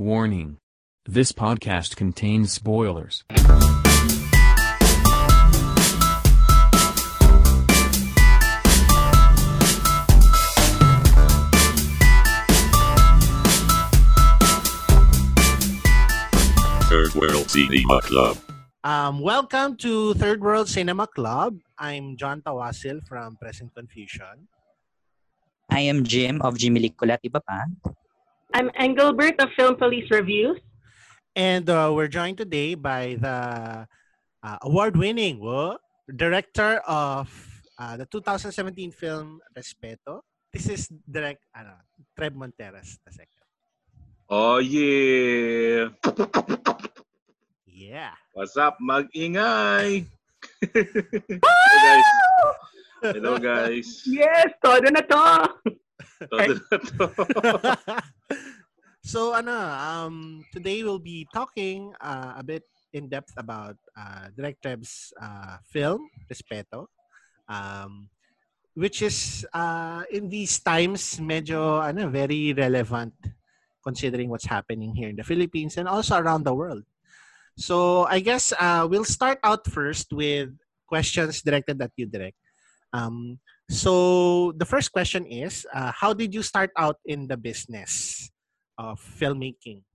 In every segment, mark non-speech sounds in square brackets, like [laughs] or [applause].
Warning. This podcast contains spoilers. Third World Cinema Club. Um, welcome to Third World Cinema Club. I'm John Tawasil from Present Confusion. I am Jim of Jimmy Kulat Iba pa. I'm Engelbert of Film Police Reviews. And uh, we're joined today by the uh, award-winning director of uh, the 2017 film Respeto. This is direct ano, Treb Monteras the second. Oh yeah! Yeah. What's up? Mag-ingay! [laughs] Hello guys. Hello guys. Yes, todo na to. [laughs] So ano, um, today we'll be talking uh, a bit in depth about uh, Direct uh, film Respeto, um, which is uh, in these times medyo ano very relevant considering what's happening here in the Philippines and also around the world. So I guess uh, we'll start out first with questions directed at you, Direct. Um, so the first question is, uh, how did you start out in the business of filmmaking?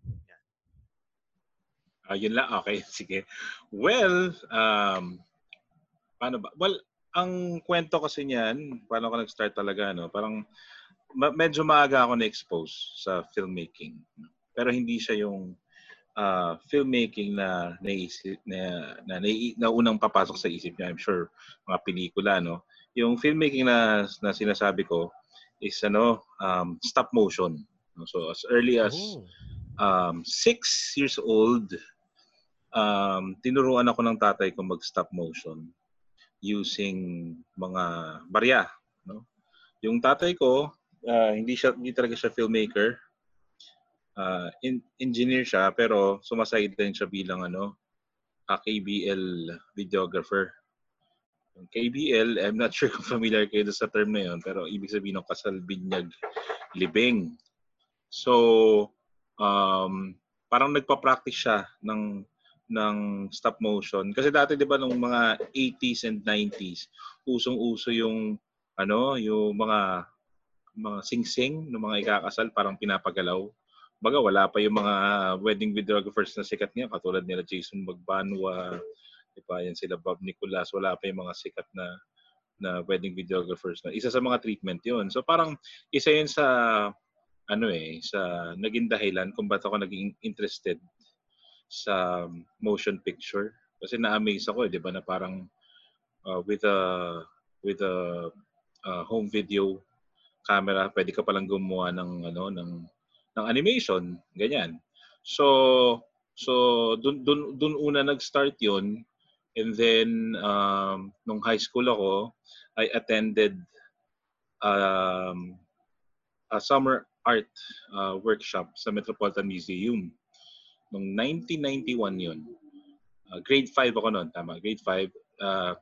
Ah, yun lang. Okay, sige. Well, um, paano ba? Well, ang kwento kasi niyan, paano ako nag-start talaga, no? Parang ma- medyo maaga ako na-expose sa filmmaking. Pero hindi siya yung uh, filmmaking na naisip na, na, na, na unang papasok sa isip niya. I'm sure mga pelikula, no? Yung filmmaking na, na sinasabi ko is ano, um, stop motion. So as early as Oh. um, six years old, um, tinuruan ako ng tatay ko mag-stop motion using mga barya. No? Yung tatay ko, ah, hindi siya hindi talaga siya filmmaker. Ah, in, engineer siya pero sumaside din siya bilang ano, ah, KBL videographer. Yung KBL, I'm not sure [laughs] kung familiar kayo sa term na yun, pero ibig sabihin ng kasal, binyag, libing. So, um, parang nagpa-practice siya ng ng stop motion. Kasi dati 'di ba nung mga 80s and 90s, usong-uso yung ano, yung mga mga sing-sing ng mga ikakasal parang pinapagalaw. Baga wala pa yung mga wedding videographers na sikat niya katulad nila Jason Magbanwa, ba? Yan sila Bob Nicolas, wala pa yung mga sikat na na wedding videographers na isa sa mga treatment 'yon. So parang isa 'yun sa ano eh, sa naging dahilan kung ba't ako naging interested sa motion picture. Kasi na-amaze ako, eh, 'di ba, na parang uh, with a with a uh, home video camera, pwede ka palang gumawa ng ano ng ng animation, ganyan. So so dun dun dun una nag-start 'yon. And then um, nung high school ako, I attended um, a summer art uh, workshop sa Metropolitan Museum. Noong 1991 yun. Uh, grade 5 ako noon, tama. Grade 5. Uh,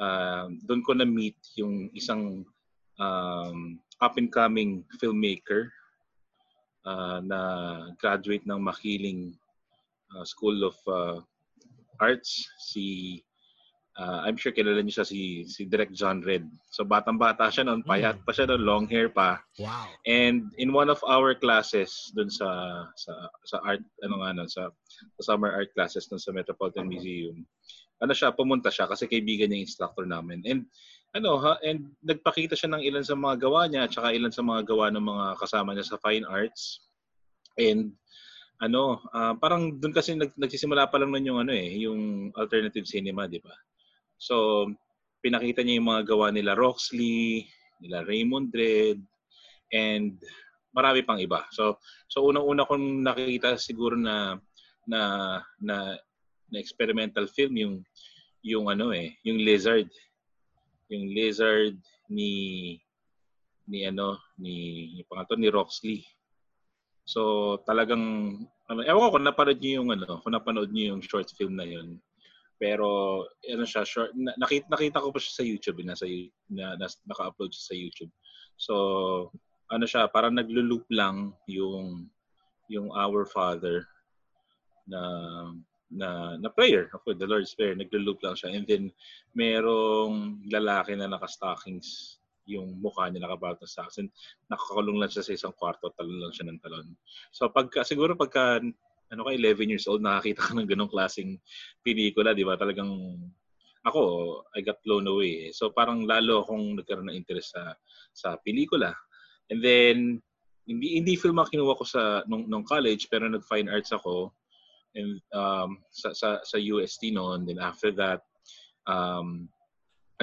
uh, doon ko na-meet yung isang um, up-and-coming filmmaker uh, na graduate ng Makiling uh, School of uh, Arts, si uh, I'm sure kilala niyo siya si si Direk John Red. So batang-bata siya noon, payat pa siya noon, long hair pa. Wow. And in one of our classes dun sa sa sa art ano nga no, sa, sa summer art classes dun sa Metropolitan Museum. Ano siya pumunta siya kasi kaibigan niya yung instructor namin. And ano ha and nagpakita siya ng ilan sa mga gawa niya at saka ilan sa mga gawa ng mga kasama niya sa fine arts. And ano, ah, parang doon kasi nag, nagsisimula pa lang nun yung ano eh, yung alternative cinema, di ba? So, pinakita niya yung mga gawa nila Roxley, nila Raymond Dredd, and marami pang iba. So, so unang-una kong nakita siguro na na na, na experimental film yung yung ano eh, yung Lizard. Yung Lizard ni ni ano ni pangalan ni Roxley. So talagang ano, ewan ko kung napanood niyo yung ano, kung napanood niyo yung short film na yun. Pero ano siya, short, na, nakita, nakita ko pa siya sa YouTube, eh, nasa na, na, naka-upload siya sa YouTube. So ano siya, parang naglo-loop lang yung yung Our Father na na na prayer. Ako, the Lord's Prayer, naglo-loop lang siya. And then, merong lalaki na naka-stockings yung mukha niya nakabalot sa akin. Nakakulong lang siya sa isang kwarto, talon lang siya ng talon. So pagka, siguro pagka ano ka, 11 years old, nakakita ka ng ganong klaseng pelikula, di ba? Talagang ako, I got blown away. So parang lalo akong nagkaroon ng interest sa sa pelikula. And then hindi hindi film ang kinuha ko sa nung, nung college pero nag fine arts ako and um sa sa sa UST noon then after that um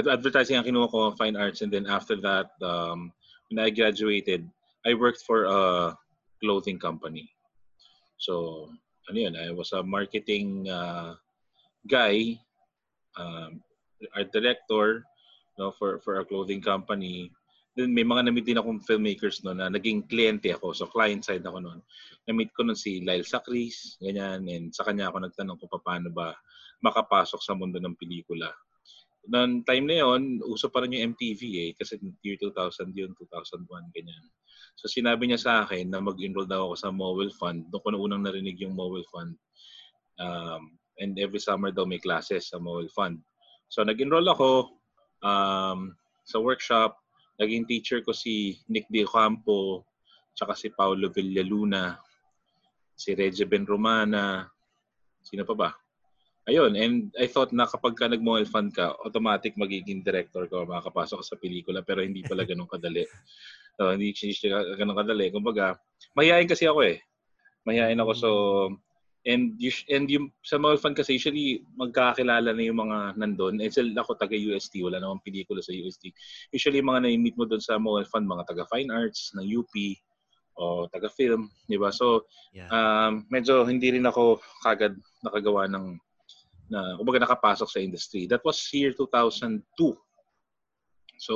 advertising ang kinuha ko fine arts and then after that um when I graduated I worked for a clothing company so ano yun I was a marketing uh, guy um, art director no for for a clothing company then may mga na-meet din akong filmmakers no na naging kliyente ako. So client side ako noon. Na-meet ko noon si Lyle Sacris, ganyan. And sa kanya ako nagtanong kung paano ba makapasok sa mundo ng pelikula. Noong time na yon, uso pa rin yung MTV eh. Kasi year 2000 yun, 2001, ganyan. So sinabi niya sa akin na mag-enroll daw ako sa Mowel Fund. Doon ko na unang narinig yung Mowel Fund. Um, and every summer daw may classes sa Mowel Fund. So nag-enroll ako um, sa workshop naging teacher ko si Nick De Campo, tsaka si Paulo Villaluna, si Reggie Ben Romana, sino pa ba? Ayun, and I thought na kapag ka nag-mobile fund ka, automatic magiging director ka, makakapasok ka sa pelikula, pero hindi pala ganun kadali. [laughs] So, hindi siya ganun kadali. Kumbaga, mahihain kasi ako eh. Mahihain ako, so And, you, and yung sa mall fund kasi usually magkakilala na yung mga nandun. Eh, sila ako taga UST, wala namang pelikula sa UST. Usually mga na-meet mo doon sa mall fund, mga taga fine arts, ng UP, o taga film, di ba? So, Yeah. um, medyo hindi rin ako kagad nakagawa ng na kumbaga nakapasok sa industry. That was year 2002. So,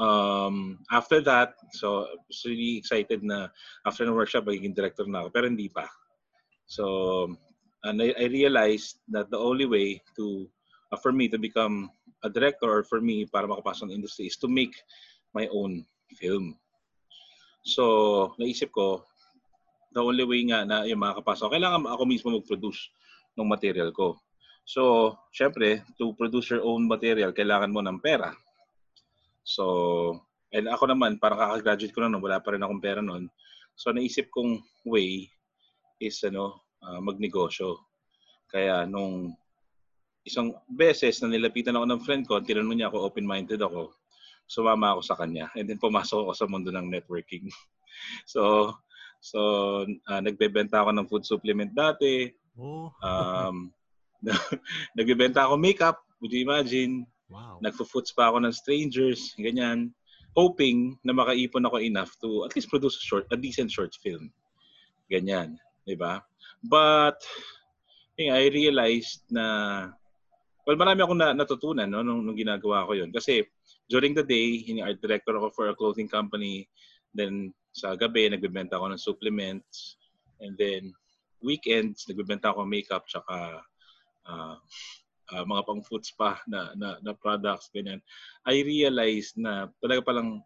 um, after that, so I was really excited na after the workshop, magiging director na ako. Pero hindi pa. So, and I, I realized that the only way to, uh, for me to become a director or for me para makapasok ng industry is to make my own film. So, naisip ko, the only way nga na yung makakapasok, kailangan ako mismo mag-produce ng material ko. So, syempre, to produce your own material, kailangan mo ng pera. So, and ako naman, parang kakagraduate ko na noon, wala pa rin akong pera noon. So, naisip kong way is ano, uh, magnegosyo. Kaya nung isang beses na nilapitan ako ng friend ko, tinanong niya ako, open-minded ako, sumama ako sa kanya. And then pumasok ako sa mundo ng networking. [laughs] so, so uh, nagbebenta ako ng food supplement dati. Oh, Um, [laughs] nagbebenta ako makeup, would you imagine? wow. Nagfo-foods pa ako ng strangers, ganyan. Hoping na makaipon ako enough to at least produce a short, a decent short film. Ganyan, 'di ba? But yun, I realized na well, marami akong na, natutunan no nung, nung ginagawa ko 'yun kasi during the day, ini art director ako for a clothing company. Then sa gabi nagbebenta ako ng supplements and then weekends nagbebenta ako ng makeup tsaka uh, uh, mga pang food spa na, na na products ganyan. I realized na talaga palang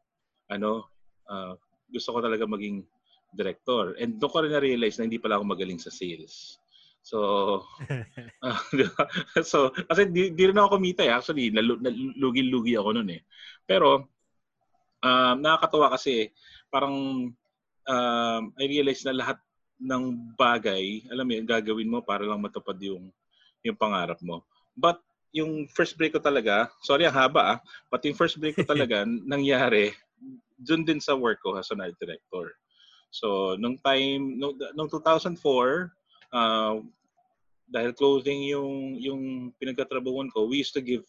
ano uh, gusto ko talaga maging director. And doon ko rin na-realize na hindi pala ako magaling sa sales. So, [laughs] uh, so kasi di, di rin ako kumita eh. Actually, nalugi-lugi ako noon eh. Pero, um, nakakatawa kasi parang um, I realize na lahat ng bagay, alam mo yun, gagawin mo para lang matupad yung yung pangarap mo. But yung first break ko talaga, sorry ang haba ah, but yung first break ko [laughs] talaga nangyari dun din sa work ko as an art director. So, nung time, nung, nung 2004, uh, dahil clothing yung, yung pinagkatrabahuan ko, we used to give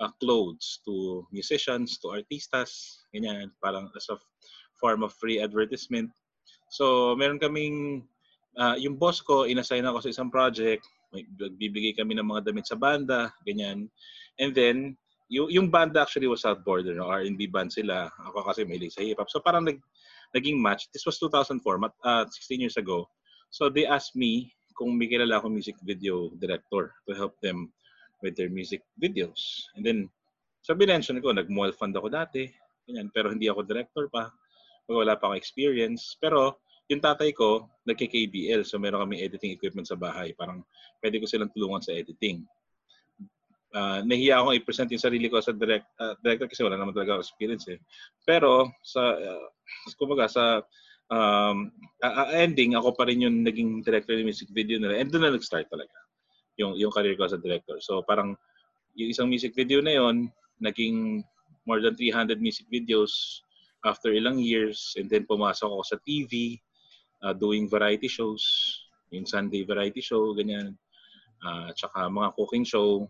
uh, clothes to musicians, to artistas, ganyan, parang as a form of free advertisement. So, meron kaming, uh, yung boss ko, inassign ako sa isang project, bibigay kami ng mga damit sa banda, ganyan. And then, yung, yung banda actually was Southborder, no? R&B band sila. Ako kasi may sa hip-hop. So, parang nag, naging match. This was 2004, uh, 16 years ago. So they asked me kung may kilala akong music video director to help them with their music videos. And then, sabi mention ko, nag-mall fund ako dati, ganyan, pero hindi ako director pa. Wala pa akong experience. Pero yung tatay ko, nagki-KBL. So, meron kami editing equipment sa bahay. Parang pwede ko silang tulungan sa editing. Uh, nahiya akong i-present yung sarili ko sa direct, uh, director kasi wala naman talaga experience eh. Pero sa, uh, kumbaga sa um, uh, ending, ako pa rin yung naging director ng music video nila. And doon na nag-start talaga yung, yung career ko as a director. So parang yung isang music video na yon naging more than 300 music videos after ilang years and then pumasok ako sa TV uh, doing variety shows, yung Sunday variety show, ganyan. Uh, tsaka mga cooking show.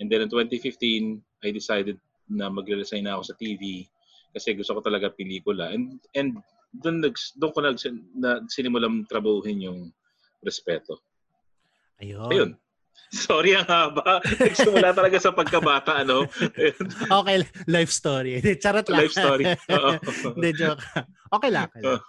And then in 2015, I decided na magre-resign na ako sa TV kasi gusto ko talaga pelikula. And and doon nag doon ko nag na, sinimulan trabahuhin yung respeto. Ayun. Ayun. Sorry ang haba. Nagsimula talaga sa pagkabata, ano? okay, life story. Charot lang. Life story. Hindi, joke. Okay lang. Okay lang.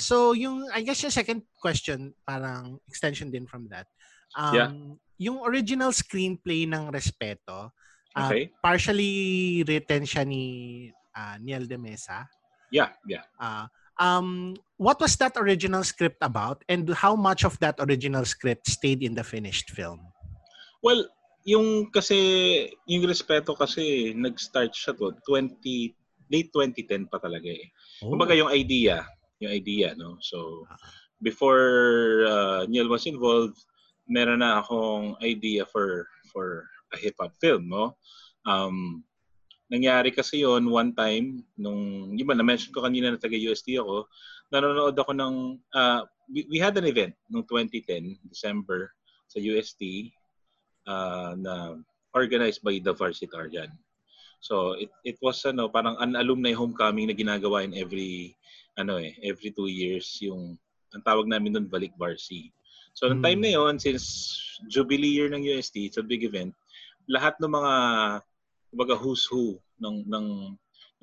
So, yung, I guess yung second question, parang extension din from that. Um, Yeah. Yung original screenplay ng Respeto, uh, Okay. partially written siya ni uh, Niel de Mesa. Yeah, yeah. Uh, um, what was that original script about and how much of that original script stayed in the finished film? Well, yung kasi, yung respeto kasi, nag-start siya to 20, late 2010 pa talaga eh. Oh. Kumbaga yung idea, yung idea, no? So, Ah. before uh, Neil was involved, meron na akong idea for for a hip-hop film, no? Um, nangyari kasi yon one time, nung, yun ba, na-mention ko kanina na taga-UST ako, nanonood ako ng, uh, we, we had an event noong 2010, December, sa UST, uh, na organized by the Varsitarian. So it it was ano parang an alumni homecoming na ginagawa in every ano eh every two years yung ang tawag namin doon balik Varsi. So nung time Hmm. na yon since jubilee year ng UST it's a big event lahat ng mga kumbaga who's who ng ng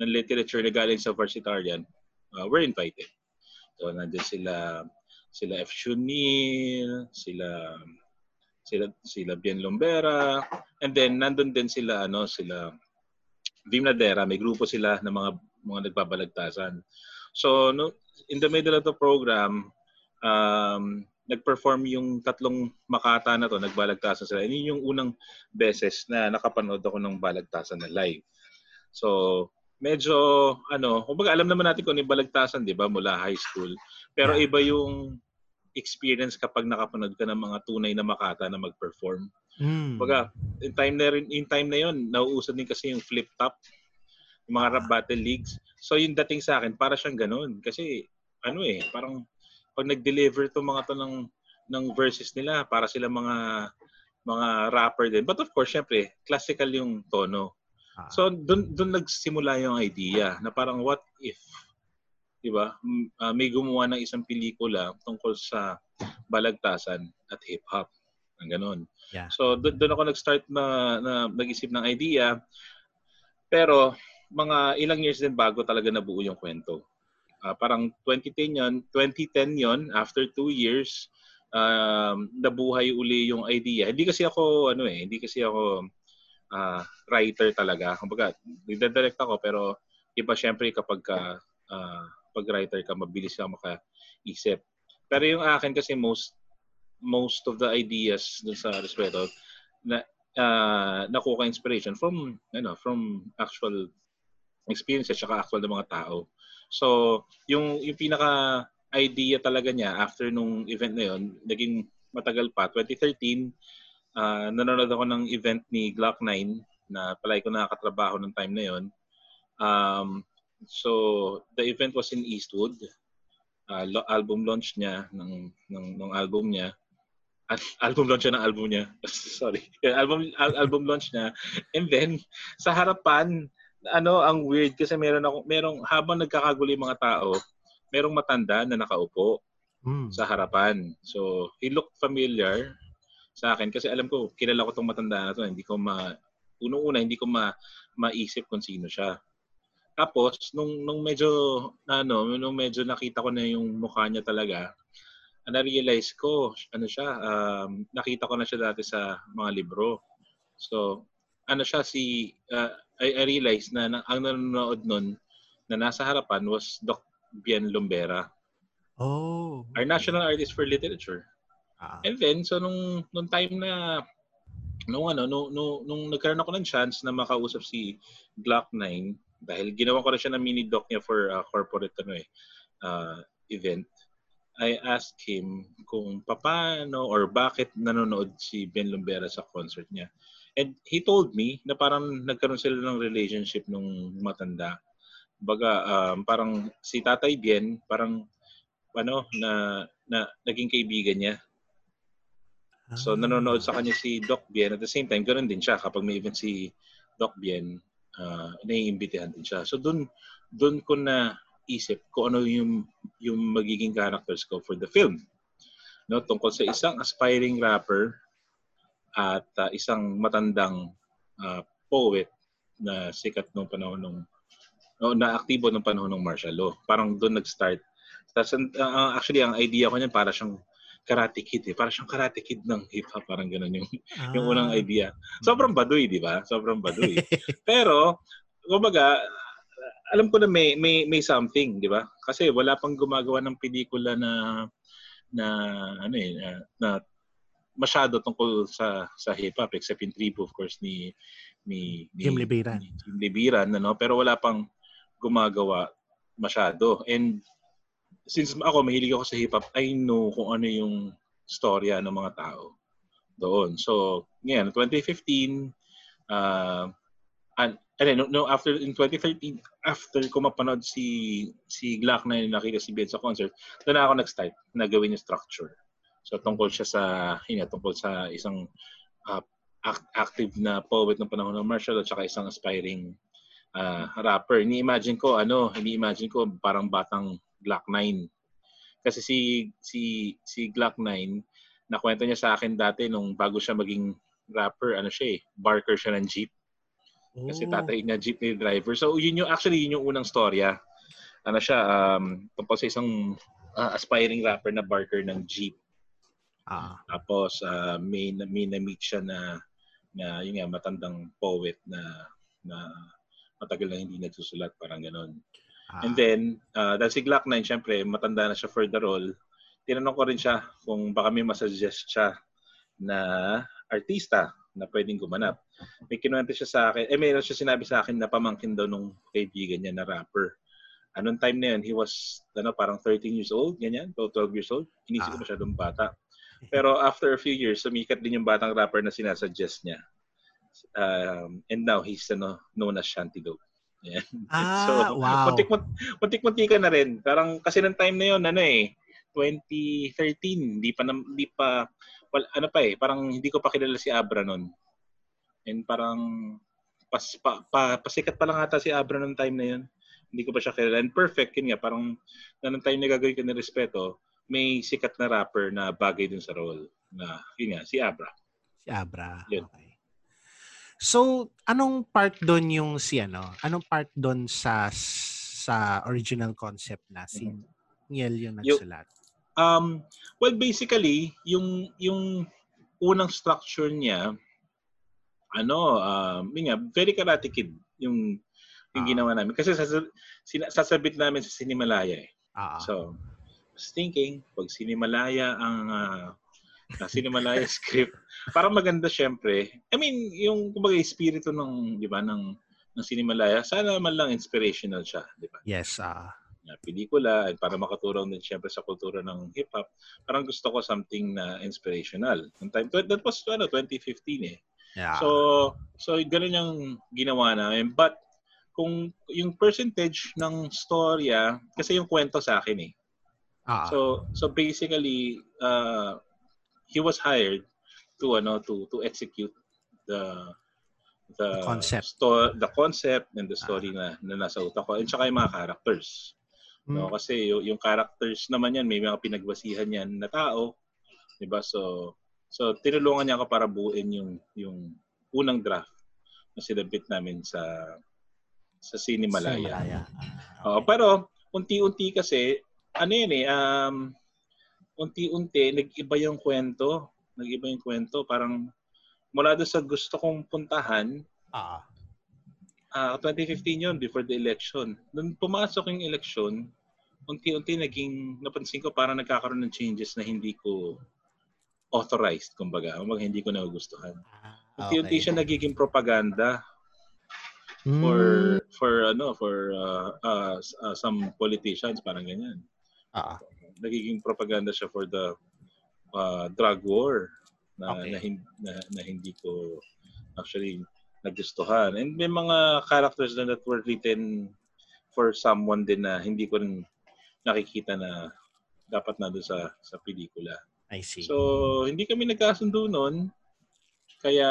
ng literature na galing sa Varsitarian uh, were invited. So nandiyan sila sila F. Shunil, sila sila sila Bien Lombera and then nandun din sila ano sila Vim Nadera. May grupo sila ng mga mga nagbabalagtasan. So no in the middle of the program um nag-perform yung tatlong makata na to nagbalagtasan sila. Yun yung unang beses na nakapanood ako ng balagtasan na live. So medyo ano kumbaga alam naman natin kung ano yung balagtasan di ba mula high school. Pero iba yung experience kapag nakapanood ka ng mga tunay na makata na mag-perform. Mm. Baga, in time na rin, in time na yon, nauusad din kasi yung flip top, yung mga rap battle leagues. So yung dating sa akin, para siyang ganun. Kasi, ano eh, parang pag nag-deliver to mga to ng, ng verses nila, para sila mga mga rapper din. But of course, syempre, classical yung tono. Ah. So doon doon nagsimula yung idea na parang what if 'di ba? Ah, may gumawa ng isang pelikula tungkol sa balagtasan at hip hop. Ang ganun. Yeah. So doon doon ako nag-start na, na nag-isip ng idea. Pero mga ilang years din bago talaga nabuo yung kwento. Ah, parang 2010 yon, 2010 yon after two years um, nabuhay uli yung idea. Hindi kasi ako ano eh, hindi kasi ako ah, writer talaga. Kumbaga, nagda-direct ako pero iba syempre kapag ka ah, pag writer ka mabilis ka makaisip. Pero yung akin kasi most most of the ideas dun sa respeto na uh, nakuha inspiration from ano from actual experiences at actual ng mga tao. So, yung yung pinaka idea talaga niya after nung event na yon, naging matagal pa 2013 uh, nanonood ako ng event ni Glock 9 na palagi ko nakakatrabaho ng time na yon. Um, so the event was in Eastwood. Uh, album launch niya ng ng ng album niya. At [laughs] album launch niya ng album niya. [laughs] Sorry. album al- album launch niya. And then sa harapan ano ang weird kasi meron ako merong habang nagkakagulo yung mga tao, merong matanda na nakaupo Mm. sa harapan. So, he looked familiar sa akin kasi alam ko, kilala ko tong matanda na to. Hindi ko ma, unang-una, hindi ko ma, maisip kung sino siya. Tapos, nung, nung medyo, ano, nung medyo nakita ko na yung mukha niya talaga, na-realize ko, ano siya, um, nakita ko na siya dati sa mga libro. So, ano siya, si, uh, I, I realized na, na ang nanonood nun, na nasa harapan was Doc Bien Lumbera. Oh. our national artist for literature. Ah. And then, so nung, nung time na, nung ano, nung, nung, nung nagkaroon ako ng chance na makausap si Glock 9, dahil ginawa ko na siya ng mini doc niya for a corporate ano eh, uh, event, I asked him kung paano or bakit nanonood si Ben Lumbera sa concert niya. And he told me na parang nagkaroon sila ng relationship nung matanda. Baga, um, parang si Tatay Bien, parang ano, na, na naging kaibigan niya. So Ah. nanonood sa kanya si Doc Bien. At the same time, ganoon din siya kapag may event si Doc Bien, uh, naiimbitahan din siya. So doon doon ko na isip kung ano yung yung magiging characters ko for the film. No, tungkol sa isang aspiring rapper at uh, isang matandang uh, poet na sikat nung panahon nung no, na aktibo nung panahon ng martial law. Parang doon nag-start. Tapos uh, actually ang idea ko niyan para siyang Karate Kid eh. Para siyang Karate Kid ng hip-hop. Parang ganun yung, [laughs] yung unang Ah. idea. Sobrang baduy, di ba? Sobrang baduy. [laughs] Pero, kumbaga, alam ko na may may may something, di ba? Kasi wala pang gumagawa ng pelikula na na ano eh na, na masyado tungkol sa sa hip hop except in tribu of course ni ni, ni Jim Libiran. ni Jim Libiran ano pero wala pang gumagawa masyado and since ako mahilig ako sa hip hop I know kung ano yung storya ng mga tao doon. So ngayon 2015 uh, and and no, after in 2013 after ko mapanood si si Glock na yung nakita si Ben sa concert doon ako nag-start na gawin yung structure. So tungkol siya sa yun tungkol sa isang uh, act- active na poet ng panahon ng martial at saka isang aspiring uh, rapper. Ini-imagine ko ano ini-imagine ko parang batang Glock 9 kasi si si si Glock 9 nakwento niya sa akin dati nung bago siya maging rapper ano siya eh barker siya ng jeep kasi Oh. tatay niya jeepney driver. So yun yung actually yun yung unang storya. Ano siya um tungkol sa isang uh, aspiring rapper na barker ng jeep. Ah. Tapos uh, may na- may na-meet siya na na yun nga matandang poet na na matagal na hindi nagsusulat parang ganon. Ah. And then uh, dahil si Glock 9 syempre matanda na siya for the role. Tinanong ko rin siya kung baka may masuggest siya na artista na pwedeng gumanap. May kinuwento siya sa akin, eh mayroon siya sinabi sa akin na pamangkin daw nung kaibigan niya na rapper. Anong time na yun, he was ano, parang 13 years old, ganyan, o 12 years old. Inisip ko Ah. masyadong bata. Pero after a few years, sumikat din yung batang rapper na sinasuggest niya. Um, and now he's ano, known as Shanty Dope. Yan. [laughs] Ah, wow. Muntik, muntik ka na rin. Parang kasi ng time na yun, ano eh, 2013, hindi pa, hindi pa, wal, ano pa eh, parang hindi ko pa kilala si Abra nun. And parang, pas, pa, pa, pasikat pa lang ata si Abra nung time na yun. Hindi ko pa siya kilala. And perfect, yun nga, parang, na nung time na gagawin ko ng respeto, may sikat na rapper na bagay dun sa role. Na, yun nga, si Abra. Si Abra. Yun. Okay. So, anong part doon yung si ano? Anong part doon sa sa original concept na si Niel yung nagsulat? Um, well, basically, yung yung unang structure niya, ano, um, yun nga, very Karate Kid yung yung Ah. ginawa namin. Kasi sasa, sina, sasabit namin sa Sinimalaya eh. Ah, So, I was thinking, pag Sinimalaya ang uh, Sinimalaya script, parang maganda syempre. I mean, yung kumbaga espiritu ng, di ba, ng ng Sinimalaya, sana man lang inspirational siya, di ba? yes. Ah, na pelikula at para makatulong din siyempre sa kultura ng hip hop. Parang gusto ko something na inspirational. Noong time that was ano 2015 eh. yeah. So so ganun yung ginawa namin. But kung yung percentage ng storya kasi yung kwento sa akin eh. ah, So so basically uh, he was hired to ano to to execute the the, The concept. sto- the concept and the story na, na nasa utak ko and saka yung mga characters. No, mm, kasi yung, yung characters naman yan, may mga pinagbasihan yan na tao, 'di ba? So so tinulungan niya ako para buuin yung yung unang draft na sinabit namin sa sa Sinimalaya. Malaya. Oo, pero unti-unti kasi ano yan eh um unti-unti nag-iba yung kwento, nag-iba yung kwento, parang mula doon sa gusto kong puntahan, Ah, ah 2015 yun before the election. Nung pumasok yung election, unti-unti naging napansin ko parang nagkakaroon ng changes na hindi ko authorized kumbaga, kumbaga hindi ko nagugustuhan. Ah, Unti-unti siya nagiging propaganda Hmm. for for ano for uh, uh, uh, some politicians parang ganyan. Ah, Nagiging propaganda siya for the uh, drug war na, Okay. na, na, na hindi ko actually nagustuhan. And may mga characters na that were written for someone din na hindi ko rin nakikita na dapat na doon sa sa pelikula. I see. So, hindi kami nagkasundo noon. Kaya,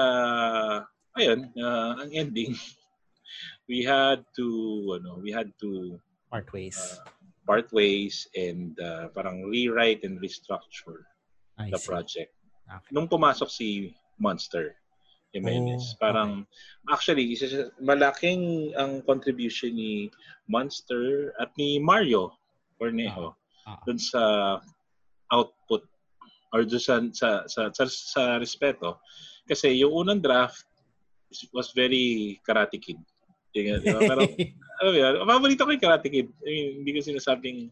ayun, uh, ang ending, [laughs] we had to, ano, we had to Part ways. uh, part ways and uh, parang rewrite and restructure I the see. project. Okay. Nung pumasok si Monster Jimenez, Oh, parang actually isa malaking ang contribution ni Monster at ni Mario Cornejo ah. dun sa output or dun sa sa sa, sa, sa respeto kasi yung unang draft was very Karate Kid. Yung, di ba? Pero [laughs] mo yun, paborito ko yung Karate Kid. I mean, hindi ko sinasabing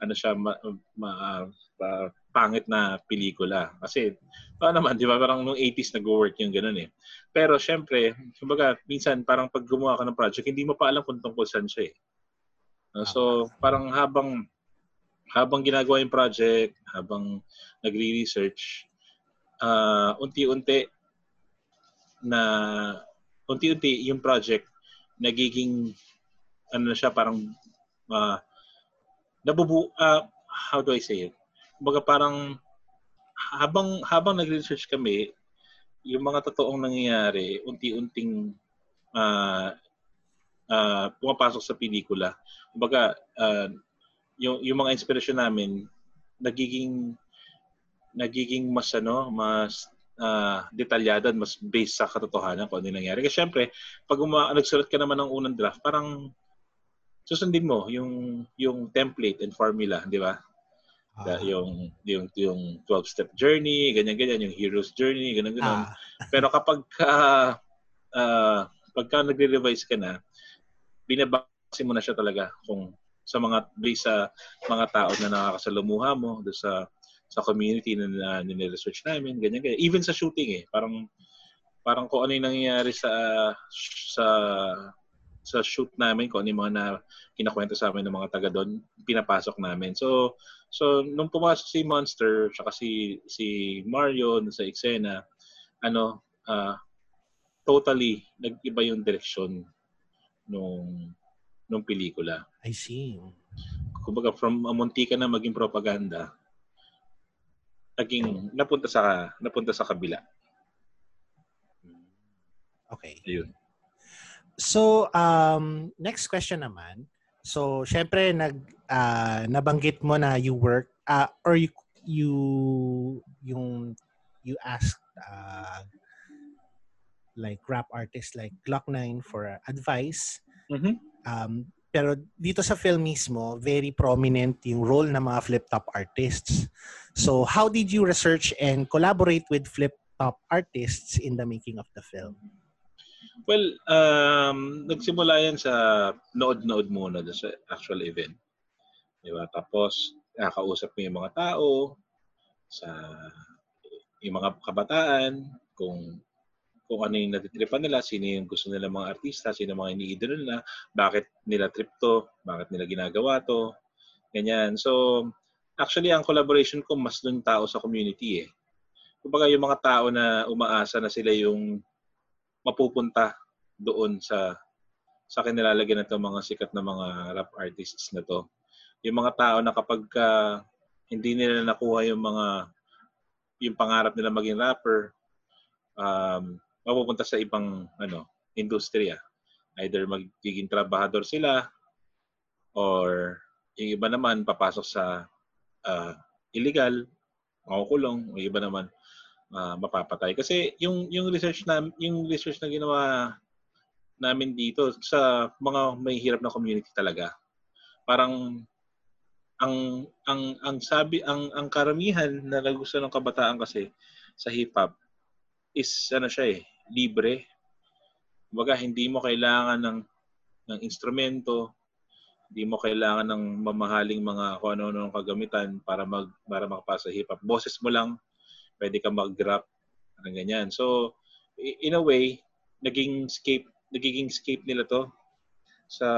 ano siya, ma, ma- pa- pangit na pelikula. Kasi, paano naman, di ba, parang nung 80s nag-work yung ganun eh. Pero syempre, kumbaga, minsan parang pag gumawa ka ng project, hindi mo pa alam kung tungkol saan siya eh. No, So, parang habang habang ginagawa yung project, habang nagre-research, ah unti-unti na unti-unti yung project nagiging ano na siya parang uh, nabubu ah, how do I say it? Kumbaga parang habang habang nagre-research kami, yung mga totoong nangyayari unti-unting ah ah, pumapasok sa pelikula. Kumbaga ah, yung yung mga inspirasyon namin nagiging nagiging mas ano, mas ah, detalyado at mas based sa katotohanan kung ano nangyari. Kasi syempre, pag uma- nagsulat ka naman ng unang draft, parang susundin mo yung yung template and formula, di ba? Ah, yung yung yung 12 step journey, ganyan ganyan, yung hero's journey, ganyan ganyan. ah, [laughs] Pero kapag ka, ah, pagka nagre-revise ka na, binabase mo na siya talaga kung sa mga based sa mga tao na nakakasalumuha mo do sa sa community na, na nire-research namin, ganyan ganyan. Even sa shooting eh, parang parang kung ano yung nangyayari sa sa sa shoot namin, kung ano yung mga na kinakwento sa amin ng mga taga doon, pinapasok namin. So, so nung pumasok si Monster, tsaka si si Mario sa eksena, ano, ah, totally nag-iba yung direksyon nung nung pelikula. I see. Kumbaga from a muntika na maging propaganda, naging napunta sa napunta sa kabila. Okay. Ayun. So, um, next question naman. So, syempre, nag, ah, nabanggit mo na you work, ah, or you, you, yung, you asked, uh, like rap artists like Glock9 for advice. Mhm. Um, pero dito sa film mismo, very prominent yung role ng mga flip-top artists. So, how did you research and collaborate with flip-top artists in the making of the film? Well, um, nagsimula yan sa nood-nood muna sa actual event. Di ba? Tapos, nakakausap mo yung mga tao, sa yung mga kabataan, kung kung ano yung natitripan nila, sino yung gusto nila mga artista, sino mga iniidolo nila, bakit nila trip to, bakit nila ginagawa to, ganyan. So, actually, ang collaboration ko mas dun tao sa community eh. Kumbaga yung mga tao na umaasa na sila yung mapupunta doon sa sa kinilalagyan na to mga sikat na mga rap artists na to. Yung mga tao na kapag ka hindi nila nakuha yung mga yung pangarap nila maging rapper, um, mapupunta sa ibang ano industriya. Either magiging trabahador sila or yung iba naman papasok sa ah, illegal, makukulong, yung iba naman ah, mapapatay. Kasi yung yung research na yung research na ginawa namin dito sa mga may hirap na community talaga. Parang ang ang ang sabi ang ang karamihan na nagustuhan ng kabataan kasi sa hip hop is ano siya eh, libre. Kumbaga hindi mo kailangan ng ng instrumento, Hindi mo kailangan ng mamahaling mga kung ano-ano ng kagamitan para mag para makapasa hip hop. Boses mo lang, pwede ka mag-rap, parang ganyan. So, in a way, naging scape nagiging scape nila to sa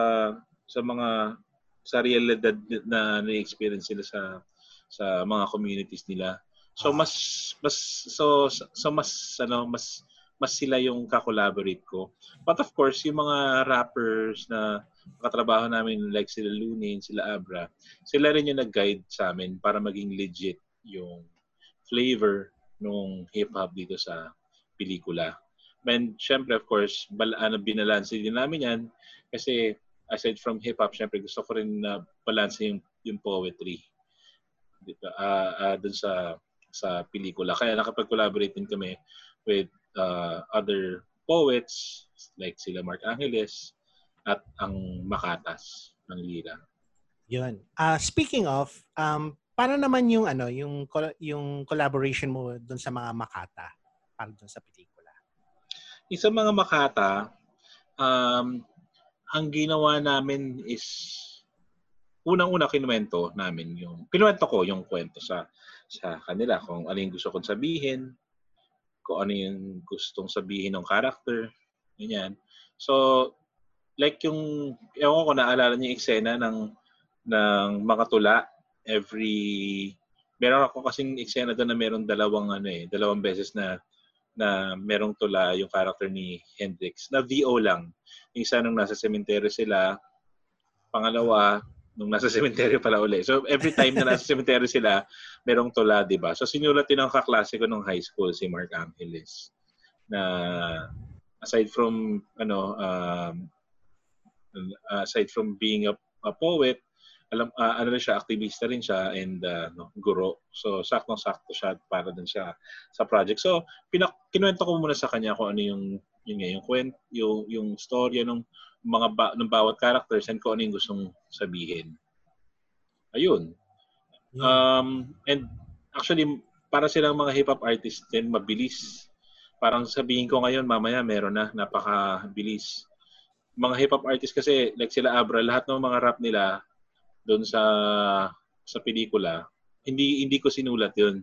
sa mga sa realidad na na-experience nila sa sa mga communities nila. So Ah. mas mas so so mas ano mas mas sila yung ka-collaborate ko. But of course, yung mga rappers na katrabaho namin like sila Lunin, sila Abra, sila rin yung nag-guide sa amin para maging legit yung flavor nung hip-hop dito sa pelikula. And syempre, of course, bal ano, binalanse din namin yan kasi aside from hip-hop, syempre gusto ko rin na balance yung, yung poetry dito, ah ah, dun sa sa pelikula. Kaya nakapag-collaborate din kami with uh, other poets like sila Mark Angeles at ang Makatas ng Lira. Yun. Ah, speaking of, um, paano naman yung ano, yung yung collaboration mo doon sa mga Makata para doon sa pelikula? Isa mga Makata, um, ang ginawa namin is unang-una kinuwento namin yung kinuwento ko yung kwento sa sa kanila kung ano yung gusto kong sabihin, kung ano yung gustong sabihin ng character, ganyan. So, like yung, ewan ko naalala niyo yung eksena ng, ng mga tula every, meron ako kasing eksena doon na meron dalawang ano eh, dalawang beses na na merong tula yung character ni Hendrix na VO lang. Yung isa nung nasa cemetery sila, pangalawa nung nasa cemetery pala uli. So every time na nasa cemetery sila, merong tula, 'di ba? So sinulat din ng kaklase ko nung high school si Mark Angeles na aside from ano um, aside from being a, a poet, alam ah, ano rin siya, aktivista rin siya and uh, no, guro. So saktong-sakto siya para din siya sa project. So pinak kinuwento ko muna sa kanya kung ano yung yun nga, yung kwent, yung yung storya ng mga ba, ng bawat characters and kung ano yung gustong sabihin. Ayun. Yun. Um, and actually, para silang mga hip-hop artists din, mabilis. Parang sabihin ko ngayon, mamaya meron na, napakabilis. Mga hip-hop artists kasi, like sila Abra, lahat ng mga rap nila doon sa sa pelikula, hindi hindi ko sinulat yun.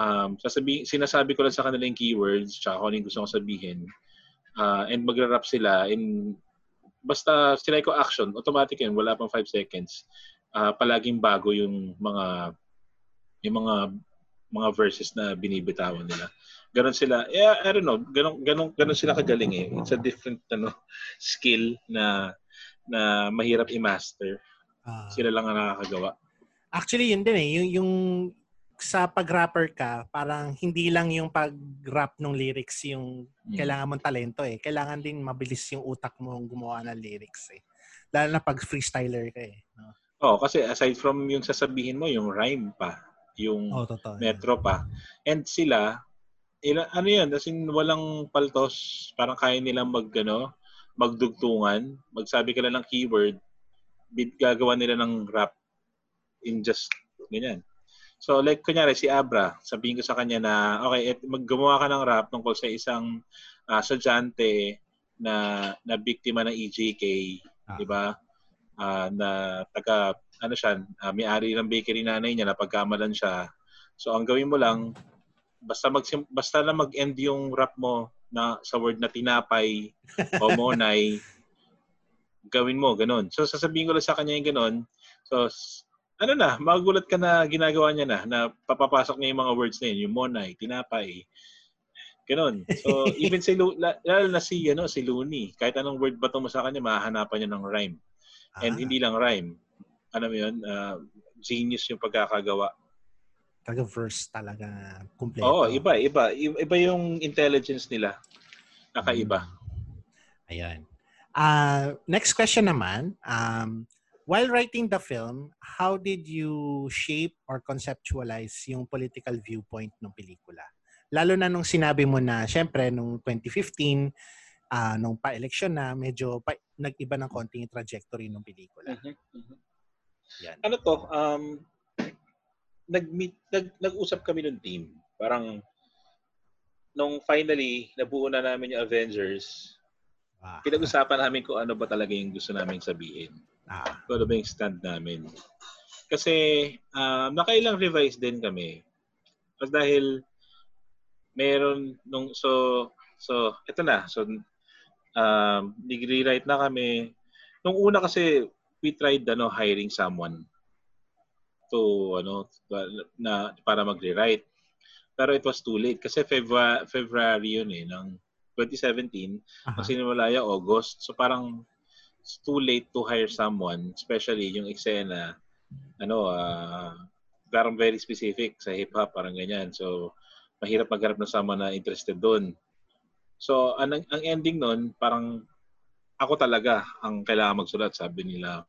Um, sasabi, sinasabi ko lang sa kanila yung keywords, tsaka kung ano yung gusto kong sabihin. Uh, and magra-rap sila in basta sinay ko action, automatic yun, wala pang 5 seconds. Ah, palaging bago yung mga yung mga mga verses na binibitawan nila. Ganon sila. Yeah, I don't know. Ganon, ganon, ganon sila kagaling eh. It's a different ano, skill na na mahirap i-master. Ah, Sila lang ang nakakagawa. actually, yun din eh. Yung, yung sa pag-rapper ka, parang hindi lang yung pag-rap ng lyrics yung Mm. kailangan mong talento eh. Kailangan din mabilis yung utak mo gumawa ng lyrics eh. Lalo na pag freestyler ka eh. No? Oh, kasi aside from yung sasabihin mo, yung rhyme pa, yung Oh, totoo. metro pa. And sila, ila, ano yan, as in, walang paltos, parang kaya nilang mag, ano, magdugtungan, magsabi ka lang ng keyword, bid, gagawa nila ng rap in just, ganyan. So, like, kunyari, si Abra, sabihin ko sa kanya na, okay, et, maggumawa ka ng rap tungkol sa isang uh, estudyante na, na biktima ng EJK, Ah. di ba? Ah, na taga, ano siya, ah, may-ari ng bakery nanay niya, napagkamalan siya. So, ang gawin mo lang, basta mag basta lang mag-end yung rap mo na sa word na tinapay o [laughs] monay, gawin mo, ganun. So, sasabihin ko lang sa kanya yung ganun. So, ano na, magulat ka na ginagawa niya na, na papapasok niya yung mga words na yun, yung monay, tinapay, ganun. So, [laughs] even si, Lu- la- lalo na si, ano, si Looney, kahit anong word ba mo sa kanya, mahahanapan niya ng rhyme. And Ah, hindi lang rhyme. Ano mo yun, ah, genius yung pagkakagawa. Talaga verse talaga kompleto. Oo, iba, iba. Iba yung intelligence nila. Kakaiba. Ayan. Uh, next question naman. Um, while writing the film, how did you shape or conceptualize yung political viewpoint ng pelikula? Lalo na nung sinabi mo na, syempre, nung 2015, ah nung pa-election na, medyo pa- nag-iba ng konting trajectory ng pelikula. Mhm, mhm. Yan. Ano to, um, nag-meet, nag, nag-usap kami ng team. Parang, nung finally, nabuo na namin yung Avengers, Ah, pinag-usapan namin kung ano ba talaga yung gusto namin sabihin. Ah, Kung ano ba yung stand namin. Kasi um, nakailang revise din kami. Kasi dahil meron nung so so ito na so um nag-rewrite na kami nung una kasi we tried ano hiring someone to ano na para mag-rewrite pero it was too late kasi February February yun eh ng 2017 aha. Ang sinimula yung August. So parang it's too late to hire someone, especially yung eksena, ano, ah, parang very specific sa hip-hop, parang ganyan. So, mahirap maghanap ng someone na interested doon. So, ang, ang ending nun, parang ako talaga ang kailangan magsulat, sabi nila,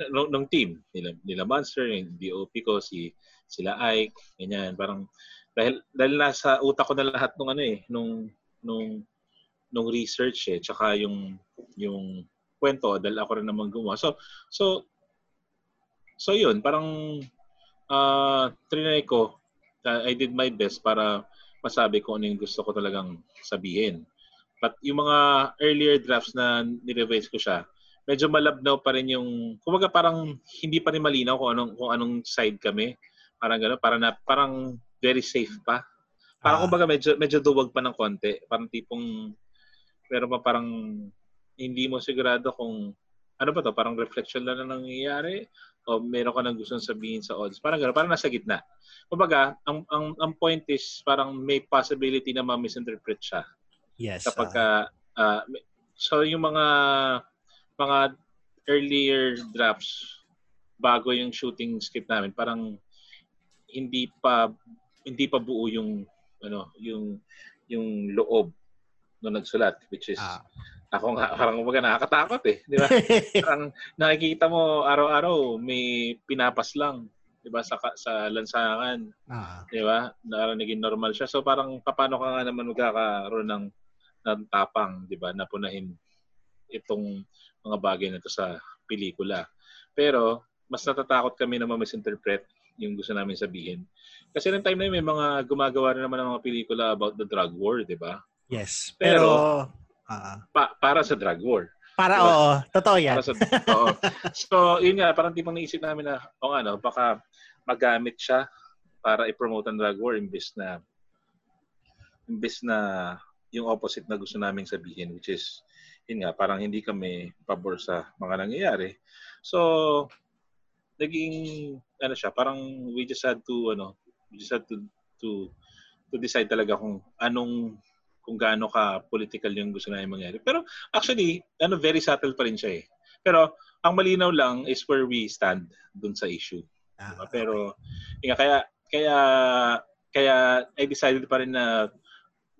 ng, ng team, nila, nila Monster, yung DOP ko, si, sila Ike, ganyan. Parang, dahil, dahil nasa utak ko na lahat nung ano eh, nung, nung, nung research eh, tsaka yung, yung kwento, dahil ako rin naman gumawa. So, so, so yun, parang, uh, trinay ko, uh, I did my best para masabi ko ano yung gusto ko talagang sabihin. But yung mga earlier drafts na nirevise ko siya, medyo malabnaw pa rin yung, kumbaga parang hindi pa rin malinaw kung anong, kung anong side kami. Parang gano'n, parang, na, parang very safe pa. Parang Ah. kumbaga medyo, medyo duwag pa ng konti. Parang tipong, pero pa parang hindi mo sigurado kung ano ba to, parang reflection lang na nangyayari o meron ka nang gustong sabihin sa audience. Parang gano'n, parang nasa gitna. Kumbaga, ang, ang, ang point is parang may possibility na ma-misinterpret siya Yes. kapag ka, ah, so yung mga mga earlier drafts bago yung shooting script namin parang hindi pa hindi pa buo yung ano yung yung loob nung nagsulat which is Ah. ako nga parang kumbaga nakakatakot eh di ba [laughs] parang nakikita mo araw-araw may pinapas lang di ba sa sa lansangan Ah. di ba? Na naging normal siya. So parang paano ka nga naman magkakaroon ng, ng tapang, di ba, na punahin itong mga bagay na to sa pelikula. Pero mas natatakot kami na ma-misinterpret yung gusto namin sabihin. Kasi ng time na yun, may mga gumagawa rin naman ng mga pelikula about the drug war, di ba? Yes. Pero- Pero, ah, Pa- para sa drug war. para Diba? oo, totoo yan. Para sa, oo. So, yun nga, parang tipong naisip namin na, o ano, baka magamit siya para i-promote ang drug war imbes na imbes na yung opposite na gusto naming sabihin which is yun nga parang hindi kami pabor sa mga nangyayari so naging ano siya parang we just had to ano we just had to to to decide talaga kung anong kung gaano ka political yung gusto namin mangyari. Pero actually ano very subtle pa rin siya eh. Pero ang malinaw lang is where we stand dun sa issue. Ah, Diba? Pero yun nga, kaya kaya kaya I decided pa rin na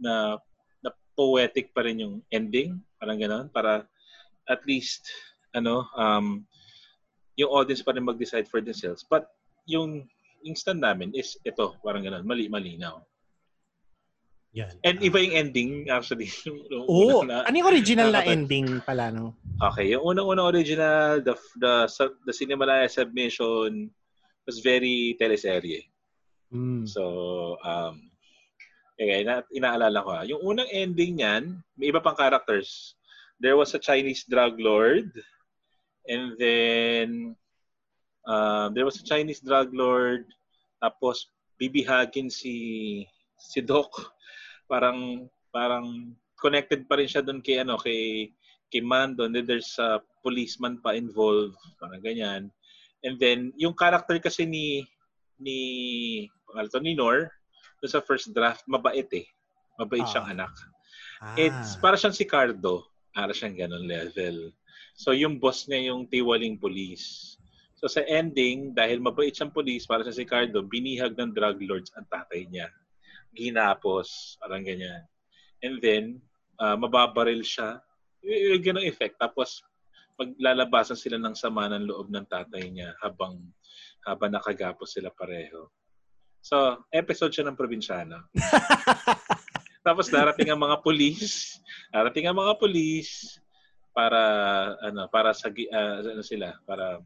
na, na poetic pa rin yung ending, parang gano'n, para at least ano um yung audience pa rin mag-decide for themselves. But yung yung stand namin is ito, parang gano'n, mali malinaw. Yan. And Ah. iba yung ending actually. [laughs] Oo, na- ano yung original na ending pala no? Okay, yung unang-unang original, the the the Cinemalaya submission was very teleserye. Mm. So, um, okay, ina inaalala ko ha. Yung unang ending niyan, may iba pang characters. There was a Chinese drug lord, and then uh, there was a Chinese drug lord, tapos bibihagin si si Doc. Parang parang connected pa rin siya doon kay ano kay kay Mando. And then there's a policeman pa involved, parang ganyan. And then yung character kasi ni ni pangalan to, ni Nor doon sa first draft mabait eh. Mabait Ah. siyang anak. Ah. It's para siyang si Cardo. Para siyang ganun level. So yung boss niya yung tiwaling police. So sa ending, dahil mabait siyang police, para sa si Cardo, binihag ng drug lords ang tatay niya. Ginapos, parang ganyan. And then, ah, mababaril siya. Yung ganong effect. Tapos, maglalabasan sila ng sama ng loob ng tatay niya habang habang nakagapos sila pareho. So, episode siya ng probinsyano. [laughs] Tapos darating ang mga pulis, darating ang mga pulis para ano, para sagi ah, ano sila, para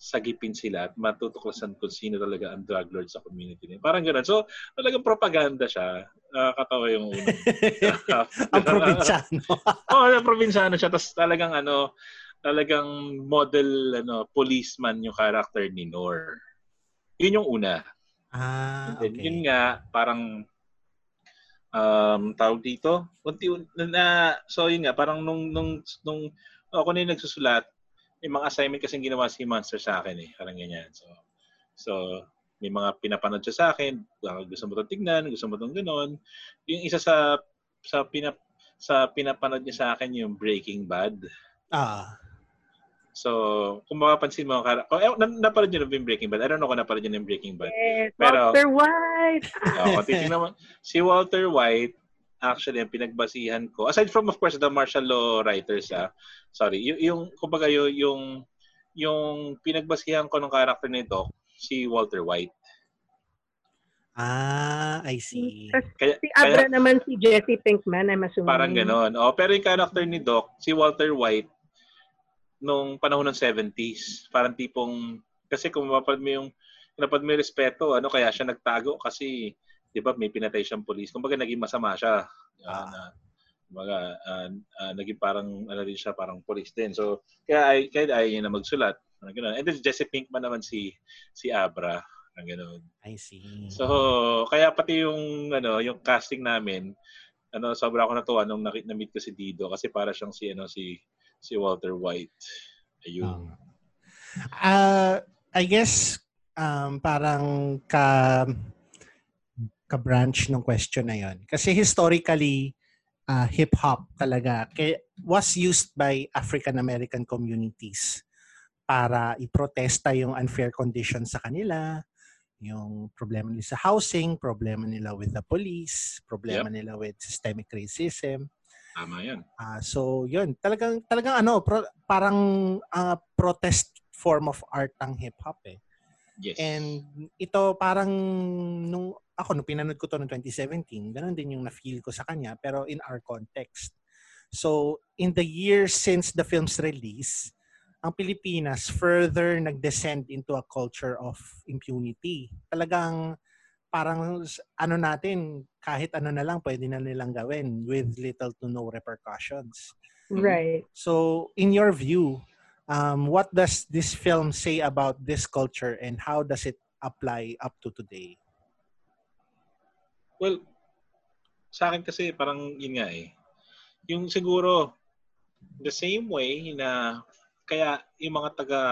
sagipin sila at matutuklasan kung sino talaga ang drug lord sa community nila. Parang gano'n. So, talagang propaganda siya. Nakakatawa yung unang. [laughs] ang probinsyano. [laughs] Oo, oh, probinsyano siya. Tapos talagang ano, talagang model ano policeman yung character ni Nor. Yun yung una. Ah, And then, okay. Yun nga, parang um, tawag dito, unti na, so yun nga, parang nung, nung, nung ako na yung nagsusulat, may mga assignment kasing ginawa si Monster sa akin eh, parang ganyan. So, so may mga pinapanood siya sa akin, baka gusto mo itong tignan, gusto mo itong ganon. Yung isa sa sa pinap sa pinapanood niya sa akin yung Breaking Bad. Ah, So, kung mapapansin mo, kara- oh, eh, na- napanood niyo na yung Breaking Bad? I don't know kung napanood niyo na yung Breaking Bad. Yes, Pero- Walter White. Oo, kung titignan mo, si Walter White, actually, ang pinagbasihan ko, aside from, of course, the martial law writers, ah, sorry, yung, yung kumbaga, yung, yung, yung pinagbasihan ko ng character nito, si Walter White. ah, I see. Kaya, Si Abra kaya naman si Jesse Pinkman, I'm assuming. parang ganon. Oh, pero yung character ni Doc, si Walter White, nung panahon ng 70s, parang tipong, kasi kung mapapad mo yung, napad mo yung respeto, ano, kaya siya nagtago kasi, di ba, may pinatay siyang police. Kumbaga, naging masama siya. Ah, Ah. na, kumbaga, ah, ah, naging parang, ano din siya, parang police din. So, kaya, ay, kaya ayaw niya na magsulat. Parang ganun. And then, Jesse Pinkman naman si, si Abra. Parang ganun. I see. So, kaya pati yung ano, yung casting namin, ano, sobra ako natuwa nung nakit na meet ko si Dido kasi para siyang si ano si si Walter White. Ayun. Ah, I guess um, parang ka ka-branch ng question na yon. Kasi historically, ah, hip-hop talaga was used by African American communities para iprotesta yung unfair conditions sa kanila, yung problema nila sa housing, problema nila with the police, problema nila with systemic racism. Tama 'yan. Ah, so, yun. Talagang, talagang ano, pro- parang ah, protest form of art ang hip-hop eh. Yes. And ito parang nung ako nung pinanood ko to noong 2017, ganun din yung na-feel ko sa kanya pero in our context. So, in the years since the film's release, ang Pilipinas further nag-descend into a culture of impunity. Talagang parang ano natin, kahit ano na lang pwede na nilang gawin with little to no repercussions. Right. So, in your view, um, what does this film say about this culture and how does it apply up to today? Well, sa akin kasi parang yun nga eh. Yung siguro the same way na kaya yung mga taga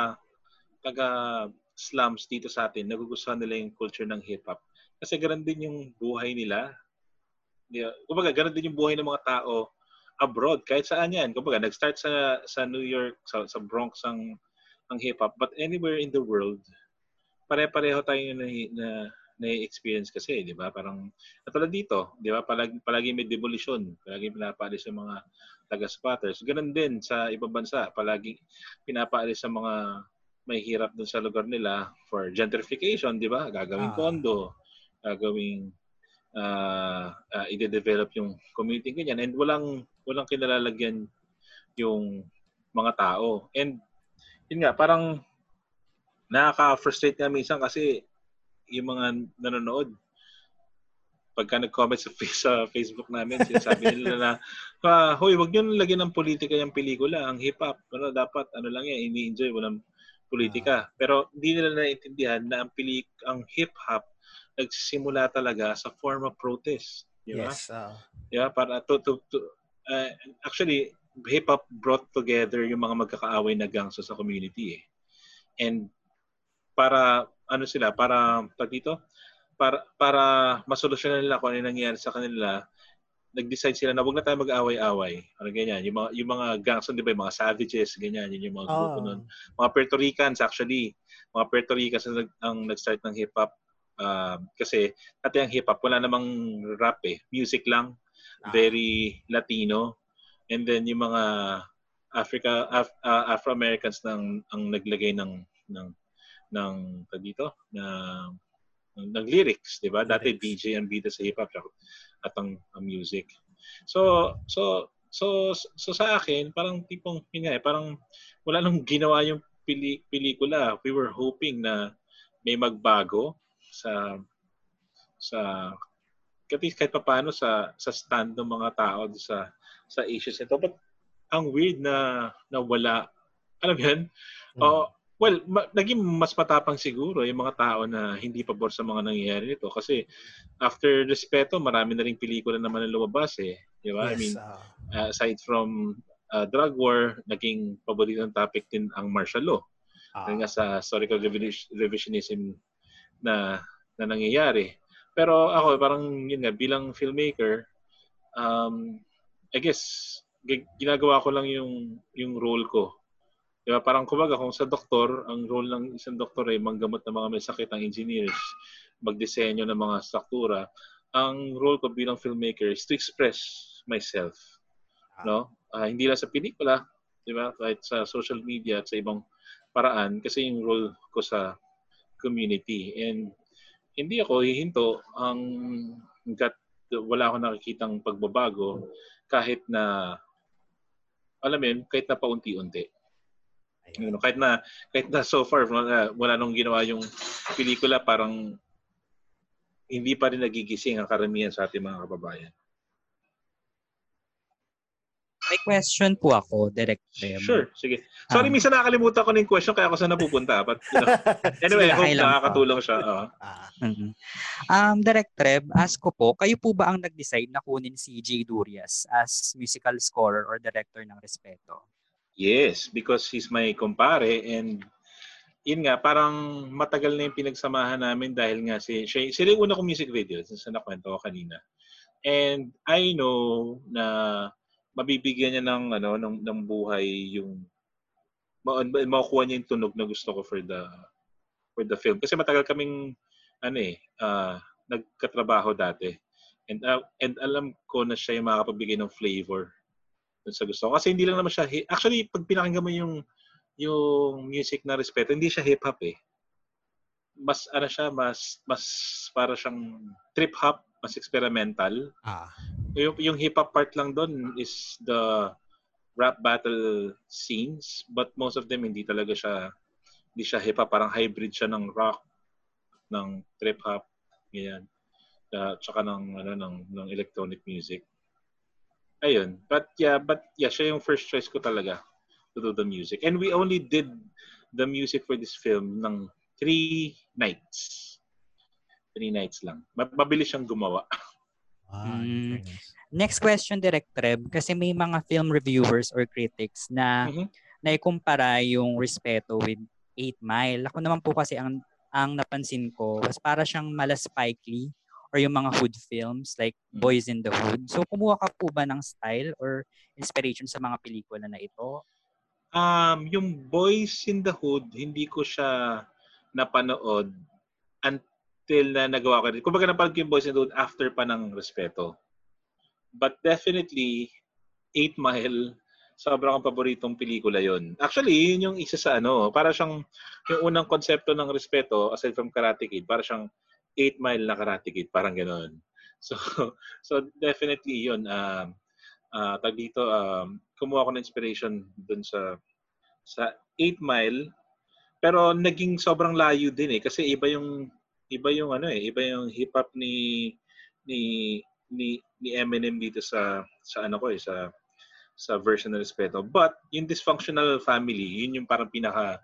taga slums dito sa atin nagugustuhan nila yung culture ng hip hop kasi ganun din yung buhay nila. Kumbaga, ganun din yung buhay ng mga tao abroad kahit saan yan. Kumbaga, nag-start sa sa New York, sa, sa Bronx ang ang hip hop, but anywhere in the world, pare-pareho tayo na, na na-experience kasi, di ba? Parang, katulad dito, di ba? Palagi, palagi may demolition. Palagi pinapaalis yung mga taga-spotters. Ganun din sa ibang bansa. Palagi pinapaalis sa mga may hirap dun sa lugar nila for gentrification, di ba? Gagawing Ah. condo, gagawing uh, uh, i-develop yung community ganyan and walang walang kinalalagyan yung mga tao. And yun nga, parang nakaka-frustrate nga minsan kasi yung mga nanonood, pagka nag-comment sa, sa Facebook namin, sinasabi nila na, ah, hoy, wag niyo lagyan ng politika yung pelikula, ang hip-hop, ano, dapat, ano lang yan, ini-enjoy, walang politika. Pero hindi nila naiintindihan na ang, pelik ang hip-hop nagsimula talaga sa form of protest. Di ba? Yes. ah. Yeah, para to, to, to uh, actually hip hop brought together yung mga magkakaaway na gangsta sa community eh. And para ano sila, para pag dito, para para masolusyonan nila kung ano yung nangyayari sa kanila, nag-decide sila na wag na tayo mag-away-away. Ano ganyan, yung mga yung mga gangsta, di ba, yung mga savages, ganyan, yun yung mga grupo Ah. nun. Mga Puerto Ricans actually, mga Puerto Ricans ang, ang nag-start ng hip hop Um, kasi dati ang hip hop wala namang rap eh, music lang. Very Latino. And then yung mga Africa Af, uh, Afro-Americans nang ang naglagay ng ng ng dito na ng, lyrics, 'di ba? Dati. DJ ang bida sa hip hop at ang, ang music. So so so so sa akin parang tipong yun nga eh, parang wala nang ginawa yung pili, pelikula. We were hoping na may magbago sa sa kahit kahit paano sa sa stand ng mga tao sa sa issues nito but ang weird na na wala Alam mo yun? Mm. Oo. well, ma- naging mas matapang siguro yung mga tao na hindi pabor sa mga nangyayari nito. Kasi after Respeto, marami na rin pelikula naman na lumabas eh. Di ba? I Yes, mean, ah. uh, aside from uh, drug war, naging paboritong topic din ang martial law. Dahil nga sa historical revision- revisionism na na nangyayari. Pero ako parang yun nga bilang filmmaker um I guess gi- ginagawa ko lang yung yung role ko. Di ba? Parang kumbaga kung sa doktor, ang role ng isang doktor ay manggamot ng mga may sakit ang engineers, magdisenyo ng mga struktura. Ang role ko bilang filmmaker is to express myself. No? Ah, hindi lang sa pelikula, di ba? Kahit sa social media at sa ibang paraan kasi yung role ko sa community. And hindi ako hihinto ang hanggat wala akong nakikitang pagbabago kahit na alam mo yun, kahit na paunti-unti. You know, kahit na kahit na so far wala, wala nung ginawa yung pelikula parang hindi pa rin nagigising ang karamihan sa ating mga kababayan. May question po ako, Direct Rem. Sure, sige. Sorry, Ah. minsan nakakalimutan ko na yung question kaya ako saan napupunta. But, you know, [laughs] anyway, I hope po. nakakatulong siya. Ah. Mhm. Um, Direct Reb, ask ko po, kayo po ba ang nag-decide na kunin si Jay Durias as musical scorer or director ng Respeto? Yes, because he's my kumpare and yun nga, parang matagal na yung pinagsamahan namin dahil nga si, siya, sila yung una kong music video sa nakwento ko kanina. And I know na mabibigyan niya ng ano ng, ng buhay yung ma- makukuha niya yung tunog na gusto ko for the for the film. Kasi matagal kaming ano eh ah, nagkatrabaho dati. And ah, and alam ko na siya yung makakapagbigay ng flavor dun sa gusto ko. Kasi hindi lang naman siya actually pag pinakinggan mo yung yung music na respeto hindi siya hip hop eh. Mas ano siya mas mas para siyang trip hop mas experimental. Ah. Yung, yung hip hop part lang doon is the rap battle scenes but most of them hindi talaga siya hindi siya hip hop. Parang hybrid siya ng rock ng trip hop ganyan. Uh, tsaka ng ano ng ng electronic music. Ayun. But yeah but yeah siya yung first choice ko talaga to do the music. And we only did the music for this film ng three nights. Three nights lang. Ma- mabilis siyang gumawa [laughs] Ah, Mm. Next question, Direct Reb, kasi may mga film reviewers or critics na Mhm. naikumpara yung Respeto with 8 Mile. Ako naman po kasi ang ang napansin ko was para siyang mala Spike Lee or yung mga hood films like Mm. Boys in the Hood. So kumuha ka po ba ng style or inspiration sa mga pelikula na ito? Um, yung Boys in the Hood, hindi ko siya napanood until na nagawa ko rin. Kumbaga napanood ko yung Boys the Hood after pa ng Respeto. But definitely, 8 Mile, sobrang ang paboritong pelikula yon. Actually, yun yung isa sa ano, para siyang yung unang konsepto ng Respeto, aside from Karate Kid, para siyang 8 Mile na Karate Kid, parang ganoon. [laughs] So, so definitely yun. Um, uh, tag dito, um, kumuha ko ng inspiration dun sa sa 8 Mile pero naging sobrang layo din eh kasi iba yung iba yung ano eh iba yung hip hop ni ni ni ni Eminem dito sa sa ano ko eh sa sa version ng Respeto but yung dysfunctional family yun yung parang pinaka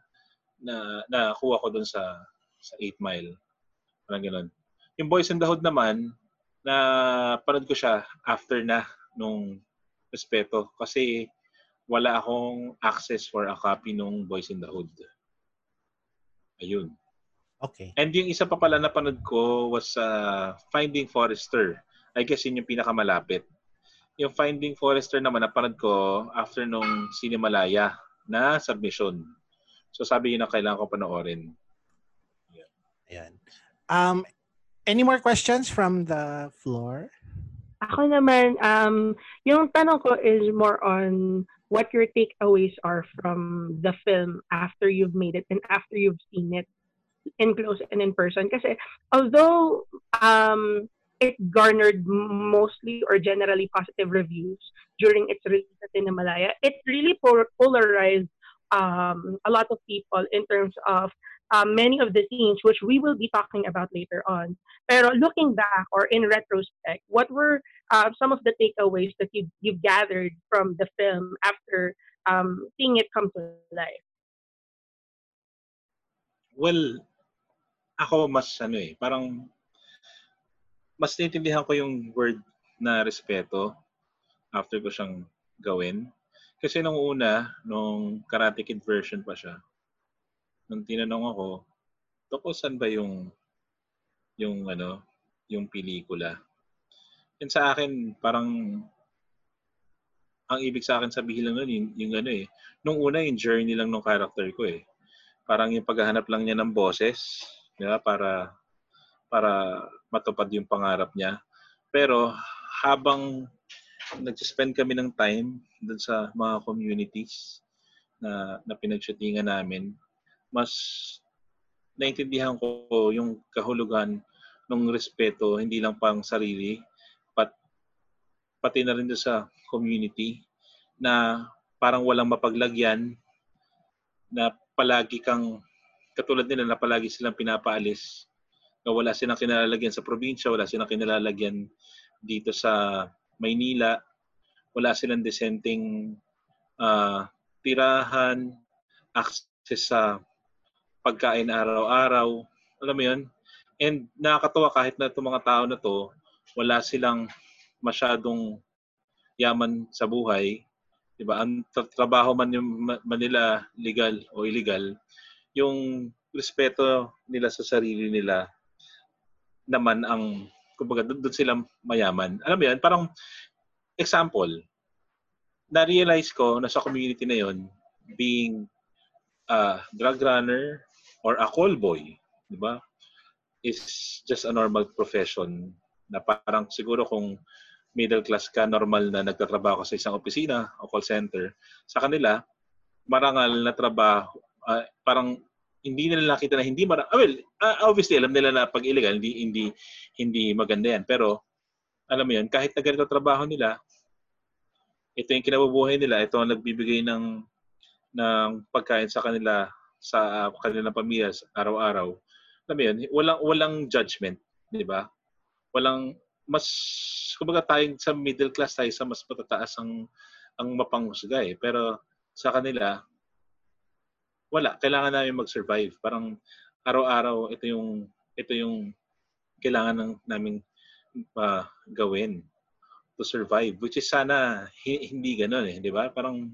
na nakuha ko dun sa sa 8 Mile parang ganun yung Boys in the Hood naman na panood ko siya after na nung Respeto kasi wala akong access for a copy nung Boys in the Hood. Ayun. Okay. And yung isa pa pala napanood ko was uh, Finding Forrester. I guess yun yung pinakamalapit. Yung Finding Forrester naman napanood ko after nung Cinemalaya na submission. So sabi yun na kailangan ko panoorin. Ayan. Um, any more questions from the floor? Ako naman, um, yung tanong ko is more on what your takeaways are from the film after you've made it and after you've seen it in close and in person. Kasi although um, it garnered mostly or generally positive reviews during its release at Cinemalaya, it really polarized um, a lot of people in terms of uh, many of the scenes, which we will be talking about later on. Pero looking back or in retrospect, what were uh, some of the takeaways that you you've gathered from the film after um, seeing it come to life? Well, ako mas ano eh, parang mas naintindihan ko yung word na respeto after ko siyang gawin. Kasi nung una, nung Karate Kid version pa siya, nung tinanong ako, toko saan ba yung yung ano, yung pelikula? And sa akin, parang ang ibig sa akin sabihin lang nun, yung, yung ano eh, nung una yung journey lang ng character ko eh. Parang yung paghahanap lang niya ng boses, di para para matupad yung pangarap niya. Pero habang nag-spend kami ng time dun sa mga communities na, na pinagshootingan namin, mas naintindihan ko yung kahulugan ng respeto, hindi lang pang sarili, pat, pati na rin sa community na parang walang mapaglagyan na palagi kang katulad nila na palagi silang pinapaalis na wala silang kinalalagyan sa probinsya, wala silang kinalalagyan dito sa Maynila, wala silang disenteng uh, tirahan, access sa pagkain araw-araw. Alam mo yun? And nakakatawa kahit na itong mga tao na to, wala silang masyadong yaman sa buhay. Diba? Ang tra- trabaho man yung Manila legal o illegal, yung respeto nila sa sarili nila naman ang kumbaga doon, sila mayaman. Alam mo yan, parang example, na-realize ko na sa community na yon being a drug runner or a call boy, di ba? Is just a normal profession na parang siguro kung middle class ka, normal na nagtatrabaho ka sa isang opisina o call center, sa kanila, marangal na trabaho, uh, parang hindi nila nakita na hindi mara well uh, obviously alam nila na pag illegal hindi hindi hindi maganda yan. Pero alam mo yan kahit na ganito trabaho nila ito yung kinabubuhay nila ito ang nagbibigay ng ng pagkain sa kanila sa kanilang pamilya araw-araw. Alam mo yun walang walang judgment di ba? Walang mas kumbaga tayong sa middle class tayo sa mas matataas ang ang mapanghusga eh. Pero sa kanila wala, kailangan namin mag-survive. Parang araw-araw ito yung ito yung kailangan ng naming uh, gawin to survive which is sana hindi ganoon eh, 'di ba? Parang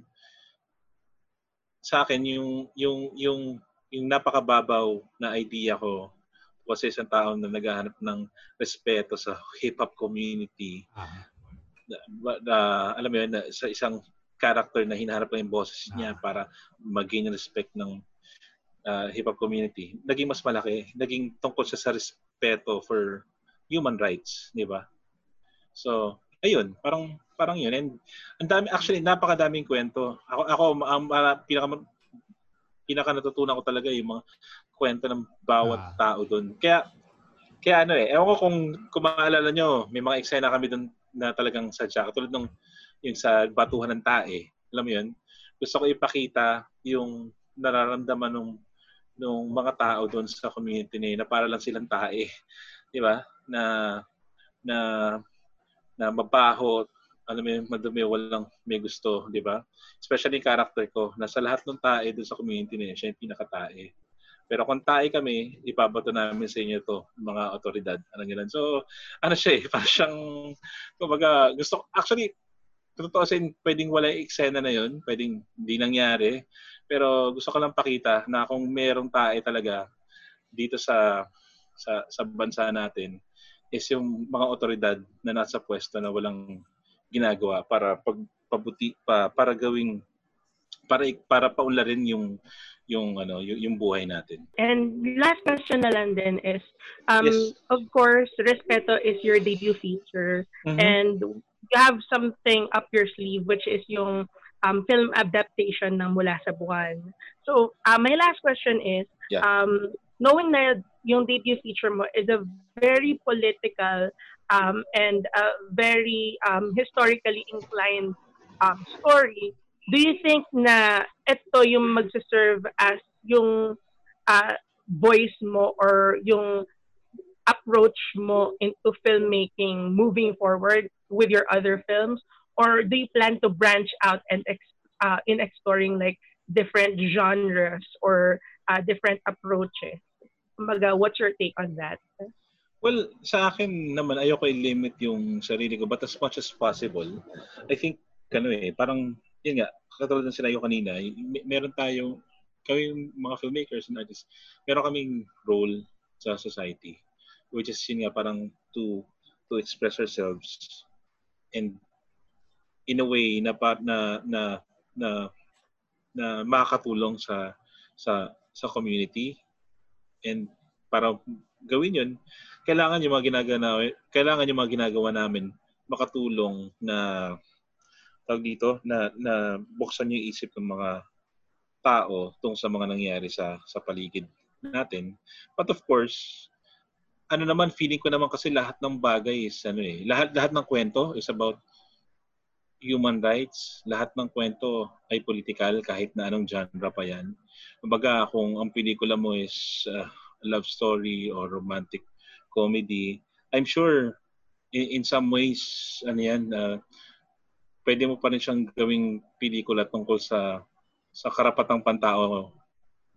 sa akin yung yung yung yung napakababaw na idea ko kasi isang tao na naghahanap ng respeto sa hip-hop community. Uh-huh. Na, na, alam mo yun, na, sa isang character na hinaharap lang yung boses niya ah. para mag-gain respect ng uh, hip-hop community, naging mas malaki. Naging tungkol siya sa respeto for human rights, di ba? So, ayun, parang parang yun. And ang dami, actually, napakadaming kwento. Ako, ako ang um, pinaka, pinaka natutunan ko talaga yung mga kwento ng bawat ah. tao doon. Kaya, kaya ano eh, ewan ko kung, kung maalala nyo, may mga eksena kami doon na talagang sadya. Katulad nung yung sa batuhan ng tae. Alam mo yun? Gusto ko ipakita yung nararamdaman ng ng mga tao doon sa community na, na para lang silang tae. Di ba? Na na na mabaho, mo yung madumi, walang may gusto, di ba? Especially yung character ko, na sa lahat ng tae doon sa community na siya yung pinakatae. Pero kung tae kami, ipabato namin sa inyo to, mga otoridad. Ano ganun. So, ano siya eh, [laughs] parang siyang, kumbaga, gusto, actually, totoo sin pwedeng wala yung eksena na yun, pwedeng hindi nangyari. Pero gusto ko lang pakita na kung merong tae talaga dito sa sa, sa bansa natin is yung mga otoridad na nasa pwesto na walang ginagawa para pagpabuti pa para gawing para para paunlarin yung yung ano yung, yung buhay natin. And last question na lang din is um yes. of course Respeto is your debut feature mm-hmm. and you have something up your sleeve which is yung um, film adaptation ng Mula sa Buwan. So, uh, my last question is, yeah. um, knowing na yung debut feature mo is a very political um, and a very um, historically inclined um, story, do you think na ito yung magsaserve as yung uh, voice mo or yung approach mo into filmmaking moving forward with your other films? Or do you plan to branch out and uh, in exploring like different genres or uh, different approaches. Kumbaga, what's your take on that? Well, sa akin naman, ayoko i-limit yung sarili ko. But as much as possible, I think, ano eh, parang, yun nga, katulad ng sinayo kanina, may, meron tayo, kami mga filmmakers and artists, meron kaming role sa society. Which is, yun nga, parang to to express ourselves and in a way na pa, na na na na makakatulong sa sa sa community. And para gawin yun kailangan yung mga ginagawa kailangan yung mga ginagawa namin makatulong na tawag dito na na buksan yung isip ng mga tao tungkol sa mga nangyayari sa sa paligid natin. But of course ano naman feeling ko naman kasi lahat ng bagay is ano eh lahat lahat ng kwento is about human rights lahat ng kwento ay political kahit na anong genre pa yan. Kumbaga kung ang pelikula mo is uh, love story or romantic comedy I'm sure in, in some ways ano yan uh, pwede mo pa rin siyang gawing pelikula tungkol sa sa karapatang pantao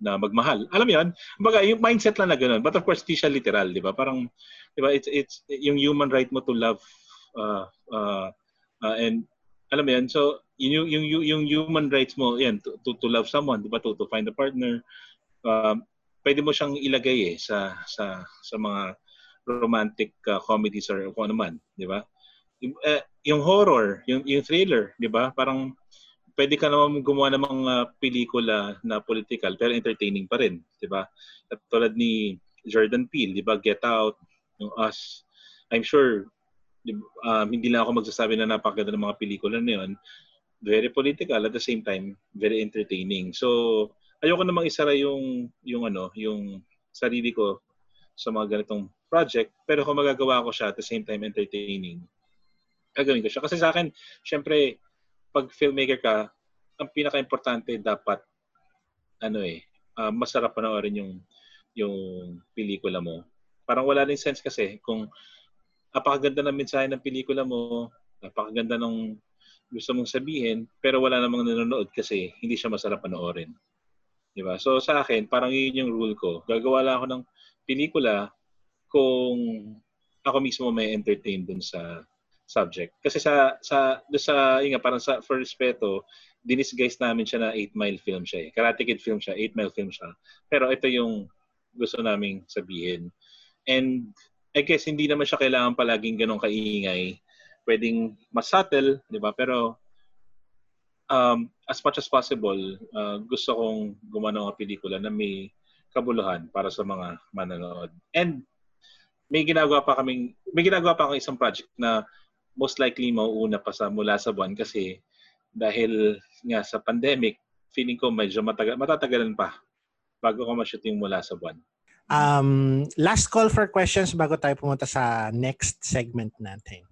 na magmahal. Alam mo 'yon? Kumbaga, yung mindset lang na ganoon. But of course, di siya literal, 'di ba? Parang 'di ba, it's it's yung human right mo to love uh, uh, uh, and alam mo 'yan. So, yung yung yung, yung human rights mo, 'yan, to, to, to love someone, 'di ba? To, to find a partner. Um, pwede mo siyang ilagay eh sa sa sa mga romantic uh, comedies or kung ano man, 'di ba? Yung, uh, yung horror, yung yung thriller, 'di ba? Parang pwede ka naman gumawa ng mga pelikula na political pero entertaining pa rin, 'di ba? Tulad ni Jordan Peele, 'di ba? Get Out, yung Us. I'm sure um, hindi lang ako magsasabi na napakaganda ng mga pelikula na 'yon. Very political at the same time very entertaining. So, ayoko namang isara yung yung ano, yung sarili ko sa mga ganitong project, pero kung magagawa ko siya at the same time entertaining, gagawin ko siya. Kasi sa akin, syempre, pag filmmaker ka, ang pinaka-importante dapat ano eh, uh, masarap panoorin yung yung pelikula mo. Parang wala rin sense kasi kung napakaganda ng mensahe ng pelikula mo, napakaganda ng gusto mong sabihin, pero wala namang nanonood kasi hindi siya masarap panoorin. Di ba? So sa akin, parang yun yung rule ko. Gagawa lang ako ng pelikula kung ako mismo may entertain dun sa subject. Kasi sa sa do sa yung parang sa for respeto, dinisguise namin siya na 8 mile film siya eh. Karate Kid film siya, 8 mile film siya. Pero ito yung gusto naming sabihin. And I guess hindi naman siya kailangan palaging ganong kaingay. Pwedeng mas subtle, di ba? Pero um, as much as possible, uh, gusto kong gumawa ng pelikula na may kabuluhan para sa mga manonood. And may ginagawa pa kaming may ginagawa pa akong isang project na most likely mauuna pa sa mula sa buwan kasi dahil nga sa pandemic, feeling ko medyo matagal, matatagalan pa bago ko ma-shoot yung mula sa buwan. Um, last call for questions bago tayo pumunta sa next segment natin.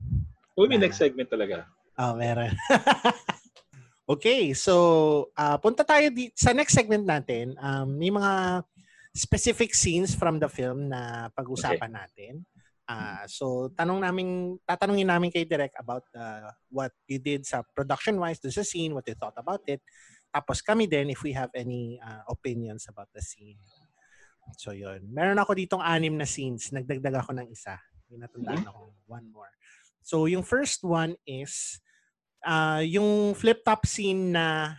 Uy, may next segment talaga. Oh, meron. [laughs] okay, so uh, punta tayo di- sa next segment natin. Um, may mga specific scenes from the film na pag-usapan okay. natin. Uh, so tanong namin tatanungin namin kay Direk about uh, what you did sa production wise do sa scene, what you thought about it. Tapos kami din if we have any uh, opinions about the scene. So yun. Meron ako ditong anim na scenes. Nagdagdag ako ng isa. May natandaan ako one more. So yung first one is uh, yung flip top scene na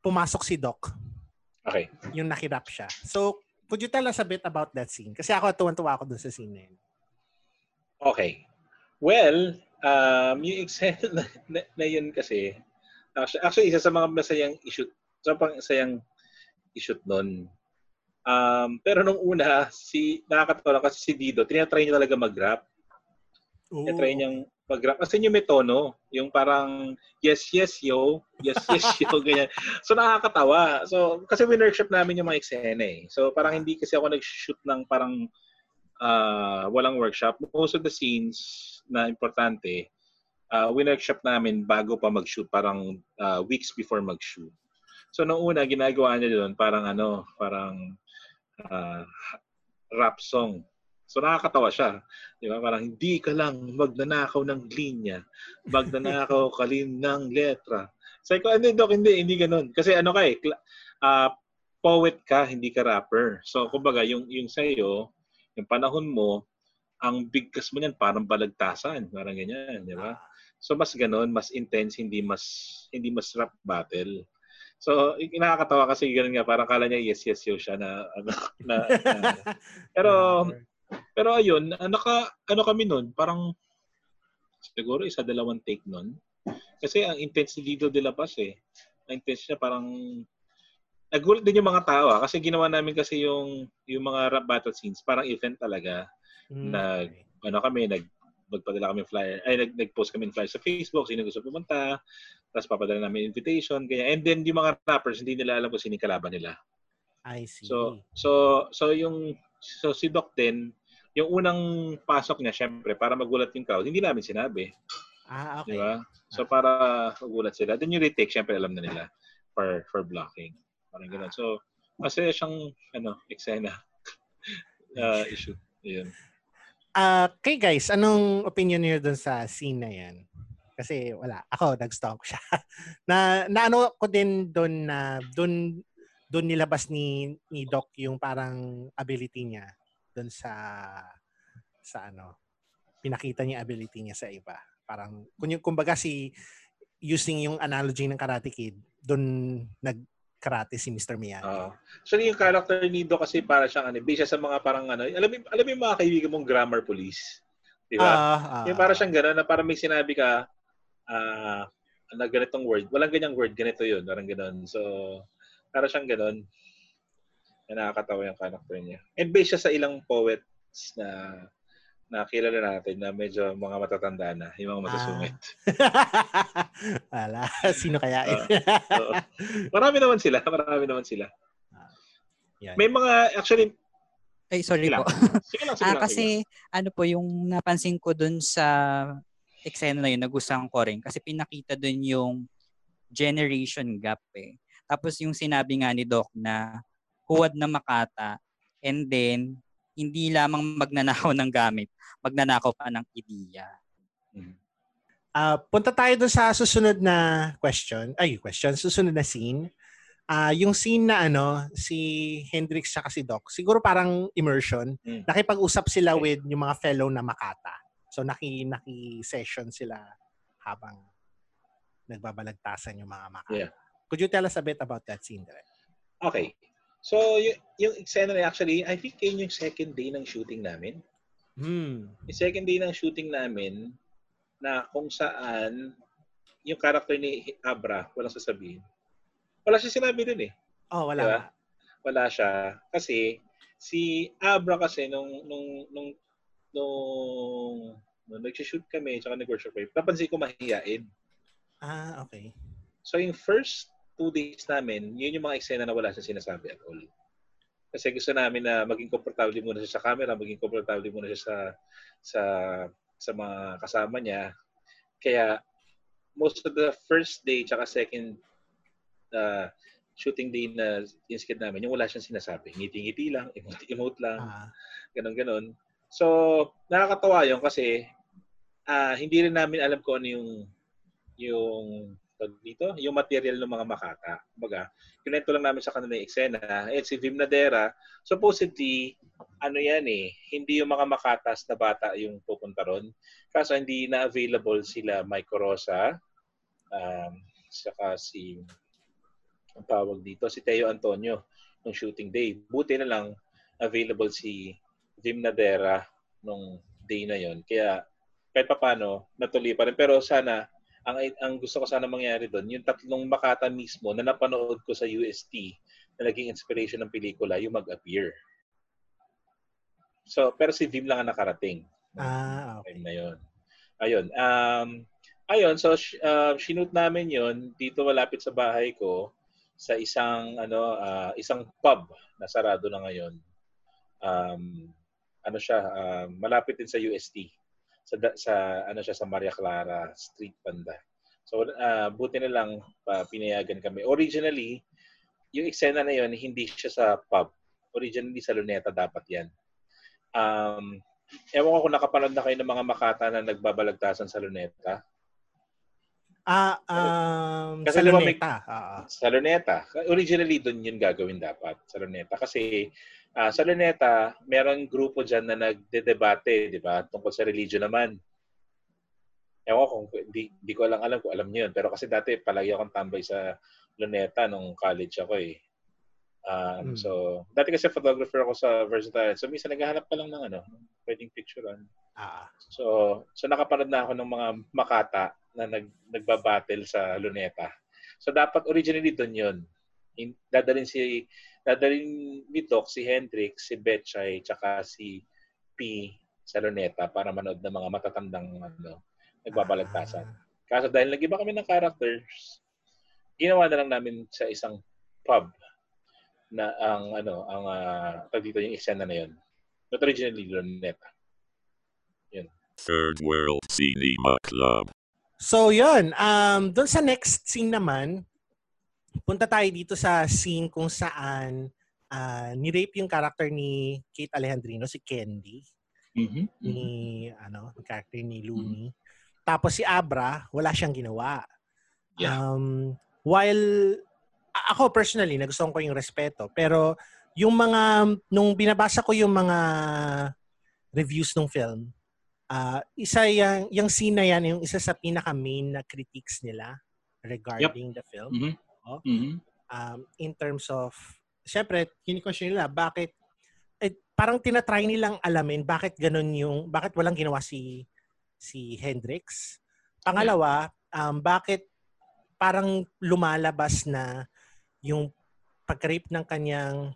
pumasok si Doc. Okay. Yung nakirap siya. So Could you tell us a bit about that scene? Kasi ako tuwan-tuwa ako dun sa scene na yun. Okay. Well, um, yung example [laughs] na, na, na yun kasi, actually, actually, isa sa mga masayang issue, sa pang masayang issue nun. Um, pero nung una, si, nakakatawa kasi si Dido, tinatry niya talaga mag-rap. Tinatry niyang mag-rap. Kasi yung may tono, yung parang yes, yes, yo, yes, yes, yo, [laughs] ganyan. So nakakatawa. So kasi winnership namin yung mga eksena eh. So parang hindi kasi ako nag-shoot ng parang uh, walang workshop. Most of the scenes na importante, uh, winnership namin bago pa mag-shoot, parang uh, weeks before mag-shoot. So nung una, ginagawa niya doon parang ano, parang uh, rap song So nakakatawa siya. Di ba? Parang hindi ka lang magnanakaw ng linya, magnanakaw ka rin ng letra. Sabi ko, hindi, Dok, hindi, hindi ganun. Kasi ano ka eh, ah, poet ka, hindi ka rapper. So, kumbaga, yung, yung sa'yo, yung panahon mo, ang bigkas mo niyan parang balagtasan, parang ganyan, di ba? So mas ganun, mas intense, hindi mas hindi mas rap battle. So nakakatawa kasi ganun nga parang kala niya yes yes yo siya na ano na, na [laughs] pero pero ayun, ano ka ano kami noon, parang siguro isa dalawang take noon. Kasi ang intense ni Lido de la Paz eh. Ang intense niya parang nagulat din yung mga tao ah, kasi ginawa namin kasi yung yung mga rap battle scenes parang event talaga Mm, nag- ano kami, nag magpadala kami flyer, ay nag, nag-post kami flyer sa Facebook, sino gusto pumunta, tapos papadala namin invitation, ganyan. And then yung mga rappers, hindi nila alam kung sino kalaban nila. I see. So, so, so yung, so si Doc din, yung unang pasok niya, syempre, para magulat yung crowd, hindi namin sinabi. ah, Di okay. ba? So, para magulat sila. Then yung retake, syempre, alam na nila for, for blocking. Parang gano'n. So, masaya siyang, ano, eksena. [laughs] uh, issue. Yun. Ah, kay guys, anong opinion niyo dun sa scene na yan? Kasi wala, ako nag-stalk siya. [laughs] na naano ko din doon na doon doon nilabas ni ni Doc yung parang ability niya doon sa sa ano pinakita niya ability niya sa iba. Parang kung yung kumbaga si using yung analogy ng Karate Kid, doon nag-karate si Mr. Miyagi. Oo. Actually, yung character ni Do kasi para siyang ano, based sa mga parang ano, alam mo, alam mo yung mga kaibigan mong grammar police. Di ba? Ah, ah, yung para siyang gano'n na parang may sinabi ka ah na ganitong word. Walang ganyang word, ganito yun. Parang gano'n. So, para siyang gano'n. Na nakakatawa yung character niya. And based siya sa ilang poets na na kilala natin na medyo mga matatanda na, yung mga masusungit. [laughs] Wala. Sino kaya? [laughs] Oo. Oo. Marami naman sila. Marami naman sila. Yan. May mga, actually, Ay, sorry Sige lang. po. sige lang, sige Ah, lang. sige kasi ano po yung napansin ko dun sa eksena na yun, nagustuhan ko rin. Kasi pinakita dun yung generation gap eh. Tapos yung sinabi nga ni Doc na huwad na makata and then hindi lamang magnanakaw ng gamit, magnanakaw pa ng ideya. Ah, punta tayo dun sa susunod na question. Ay, question. Susunod na scene. Ah, yung scene na ano, si Hendrix siya si Doc, siguro parang immersion. Mm. Nakipag-usap sila Okay. with yung mga fellow na Makata. So naki naki-session sila habang nagbabalagtasan yung mga Makata. Yeah. Could you tell us a bit about that scene, Direk? Okay. So, yung, yung eksena na actually, I think yun yung second day ng shooting namin. Hmm. Yung second day ng shooting namin, na kung saan yung character ni Abra, walang sasabihin. Wala siya sinabi dun eh. Oh, wala. Diba? Wala siya. Kasi, si Abra kasi nung, nung, nung, nung, nung nag-shoot kami, tsaka nag-workshop kami, napansin ko mahihain. Ah, okay. So yung first two days namin, yun yung mga eksena na wala siya sinasabi at all. Kasi gusto namin na maging komportable muna siya sa camera, maging komportable muna siya sa sa sa mga kasama niya. Kaya most of the first day tsaka second uh, shooting day na inskid namin, yung wala siyang sinasabi. Ngiti-ngiti lang, [laughs] emote-emote lang Ah, ganon-ganon. So, nakakatawa yun kasi ah hindi rin namin alam kung ano yung yung dito, yung material ng mga makata. Kumbaga, kinento lang namin sa kanila yung eksena. Eh, si Vim Nadera, supposedly, ano yan eh, hindi yung mga makatas na bata yung pupunta ron. Kaso hindi na available sila Mike Rosa, um, saka si, ang tawag dito, si Teo Antonio nung shooting day. Buti na lang available si Vim Nadera nung day na yon. Kaya kahit papano natuloy pa rin. Pero sana ang ang gusto ko sana mangyari doon, yung tatlong makata mismo na napanood ko sa UST na naging inspiration ng pelikula, yung mag-appear. So, pero si Vim lang ang nakarating. ah, okay. Time na yon. Ayun. Um, ayun, so uh, shinoot namin yon dito malapit sa bahay ko sa isang ano ah, isang pub na sarado na ngayon. Um, ano siya, ah, malapit din sa UST. Sa sa ano siya sa Maria Clara Street banda. So ah, buti na lang pa pinayagan kami. Originally, yung eksena na yon hindi siya sa pub. Originally sa Luneta dapat 'yan. Um, ewan ko kung nakapanood na kayo ng mga makata na nagbabalagtasan sa luneta. Ah, um, Kasi sa ba may- Luneta. Oo. Sa luneta. Originally, doon yun gagawin dapat. Sa luneta. Kasi ah, sa luneta, meron grupo dyan na nagdedebate, di ba? Tungkol sa religion naman. Ewan ko di, di ko lang alam kung alam niyo yun. Pero kasi dati, palagi akong tambay sa luneta nung college ako eh. Um, Hmm. So, dati kasi photographer ako sa Versatile. So, minsan naghahanap ka lang ng ano, pwedeng picturean. Ah, So, so nakapanood na ako ng mga makata na nag, nagbabattle sa Luneta. So, dapat originally doon yun. In, dadalhin si dadalhin ni Doc, si Hendrix, si Betchay, tsaka si P sa Luneta para manood ng mga matatandang ano, nagbabalagtasan. Ah, Kaso dahil nag-iba kami ng characters, ginawa na lang namin sa isang pub na ang ano ang uh, dito yung eksena na yun. But originally Luneta. Third World Cinema Club. So, yun. Um, doon sa next scene naman, punta tayo dito sa scene kung saan ah, ni-rape yung character ni Kate Alejandrino, si Candy, Mhm. ni, ano, yung character ni Looney. Tapos si Abra, wala siyang ginawa. Yeah. Um, while, ako personally, nagustuhan ko yung respeto, pero yung mga, nung binabasa ko yung mga reviews ng film, ah isa yung, yung scene na yan, yung isa sa pinaka-main na critiques nila regarding the film. Mhm. Oh. Mhm. um, in terms of, syempre, kini-question nila, bakit, eh, parang tinatry nilang alamin bakit ganun yung, bakit walang ginawa si, si Hendrix. Pangalawa, um, bakit parang lumalabas na yung pag-rape ng kanyang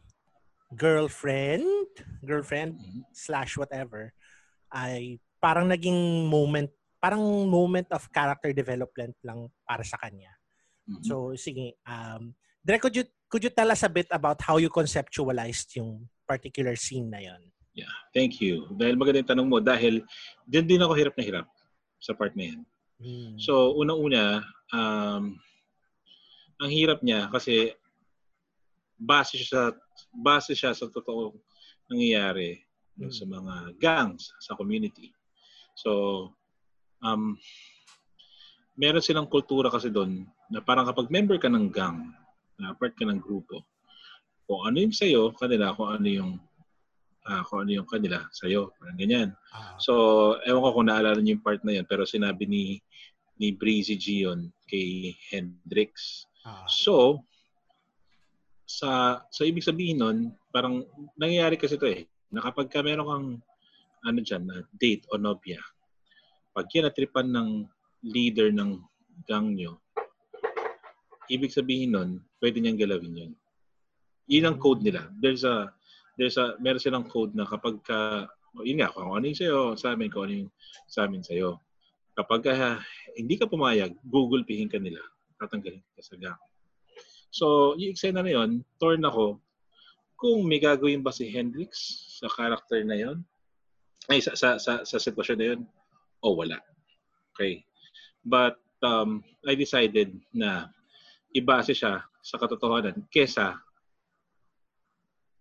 girlfriend, girlfriend Mhm. slash whatever, ay parang naging moment, parang moment of character development lang para sa kanya. Mhm. So, sige. Um, Direk, could you, could you tell us a bit about how you conceptualized yung particular scene na yon? Thank you. Dahil maganda yung tanong mo, dahil din din ako hirap na hirap sa part na yan. Hmm. So, unang-una, um, ang hirap niya kasi base siya sa base siya sa totoong nangyayari Mm. sa mga gangs sa community. So, um, meron silang kultura kasi doon na parang kapag member ka ng gang, na part ka ng grupo, kung ano yung sa'yo, kanila, kung ano yung ah, kung ano yung kanila, sa'yo, parang ganyan. Ah, So, ewan ko kung naalala niyo yung part na yun, pero sinabi ni ni Breezy G yun kay Hendrix. ah, So, sa sa ibig sabihin nun, parang nangyayari kasi ito eh, na kapag ka meron kang ano dyan, na date o nobya, pag kinatripan ng leader ng gang nyo, ibig sabihin nun, pwede niyang galawin yun. Yun ang code nila. There's a, there's a, meron silang code na kapag ka, yun nga, kung ano yung sa'yo, sa amin, kung ano yung sa amin sa'yo. Kapag ka, hindi ka pumayag, Google pihin ka nila. Tatanggalin ka sa gang. So, yung eksena na yun, torn ako, kung may gagawin ba si Hendrix sa character na yun, ay sa, sa, sa, sa sitwasyon na yun, o wala. Okay. But um, I decided na ibase siya sa katotohanan kesa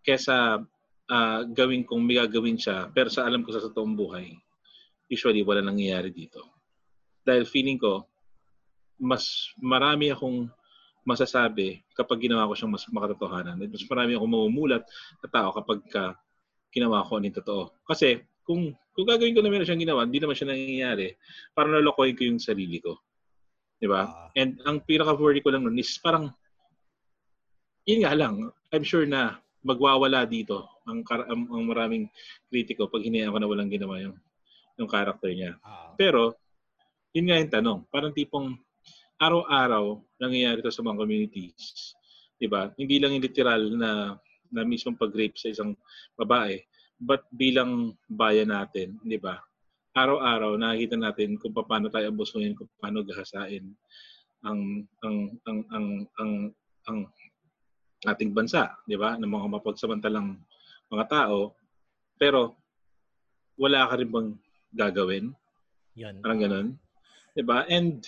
kesa ah, gawin kong may gagawin siya pero sa alam ko sa totoong buhay usually wala nangyayari dito. Dahil feeling ko mas marami akong masasabi kapag ginawa ko siyang mas makatotohanan. At Mas marami akong mamumulat na tao kapag ka ginawa ko yung totoo. Kasi kung kung gagawin ko na meron siyang ginawa, hindi naman siya nangyayari, parang nalokohin ko yung sarili ko. Di ba? ah, And ang pinaka-worry ko lang nun is parang, yun nga lang, I'm sure na magwawala dito ang, ang, ang maraming kritiko pag hinayaan ko na walang ginawa yung, yung character niya. ah. Pero, yun nga yung tanong. Parang tipong araw-araw nangyayari to sa mga communities. Di ba? Hindi lang yung literal na, na mismong pag-rape sa isang babae, but bilang bayan natin, di ba? Araw-araw nakikita natin kung paano tayo abusuhin, kung paano gahasain ang ang ang ang ang, ang ating bansa, di ba? Ng mga mapagsamantalang mga tao. Pero wala ka rin bang gagawin? Yun. Parang ganun. 'Di ba? And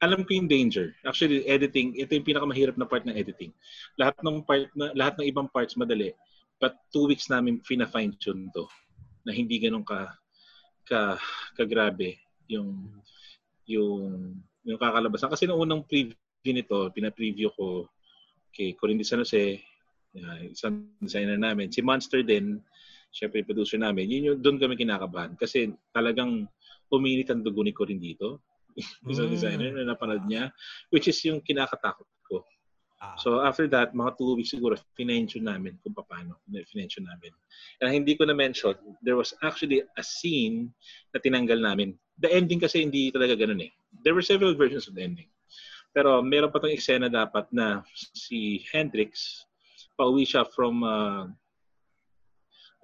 alam ko yung danger. Actually, editing, ito yung pinakamahirap na part ng editing. Lahat ng part na lahat ng ibang parts madali. But two weeks namin fina-fine tune to. na hindi ganun ka ka kagrabe yung yung yung kakalabasan. Kasi noong unang preview nito pina-preview ko kay Corinne San Jose uh, isang designer namin. Si Monster din syempre producer namin. Yun yung doon kami kinakabahan. Kasi talagang uminit ang dugo ni Corinne dito. [laughs] Isang Mm. designer na napanood niya which is yung kinakatakot. ko Ah. So after that, mga two weeks siguro, finention namin kung paano. Finention namin. And hindi ko na-mention, there was actually a scene na tinanggal namin. The ending kasi hindi talaga ganun eh. There were several versions of the ending. Pero meron pa tong eksena dapat na si Hendrix, pauwi siya from uh,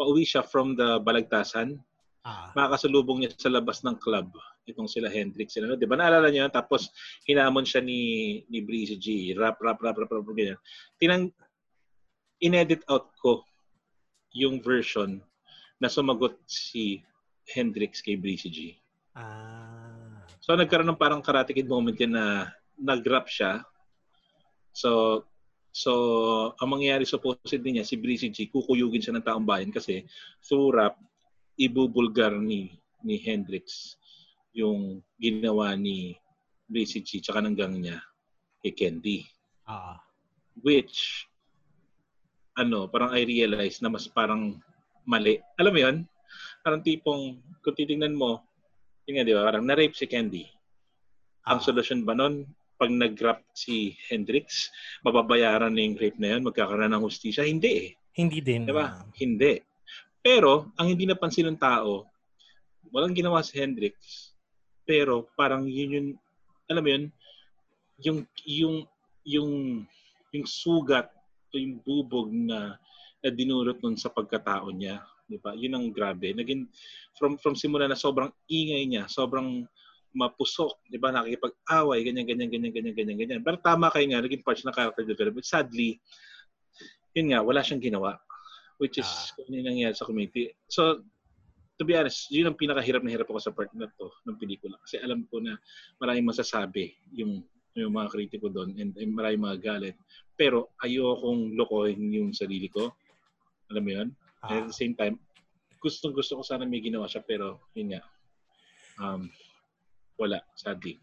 pauwi siya from the balagtasan ah. makakasalubong niya sa labas ng club itong sila Hendrix sila no? 'di ba naalala niyo tapos hinamon siya ni ni Breezy G. Rap rap rap rap, rap ganyan. Tinang inedit out ko yung version na sumagot si Hendrix kay Breezy G. Ah. so nagkaroon ng parang karate kid moment yan na nag-rap siya. So so ang mangyayari supposedly niya si Breezy G kukuyugin siya ng taong bayan kasi through rap ibubulgar ni ni Hendrix yung ginawa ni Breezy G tsaka ng gang niya kay Candy Ah. which ano parang I realize na mas parang mali alam mo yun parang tipong kung titingnan mo yun nga di ba parang na-rape si Candy ang Ah. solusyon ba nun pag nag-rap si Hendrix mababayaran na yung rape na yun magkakaroon ng hustisya hindi eh Hindi din. Di ba? Hindi. Pero, ang hindi napansin ng tao, walang ginawa si Hendrix, pero parang yun yung, alam mo yun, yung, yung, yung, yung sugat o yung bubog na, na dinulot nun sa pagkatao niya. Di ba? Yun ang grabe. Naging, from, from simula na sobrang ingay niya, sobrang mapusok, di ba? Nakikipag-away, ganyan, ganyan, ganyan, ganyan, ganyan, ganyan. Pero tama kayo nga, naging parts ng character development. Sadly, yun nga, wala siyang ginawa. Which is, Ah. kung ano yung nangyari sa community. So, to be honest, yun ang pinakahirap na hirap ako sa part na to ng pelikula. Kasi alam ko na maraming masasabi yung yung mga kritiko doon and, and maraming mga galit. Pero ayokong lokohin yung sarili ko. Alam mo yun? Ah. At the same time, gustong gusto ko sana may ginawa siya pero yun nga. Um, wala, sadly.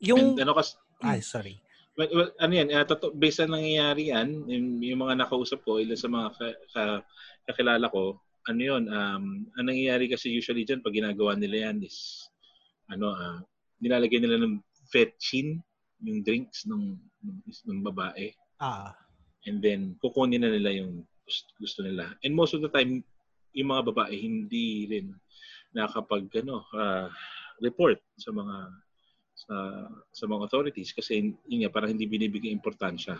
Yung, And ano kas, ay, sorry. Well, well, ano yan, uh, totoo, based sa nangyayari yan, yung, yung mga nakausap ko, ilan sa mga ka, ka- kakilala ko, ano yun, um, ang nangyayari kasi usually dyan, pag ginagawa nila yan is, ano, ah, nilalagay nila ng vetchin, yung drinks ng, ng, ng babae, Ah. and then kukunin na nila yung gusto, nila. And most of the time, yung mga babae hindi rin nakapag ano, ah, report sa mga sa sa mga authorities kasi yun nga parang hindi binibigyan importansya.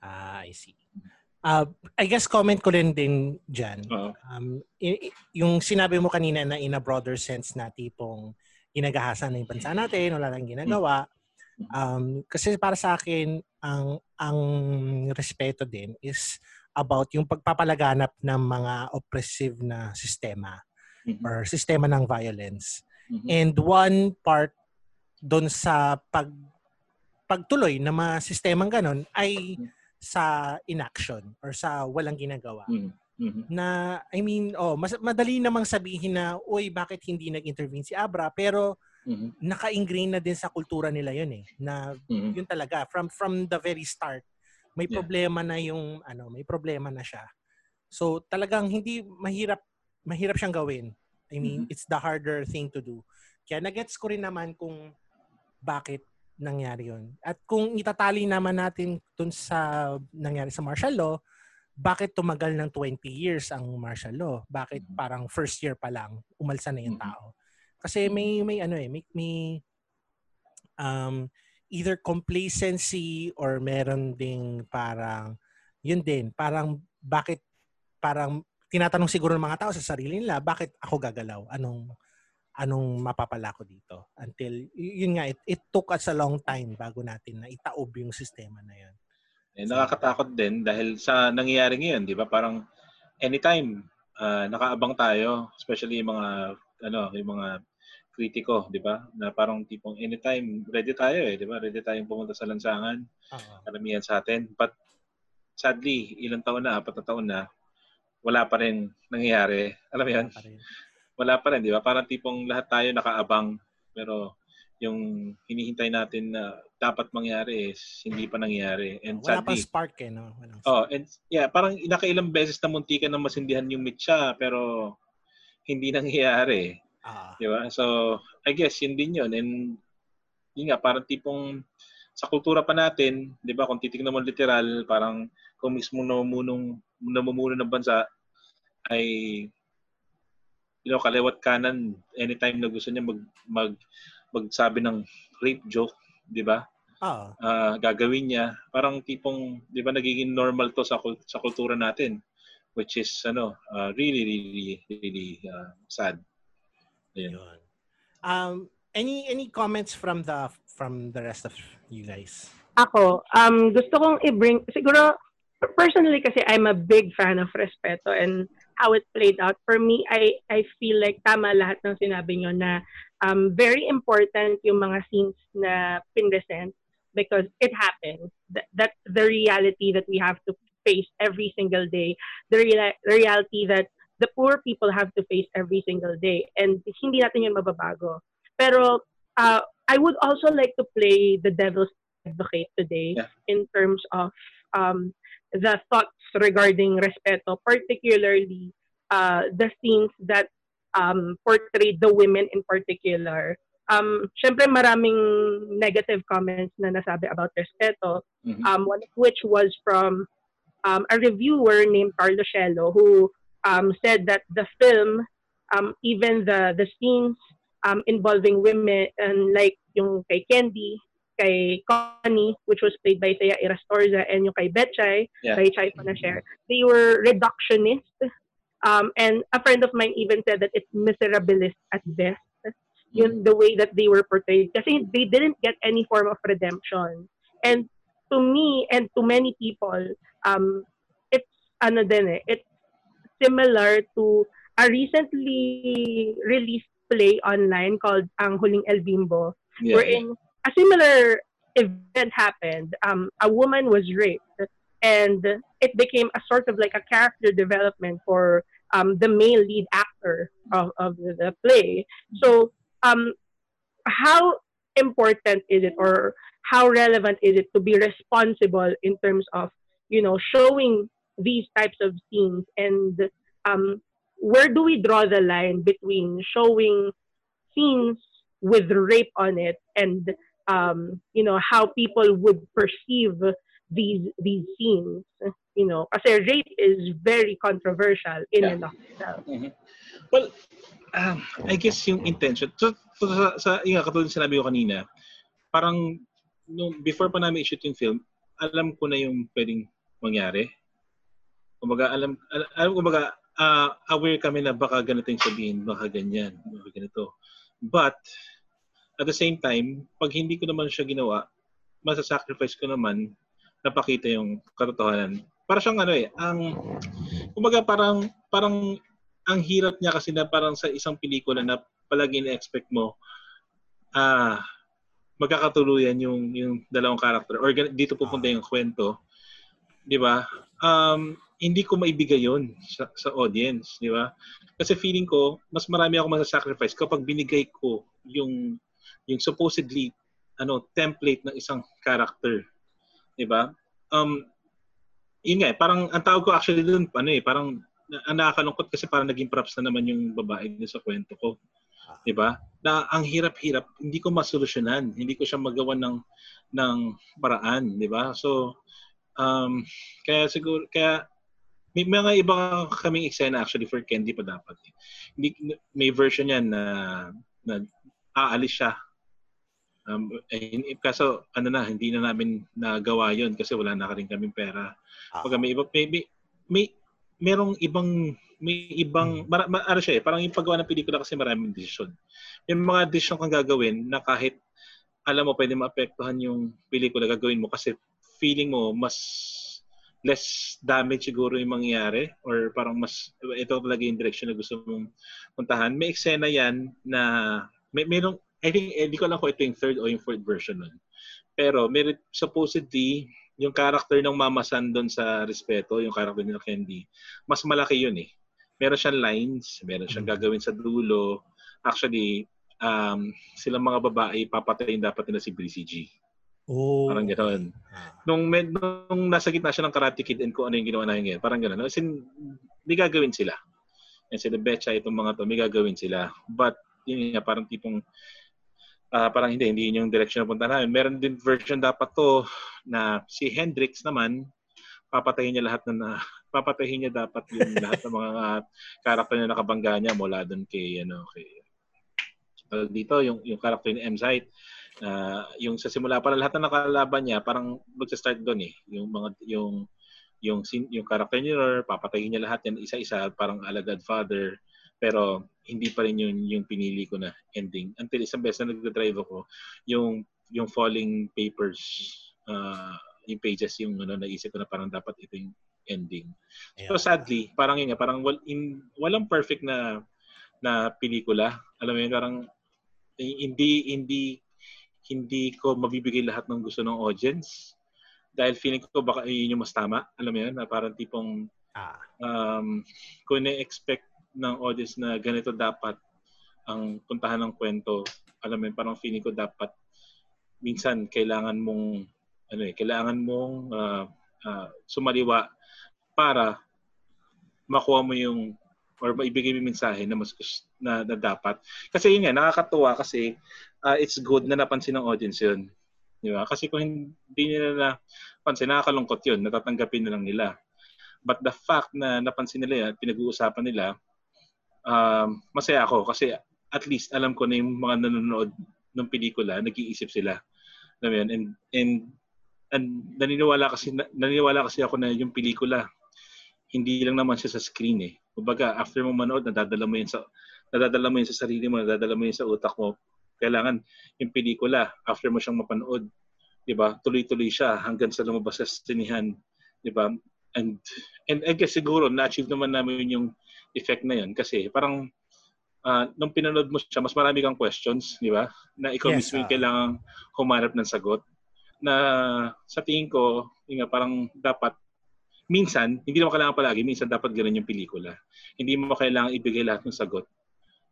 Ah, I see. Uh, I guess comment ko rin din dyan. Um, yung sinabi mo kanina na in a broader sense na tipong ginagahasan na yung bansa natin, wala lang ginagawa. Um, kasi para sa akin, ang ang respeto din is about yung pagpapalaganap ng mga oppressive na sistema Mhm. or sistema ng violence. Mhm. And one part doon sa pag pagtuloy ng mga sistemang ganon ay sa inaction or sa walang ginagawa. Mhm. Mhm. Na I mean, oh, mas madali namang sabihin na, "Uy, bakit hindi nag-intervene si Abra?" Pero Mhm. naka-ingrain na din sa kultura nila 'yun eh. Na Mhm. yun talaga from from the very start may Yeah. problema na yung ano, may problema na siya. So talagang hindi mahirap mahirap siyang gawin. I mean, Mhm. it's the harder thing to do. Kaya nagets ko rin naman kung bakit nangyari yun. At kung itatali naman natin dun sa nangyari sa martial law, bakit tumagal ng 20 years ang martial law? Bakit Mhm. parang first year pa lang umalsa na yung Mhm. tao? Kasi may may ano eh, may, may um either complacency or meron ding parang yun din, parang bakit parang tinatanong siguro ng mga tao sa sarili nila, bakit ako gagalaw? Anong anong mapapala ko dito? Until, yun nga, it, it took us a long time bago natin na itaob yung sistema na yun. Eh, nakakatakot din dahil sa nangyayari ngayon, 'di ba? Parang anytime ah, nakaabang tayo, especially yung mga ano, yung mga kritiko, 'di ba? Na parang tipong anytime ready tayo eh, 'di ba? Ready tayong pumunta sa lansangan, Oo. karamihan sa atin. But sadly, ilang taon na, apat na taon na, wala pa rin nangyayari. Alam mo yan? Pa. Wala pa rin, di ba? Parang tipong lahat tayo nakaabang pero yung hinihintay natin na dapat mangyari is hindi pa nangyayari. And Wala sadly, spark eh, no? Walang oh, and yeah, parang nakailang beses na munti ka na masindihan yung mitsa pero hindi [laughs] nangyayari. Ah, Di ba? So, I guess yun din yun. And yun nga, parang tipong sa kultura pa natin, di ba, kung titignan mo literal, parang kung mismo namumunong, namumuno ng bansa ay you know, kaliwat kanan anytime na gusto niya mag, mag magsabi ng rape joke, di ba? ah, Ah, gagawin niya. Parang tipong, di ba, nagiging normal to sa kul- sa kultura natin which is ano, ah, really really really ah, sad. Ayun. yun. Um, any any comments from the from the rest of you guys? Ako, um, gusto kong i-bring, siguro, personally kasi I'm a big fan of Respeto and how it played out. For me, I, I feel like tama lahat ng sinabi nyo na um, very important yung mga scenes na pinresent because it happens. That, that's the reality that we have to face every single day. The, the reality that the poor people have to face every single day. And hindi natin yun mababago. Pero uh, I would also like to play the devil's advocate today Yeah. in terms of um, the thoughts regarding respeto, particularly uh, the scenes that um, portrayed the women in particular. Um, Siyempre maraming negative comments na nasabi about respeto, Mhm. um, one of which was from um, a reviewer named Carlo Scello who um, said that the film, um, even the the scenes um, involving women, and like yung kay Candy, kay Connie, which was played by Thea Irastorza, and yung kay Betchay, Yeah. kay Chai Panasher, they were reductionist. Um, and a friend of mine even said that it's miserabilist at best. Yun the way that they were portrayed. Kasi they didn't get any form of redemption. And to me and to many people, um, it's ano din eh, it's similar to a recently released play online called Ang Huling El Bimbo, Yeah, wherein a similar event happened. Um, a woman was raped, and it became a sort of like a character development for um, the male lead actor of, of the, play. So, um, how important is it, or how relevant is it to be responsible in terms of, you know, showing these types of scenes, and um, where do we draw the line between showing scenes with rape on it and um, you know how people would perceive these these scenes you know kasi rape is very controversial in Yeah. and of itself Mhm. Well, um, I guess yung intention, so, so sa, sa yung nga, katulad sinabi ko kanina, parang nung before pa namin i-shoot yung film, alam ko na yung pwedeng mangyari. Kumbaga, alam, alam, alam kumbaga, ah, aware kami na baka ganito yung sabihin, baka ganyan, baka ganito. But, at the same time, pag hindi ko naman siya ginawa, masasacrifice ko naman napakita yung katotohanan. Para siyang ano eh, ang, kumbaga parang, parang ang hirap niya kasi na parang sa isang pelikula na palagi na-expect mo, ah, magkakatuluyan yung yung dalawang karakter or dito pupunta yung kwento, 'di ba? Um, hindi ko maibigay yon sa, sa audience, 'di ba? Kasi feeling ko mas marami ako masasacrifice kapag binigay ko yung yung supposedly ano template ng isang character, 'di ba? Um yun nga, eh, parang ang tawag ko actually doon ano eh, parang ang nakakalungkot kasi parang naging props na naman yung babae dun sa kwento ko. 'Di ba? Na ang hirap-hirap, hindi ko masolusyonan, hindi ko siya magawa ng ng paraan, 'di ba? So um kaya siguro kaya may mga iba kaming eksena actually for Candy pa dapat. Eh. Hindi may version yan na na aalis siya. Um, eh, kaso ano na, hindi na namin nagawa yon kasi wala na rin kaming pera. Ah. Pag may iba may, may, may merong ibang may ibang mara, ma, ano siya eh, parang yung paggawa ng pelikula kasi maraming desisyon. May mga desisyon kang gagawin na kahit alam mo pwede maapektuhan yung pelikula gagawin mo kasi feeling mo mas less damage siguro yung mangyayari or parang mas ito talaga yung direction na gusto mong puntahan. May eksena yan na may merong I think eh, di ko alam kung ito yung third o yung fourth version nun. Pero meron supposedly yung character ng Mama San doon sa Respeto, yung character ni Candy, mas malaki yun eh. Meron siyang lines, meron siyang Mm. gagawin sa dulo. Actually, um, silang mga babae, papatayin dapat nila si Breezy G. Oh. Parang gano'n. Ah. Nung, med, nung nasa gitna siya ng Karate Kid and kung ano yung ginawa na ngayon, parang gano'n. As in, may gagawin sila. And sila Betcha, itong mga to, may gagawin sila. But, yun nga, parang tipong, ah parang hindi, hindi yun yung direction na punta namin. Meron din version dapat to na si Hendrix naman, papatayin niya lahat na, na [laughs] papatayin niya dapat yung lahat ng mga karakter na nakabangga niya mula doon kay ano kay tawag dito yung yung karakter ni M. Sight na yung sa simula pa lahat ng nakalaban niya parang magsa-start doon eh. Yung mga yung yung yung karakter niya papatayin niya lahat yan isa-isa parang ala Godfather pero hindi pa rin yun yung pinili ko na ending. Until isang beses na nagda-drive ako yung yung falling papers uh, yung pages yung ano naisip ko na parang dapat ito yung ending. So Ayan. sadly parang yun nga parang wal, in, walang perfect na na pelikula. Alam mo yun parang eh, hindi hindi hindi ko mabibigay lahat ng gusto ng audience. Dahil feeling ko baka yun yung mas tama. Alam mo yun na parang tipong Ah. um, kung na-expect ng audience na ganito dapat ang puntahan ng kwento. Alam mo yun parang feeling ko dapat minsan kailangan mong ano eh kailangan mong ah, ah, sumaliwa para makuha mo yung or maibigay mo mensahe na mas na, na dapat. Kasi yun nga nakakatuwa kasi ah, it's good na napansin ng audience yun. Di ba? Kasi kung hindi nila na pansin nakakalungkot yun. Natatanggapin na lang nila. But the fact na napansin nila yan pinag-uusapan nila um, masaya ako kasi at least alam ko na yung mga nanonood ng pelikula nag-iisip sila alam yun and and and naniniwala kasi naniniwala kasi ako na yung pelikula hindi lang naman siya sa screen eh. Kumbaga, after mo manood, nadadala mo yun sa nadadala mo yun sa sarili mo, nadadala mo yun sa utak mo. Kailangan yung pelikula, after mo siyang mapanood, 'di ba? Tuloy-tuloy siya hanggang sa lumabas sa sinihan, 'di ba? And and I guess siguro na-achieve naman namin yung effect na yun kasi parang ah, nung pinanood mo siya, mas marami kang questions, di ba? Na ikaw Yes, mismo yung ah. kailangang humanap ng sagot. Na sa tingin ko, yun nga, parang dapat minsan, hindi naman kailangan palagi, minsan dapat ganun yung pelikula. Hindi mo kailangan ibigay lahat ng sagot.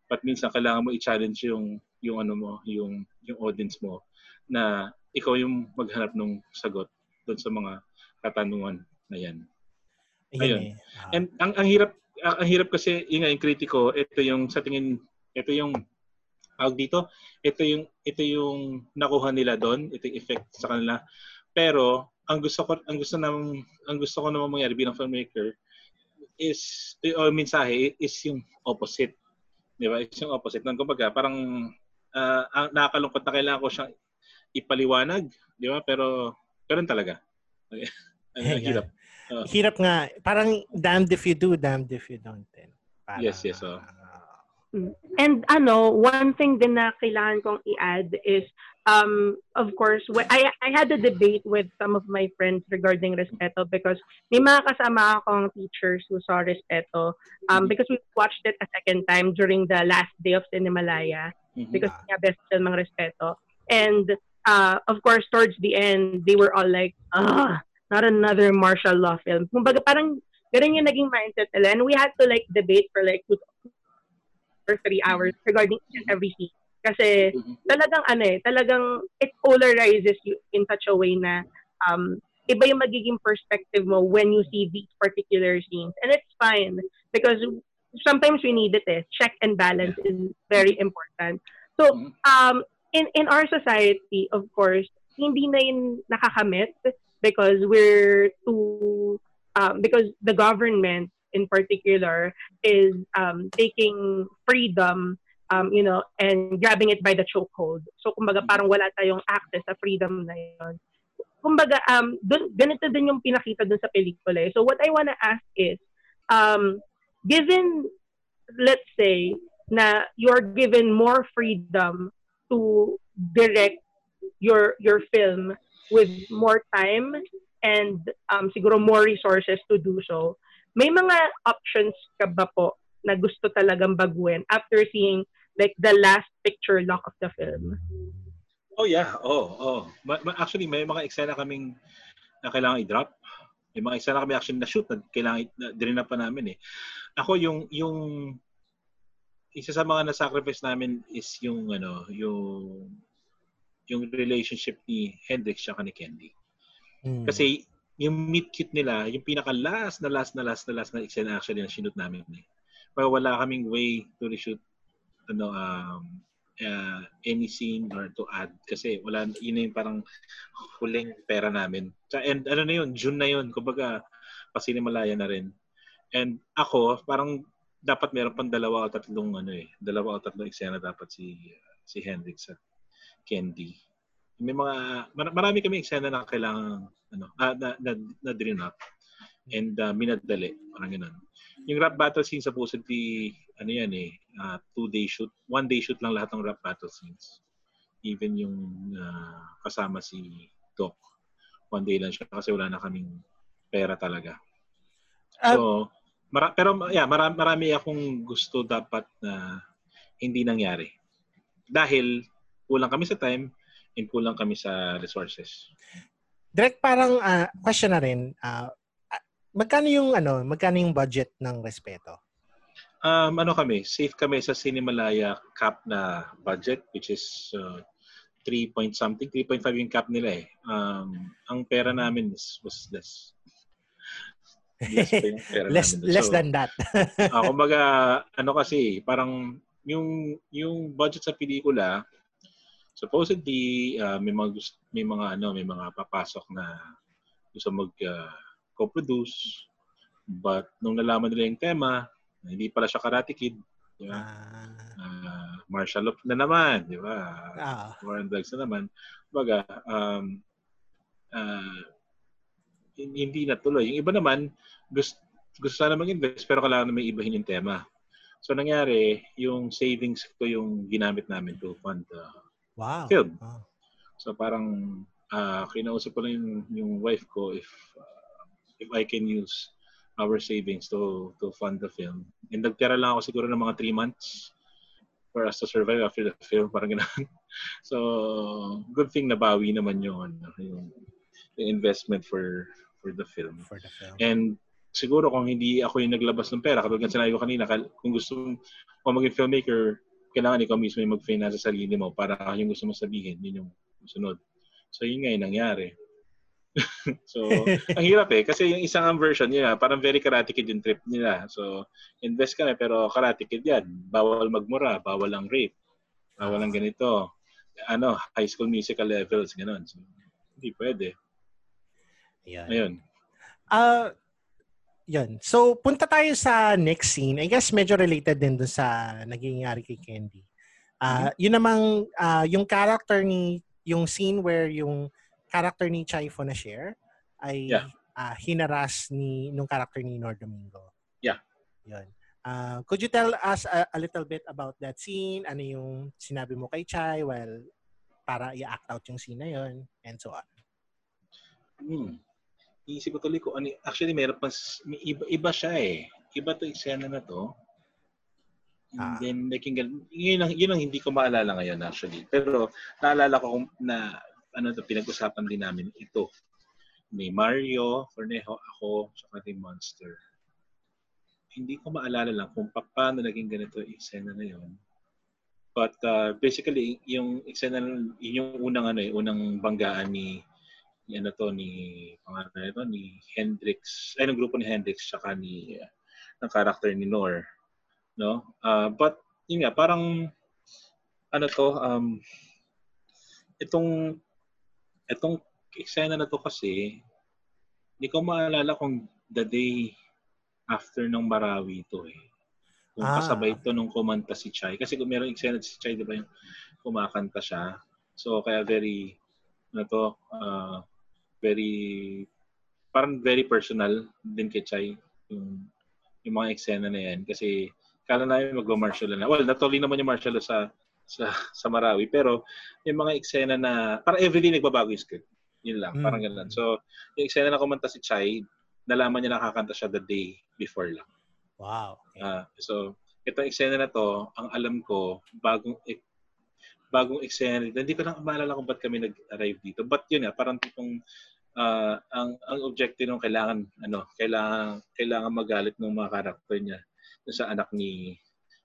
But minsan kailangan mo i-challenge yung yung ano mo, yung yung audience mo na ikaw yung maghanap ng sagot doon sa mga katanungan na yan. Ayun. Ayun. eh. Ah. And ang ang hirap ang, ang hirap kasi yun nga yung kritiko, ito yung sa tingin ito yung tawag dito, ito yung ito yung nakuha nila doon, ito yung effect sa kanila. Pero ang gusto ko ang gusto nang ang gusto ko naman mangyari bilang filmmaker is o mensahe is yung opposite. Di ba? Is yung opposite. Nang kumbaga, parang ah, ang nakakalungkot na kailangan ko siyang ipaliwanag, di ba? Pero pero talaga. [laughs] Ang hirap. Oh. Hirap nga. Parang damned if you do, damned if you don't. Din. Parang, Yes, yes, oh. ah, And ano, one thing din na kailangan kong i-add is, um, of course, when, I, I had a debate with some of my friends regarding Respeto because may mga kasama akong teachers who saw Respeto um, because we watched it a second time during the last day of Cinemalaya Mhm. because nga best film ng Respeto. And uh, of course, towards the end, they were all like, ah, not another martial law film. Kumbaga parang ganun yung naging mindset nila. And we had to like debate for like two or three hours regarding each and every scene. Kasi Mhm. talagang ano eh, talagang it polarizes you in such a way na um, iba yung magiging perspective mo when you see these particular scenes. And it's fine because sometimes we need it eh. Check and balance is very important. So, Mhm. um, in, in our society, of course, hindi na yun nakakamit because we're too, um, because the government in particular is um, taking freedom um, you know, and grabbing it by the chokehold. So, kumbaga, parang wala tayong access sa freedom na yun. Kumbaga, um, dun, ganito din yung pinakita dun sa pelikula. eh. So, what I wanna ask is, um, given, let's say, na you're given more freedom to direct your your film with more time and um, siguro more resources to do so, may mga options ka ba po na gusto talagang baguhin after seeing like the last picture lock of the film? Oh yeah, oh, oh. Ma- ma- actually may mga eksena kaming na kailangan i-drop. May mga isa na kami actually na shoot na kailangan na, din pa namin eh. Ako yung yung isa sa mga na-sacrifice namin is yung ano, yung yung relationship ni Hendrix siya ni Candy. Mm. Kasi yung meet cute nila, yung pinaka last na last na last na last na eksena actually na shoot namin eh. Pero wala kaming way to reshoot ano um uh, any scene or to add kasi wala yun na yung parang huling pera namin. And ano na yun, June na yun. Kumbaga, pasinimalaya na rin. And ako, parang dapat meron pang dalawa o tatlong ano eh, dalawa o tatlong eksena dapat si si Hendrix at Candy. May mga mar- marami kami eksena na kailangan ano, ah, na, na, na dream up and uh, minadali, parang ganun. Yung rap battle scene supposedly ano yan eh, uh, two day shoot, one day shoot lang lahat ng rap battle scenes. Even yung uh, kasama si Doc. One day lang siya kasi wala na kaming pera talaga. So, mara- pero yeah, marami, marami akong gusto dapat na hindi nangyari. Dahil kulang kami sa time and kulang kami sa resources. Direct parang ah, question na rin, ah, magkano yung ano, magkano yung budget ng respeto? Um, ano kami, safe kami sa Cinemalaya cap na budget which is uh, 3 point something, 3.5 yung cap nila eh. Um, ang pera namin is, was less. Less [laughs] less namin. less So, than that. Ah, kumbaga, ano kasi, parang yung yung budget sa pelikula, supposedly uh, may mga may mga ano, may mga papasok na gusto mag uh, co-produce. But nung nalaman nila yung tema, hindi pala siya Karate Kid, di ba? Ah, Uh, martial law na naman, di ba? ah, War and drugs na naman. Kumbaga, um, uh, hindi natuloy. Yung iba naman, gusto, gusto sana mag-invest pero kailangan na may ibahin yung tema. So nangyari, yung savings ko yung ginamit namin to fund the wow. film. Ah. So parang uh, kinausap ko lang yung, yung wife ko if uh, if I can use our savings to to fund the film. And nagtira lang ako siguro ng mga 3 months for us to survive after the film, parang gano'n. [laughs] so, good thing nabawi naman yung, ano, yung, yung investment for for the film. For the film. And siguro kung hindi ako yung naglabas ng pera, katulad ng sinabi ko kanina, kung gusto mo maging filmmaker, kailangan ikaw mismo yung mag-finance sa sarili mo para yung gusto mo sabihin, yun yung sunod. So yun nga yung nangyari. [laughs] so, ang hirap eh. Kasi yung isang ang version nila, parang very karate kid yung trip nila. So, invest ka na, pero karate kid yan. Bawal magmura, bawal ang rape, bawal ang ganito. Ano, high school musical levels, gano'n. So, hindi pwede. Yan. Ayun. Ah, yun. So, punta tayo sa next scene. I guess medyo related din dun sa nangyayari kay Candy. Ah, yun namang ah, yung character ni yung scene where yung character ni Chaifo na share ay Yeah. ah, hinaras ni nung character ni Nor Domingo. Yeah. Yun. Ah, could you tell us a, a little bit about that scene? Ano yung sinabi mo kay Chai while para i-act out yung scene na yun and so on. Hmm. Iisip ko tuloy ko, ano, actually meron pa, may iba, iba siya eh. Iba to eksena na to. And Ah. then, naging, gan- yun, ang, yun ang hindi ko maalala ngayon actually. Pero, naalala ko kung- na, ano to, pinag-usapan din namin ito. Ni Mario, Cornejo, ako, saka ni Monster. Hindi ko maalala lang kung pa- paano naging ganito yung eksena na yun. But uh, basically, yung eksena, na- yun yung unang ano eh, unang banggaan ni ni ano to ni pangalan nito ni Hendrix ay ng grupo ni Hendrix saka ni uh, ng character ni Nor no? Ah, but yun nga parang ano to um itong itong eksena na to kasi hindi ko maalala kung the day after ng Marawi to eh. Kung Ah. kasabay to nung kumanta si Chai. Kasi kung meron eksena si Chai di ba yung kumakanta siya? So kaya very ano to ah, very parang very personal din kay Chai yung yung mga eksena na yan kasi kala namin magma-martial na well natuloy naman yung martial sa sa sa Marawi pero yung mga eksena na parang everyday nagbabago yung script yun lang Mm. parang ganun so yung eksena na kumanta si Chai nalaman niya nakakanta siya the day before lang Wow. Okay. Ah, so, itong eksena na to, ang alam ko, bagong bagong eksena dito. Hindi ko na maalala kung ba't kami nag-arrive dito. But yun nga, parang tipong ah, ang ang objective nung kailangan ano, kailangan kailangan magalit ng mga karakter niya sa anak ni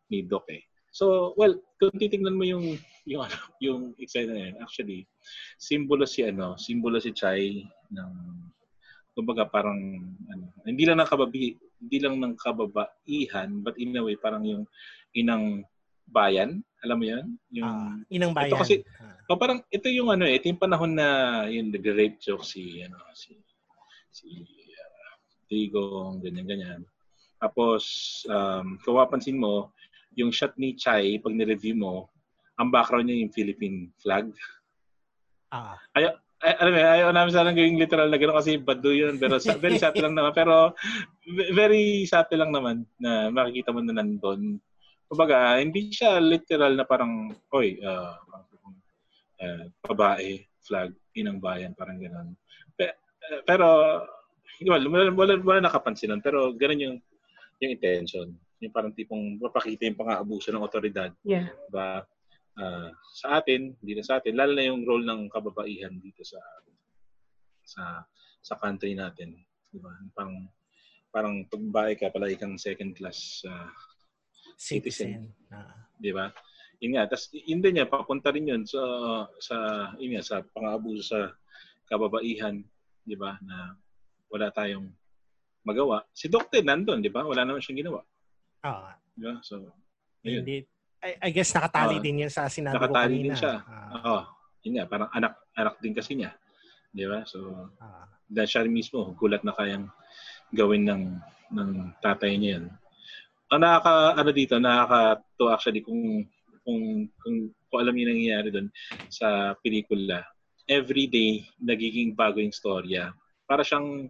ni Doc eh. So, well, kung titingnan mo yung yung ano, yung eksena na yun, actually, simbolo si ano, simbolo si Chai ng kumbaga parang ano, hindi lang ng kababi, hindi lang ng kababaihan, but in a way parang yung inang bayan, alam mo 'yan? Yung Ah, inang bayan. Ito kasi- Ah. Oh, parang ito yung ano eh, ito yung panahon na yung nagre-rape joke si ano si si uh, Digong ganyan ganyan. Tapos um kung mapapansin mo, yung shot ni Chai pag ni-review mo, ang background niya yung Philippine flag. Ah. Ay, alam mo, ayaw namin sanang gawing literal na gano'n kasi bado yun. Pero sa, very [laughs] subtle lang naman. Pero ve- very subtle lang naman na makikita mo na nandun. Kumbaga, hindi siya literal na parang, oy, uh, uh, babae, flag, inang bayan, parang gano'n. Pe- eh, pero, well, wala, wala, wala nakapansin nun. Pero gano'n yung, yung intention. Yung parang tipong mapakita yung pang-aabuso ng otoridad Yeah. ba ah, sa atin, hindi na sa atin, lalo na yung role ng kababaihan dito sa sa sa country natin, di ba? Parang parang pag babae ka, palagi kang second class ah, Citizen. Ah. di ba? Yun nga, tas yun din niya, papunta rin yun sa, sa, yun nga, sa pang-abuso sa kababaihan, di ba, na wala tayong magawa. Si Doctor nandun, di ba? Wala naman siyang ginawa. Ah, Di ba? So, ayun. hindi. I, I guess nakatali Ah, din yan sa sinabi ko nakatali kanina. din siya. Ah, Oo. yun nga, parang anak, anak din kasi niya. Di ba? So, ah. dahil siya mismo, gulat na kayang gawin ng ng tatay niya yun. Ang nakaka, ano dito, nakaka-to actually kung, kung, kung, kung alam niyo nangyayari doon sa pelikula, every day nagiging bago yung storya. Para siyang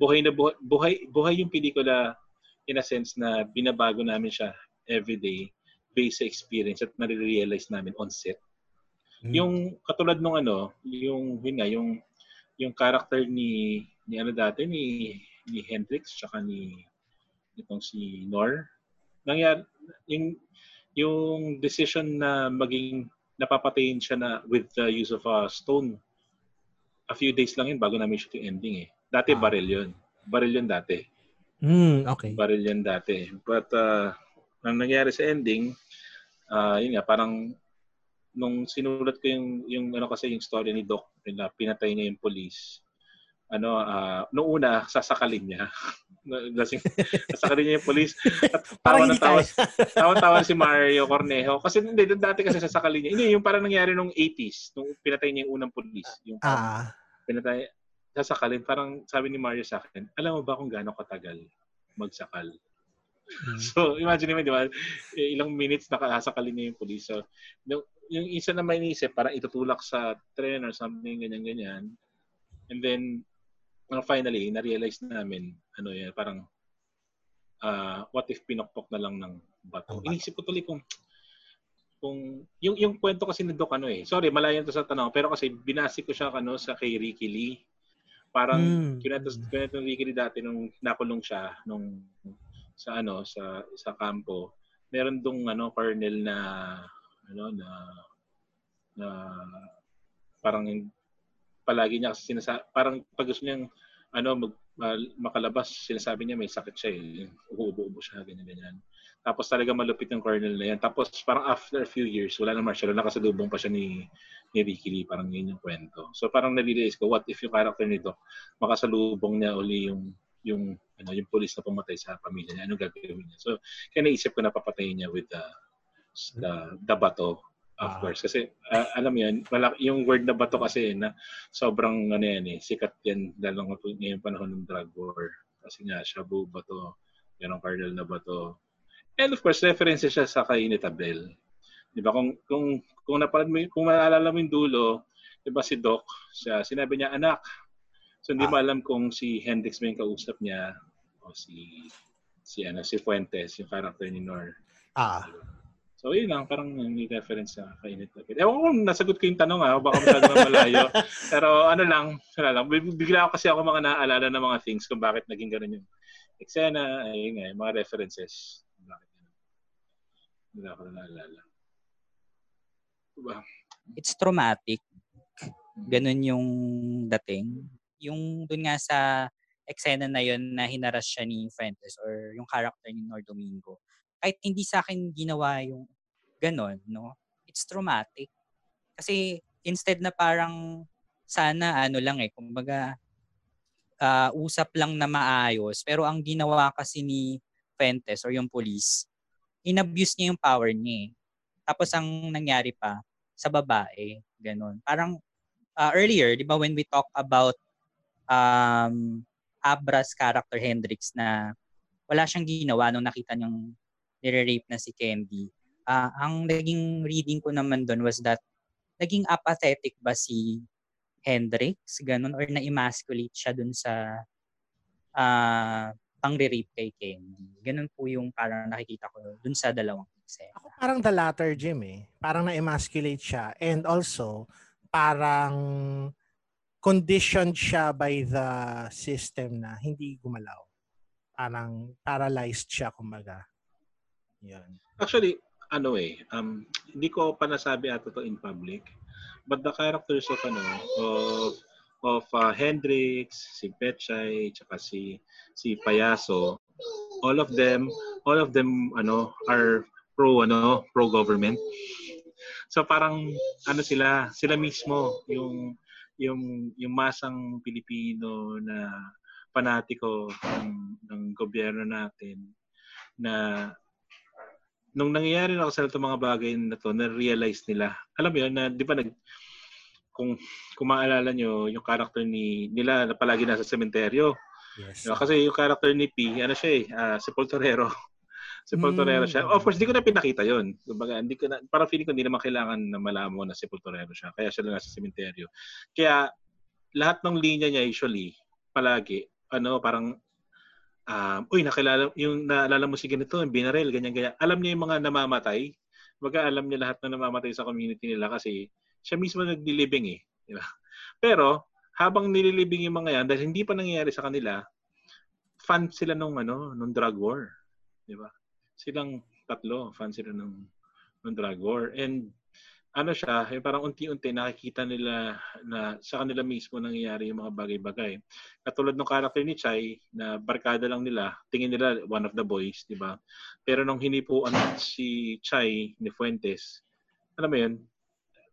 buhay na buhay, buhay, buhay yung pelikula in a sense na binabago namin siya every day based sa experience at nare-realize namin on set. Hmm. Yung katulad nung ano, yung yun nga, yung yung character ni ni ano dati ni ni Hendrix tsaka ni itong si Nor nangyari yung yung decision na maging napapatayin siya na with the use of a stone a few days lang yun bago namin shoot yung ending eh. Dati Ah. baril yun. Baril yun dati. Hmm, okay. Baril yan dati. But uh, ang nangyari sa ending, ah yun nga, parang nung sinulat ko yung, yung ano kasi yung story ni Doc, na pinatay niya yung police, ano, ah nung una, sasakalin niya. [laughs] Lasing, sasakalin niya yung police. At [laughs] tawa hindi tawa, tayo. [laughs] tawa-tawa si Mario Cornejo. Kasi hindi, doon dati kasi sasakalin niya. Hindi, yung parang nangyari nung 80s, nung pinatay niya yung unang police. Yung Ah, pinatay, sasakalin, parang sabi ni Mario sa akin, alam mo ba kung gaano katagal magsakal? hmm. So, imagine mo, di ba? Ilang minutes nakasakalin niya yung police. So, yung, yung isa na may inisip, parang itutulak sa train or something, ganyan-ganyan. And then, uh, finally, na-realize namin, ano yan, parang, ah, what if pinokpok na lang ng bato? Inisip ko tuloy kung, kung yung yung kwento kasi ni Doc ano eh. Sorry, malayan to sa tanong, pero kasi binasi ko siya ano sa kay Ricky Lee. Parang kinetos kinetos ni Ricky Lee dati nung nakulong siya nung sa ano sa sa kampo. Meron dong ano colonel na ano na na parang palagi niya kasi sinasa parang pag gusto niyang ano mag mal- makalabas sinasabi niya may sakit siya eh. Uubo-ubo siya ganyan ganyan tapos talaga malupit yung colonel na yan. Tapos parang after a few years wala na martial law nakasalubong pa siya ni ni Ricky Lee. Parang yun yung kwento. So parang nare-realize ko what if yung character nito makasalubong niya uli yung yung ano yung police na pumatay sa pamilya niya? Ano gagawin niya? So kaya naisip ko na papatayin niya with the the, the bato of Ah. course. Kasi ah, alam mo yun malaki, yung word na bato kasi na sobrang ano yan eh sikat yan dahil ng ngayong panahon ng drug war. Kasi nga shabu bato yan ang cardinal na bato. And of course references siya sa kay Tabel di ba? Kung kung kung napanood mo kung maalala mo yung dulo di ba si Doc siya sinabi niya anak. So hindi mo alam kung si Hendrix ba yung kausap niya o si si ano si Fuentes yung character ni Nor. Ah. So, yun lang. Parang may reference sa kainit na Ewan ko kung nasagot ko yung tanong ha. Baka masyado na malayo. [laughs] Pero ano lang, ano lang. Big- Bigla ako kasi ako mga naaalala ng mga things kung bakit naging ganun yung eksena. Ayun nga, yung mga references. Bakit ganun. Bigla ako na naalala. Diba? It's traumatic. Ganun yung dating. Yung dun nga sa eksena na yun na hinaras siya ni Fuentes or yung character ni Nor Domingo. Kahit hindi sa akin ginawa yung ganon, no? It's traumatic. Kasi instead na parang sana ano lang eh, kumbaga uh, usap lang na maayos. Pero ang ginawa kasi ni Fuentes or yung police, inabuse niya yung power niya eh. Tapos ang nangyari pa sa babae, ganun. Parang uh, earlier, di ba when we talk about um, Abra's character Hendrix na wala siyang ginawa nung nakita niyang nire-rape na si Candy. Uh, ang naging reading ko naman doon was that naging apathetic ba si Hendrix, ganun, or na-emasculate siya dun sa uh, pang-rape kay Candy. Ganun po yung parang nakikita ko dun sa dalawang eksena. Ako parang the latter, Jim eh. Parang na-emasculate siya. And also, parang conditioned siya by the system na hindi gumalaw. Parang paralyzed siya, kumbaga. Yan. Actually, ano eh, um, hindi ko pa nasabi ato to in public but the characters of ano of of uh, Hendrix, si Petchay, tsaka si si Payaso, all of them all of them ano are pro ano pro government. So parang ano sila, sila mismo yung yung yung masang Pilipino na panatiko ng, ng gobyerno natin na nung nangyayari na sa itong mga bagay na to, na-realize nila. Alam mo yun, na di ba nag, kung, kung maalala nyo, yung character ni, nila na palagi nasa sementeryo. Yes. Diba? Kasi yung character ni P, ano siya eh, uh, sepulturero. sepulturero [laughs] mm. siya. Of course, di ko na pinakita yon Kumbaga, hindi ko na, para feeling ko hindi naman kailangan na malaman na sepulturero siya. Kaya siya lang nasa sementeryo. Kaya, lahat ng linya niya usually, palagi, ano, parang um, uy, nakilala, yung naalala mo si ganito, yung binarel, ganyan, ganyan. Alam niya yung mga namamatay. Baga alam niya lahat na namamatay sa community nila kasi siya mismo naglilibing eh. Di ba? [laughs] Pero, habang nililibing yung mga yan, dahil hindi pa nangyayari sa kanila, fan sila nung, ano, nung drug war. Di ba? Silang tatlo, fan sila nung, nung drug war. And ano siya, yung parang unti-unti nakikita nila na sa kanila mismo nangyayari yung mga bagay-bagay. Katulad ng character ni Chai na barkada lang nila, tingin nila one of the boys, di ba? Pero nung hinipuan si Chai ni Fuentes, alam mo yun,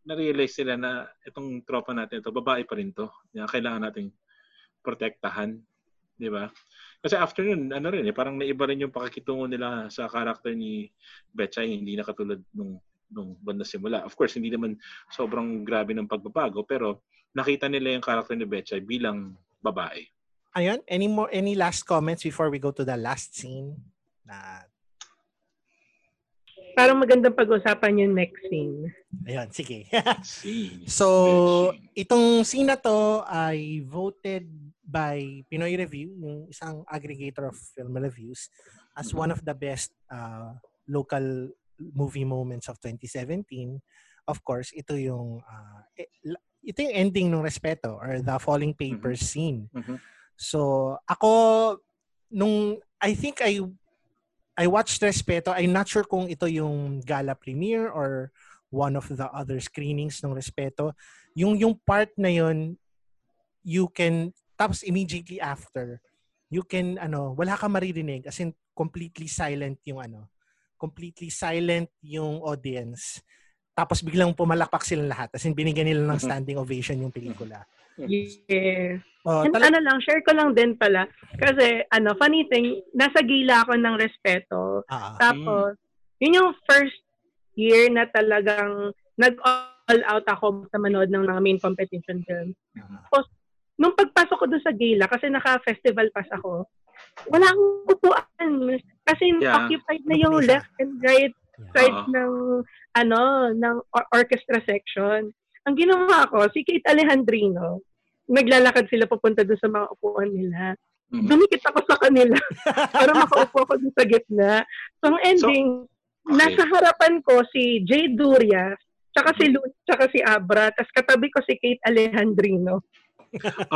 na-realize sila na itong tropa natin, ito babae pa rin to. Kailangan nating protektahan, di ba? Kasi after nun, ano rin, eh, parang naiba rin yung pakikitungo nila sa character ni Betchay, hindi na katulad nung nung banda simula. Of course, hindi naman sobrang grabe ng pagbabago, pero nakita nila yung character ni Betchay bilang babae. Ayun, any more any last comments before we go to the last scene? Na Parang magandang pag-usapan yung next scene. Ayun, sige. [laughs] so, itong scene na to ay voted by Pinoy Review, yung isang aggregator of film reviews, as one of the best uh, local movie moments of 2017, of course, ito yung uh, ito yung ending ng Respeto or the Falling mm-hmm. Papers mm-hmm. scene. Mm-hmm. So, ako nung I think I I watched Respeto. I'm not sure kung ito yung gala premiere or one of the other screenings ng Respeto. Yung yung part na yun, you can tapos immediately after, you can ano, wala ka maririnig as in completely silent yung ano, completely silent yung audience. Tapos biglang pumalakpak silang lahat. As in, binigyan nila ng mm-hmm. standing ovation yung pelikula. Yes. Oh, And tal- ano lang, share ko lang din pala. Kasi, ano, funny thing, nasa gila ako ng respeto. Ah, Tapos, mm. yun yung first year na talagang nag-all out ako sa manood ng mga main competition film. Uh-huh. Tapos, nung pagpasok ko doon sa gila, kasi naka-festival pass ako, wala akong upuan. Kasi yeah. occupied na yung left and right side uh-huh. ng ano ng or- orchestra section. Ang ginawa ko, si Kate Alejandrino, naglalakad sila papunta doon sa mga upuan nila. Mm-hmm. Dumikit ako sa kanila [laughs] para makaupo ako doon sa gitna. So, ang ending, so, okay. nasa harapan ko si Jay Duria, tsaka si Lu, tsaka si Abra, tapos katabi ko si Kate Alejandrino.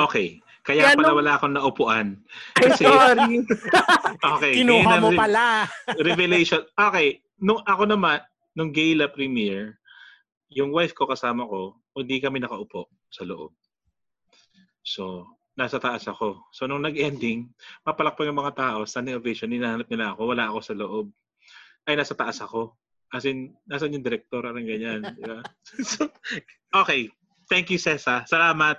okay. Kaya pala wala akong naupuan. Kasi, sorry. [laughs] [laughs] okay. Kinuha mo pala. revelation. Okay. Nung ako naman, nung gala premiere, yung wife ko kasama ko, hindi kami nakaupo sa loob. So, nasa taas ako. So, nung nag-ending, mapalakpak yung mga tao, standing ovation, hinahanap nila ako, wala ako sa loob. Ay, nasa taas ako. As in, nasan yung director, anong ganyan. di ba? [laughs] so, okay. Thank you, Cesa. Salamat.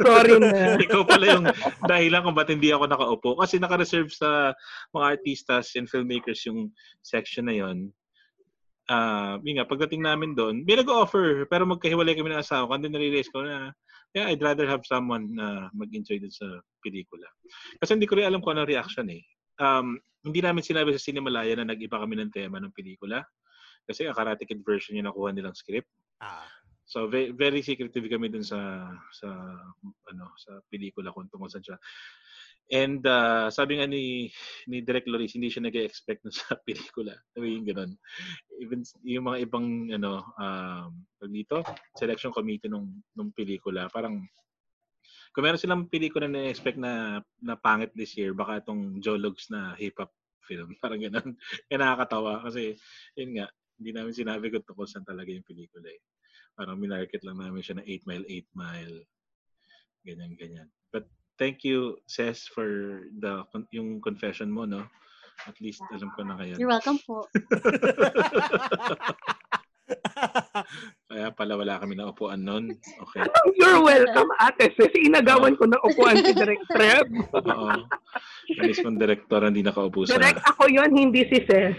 Sorry na. [laughs] Ikaw pala yung dahilan kung ba't hindi ako nakaupo. Kasi naka-reserve sa mga artistas and filmmakers yung section na yon. Ah, yun nga, pagdating namin doon, may nag-offer, pero magkahiwalay kami ng asawa ko. And then ko na, yeah, I'd rather have someone na mag-enjoy dun sa pelikula. Kasi hindi ko rin alam kung ano reaction eh. Um, hindi namin sinabi sa Cinemalaya na nag-iba kami ng tema ng pelikula. Kasi ang Karate Kid version yung nakuha nilang script. Ah. So very, very secretive kami dun sa sa ano sa pelikula kung tungkol sa siya. And uh, sabi nga ni ni Direk Loris, hindi siya nag-expect na [laughs] sa pelikula. Sabi yung ganun. Even yung mga ibang ano um tawag dito, selection committee nung nung pelikula, parang kung meron silang pelikula na expect na na pangit this year, baka itong Jologs na hip-hop film. [laughs] Parang ganun. Kaya nakakatawa kasi yun nga, hindi namin sinabi kung tungkol saan talaga yung pelikula eh. Parang minarket lang namin siya na 8 mile, 8 mile. Ganyan, ganyan. But thank you, Ses, for the yung confession mo, no? At least alam ko na kaya. You're welcome po. [laughs] [laughs] Kaya pala wala kami na upuan nun. Okay. [laughs] You're welcome, ate. Sis, inagawan ko ng upuan si Direk Treb. Oo. Ang mismong director hindi nakaupo sa... Direk, ako yon hindi si Sis.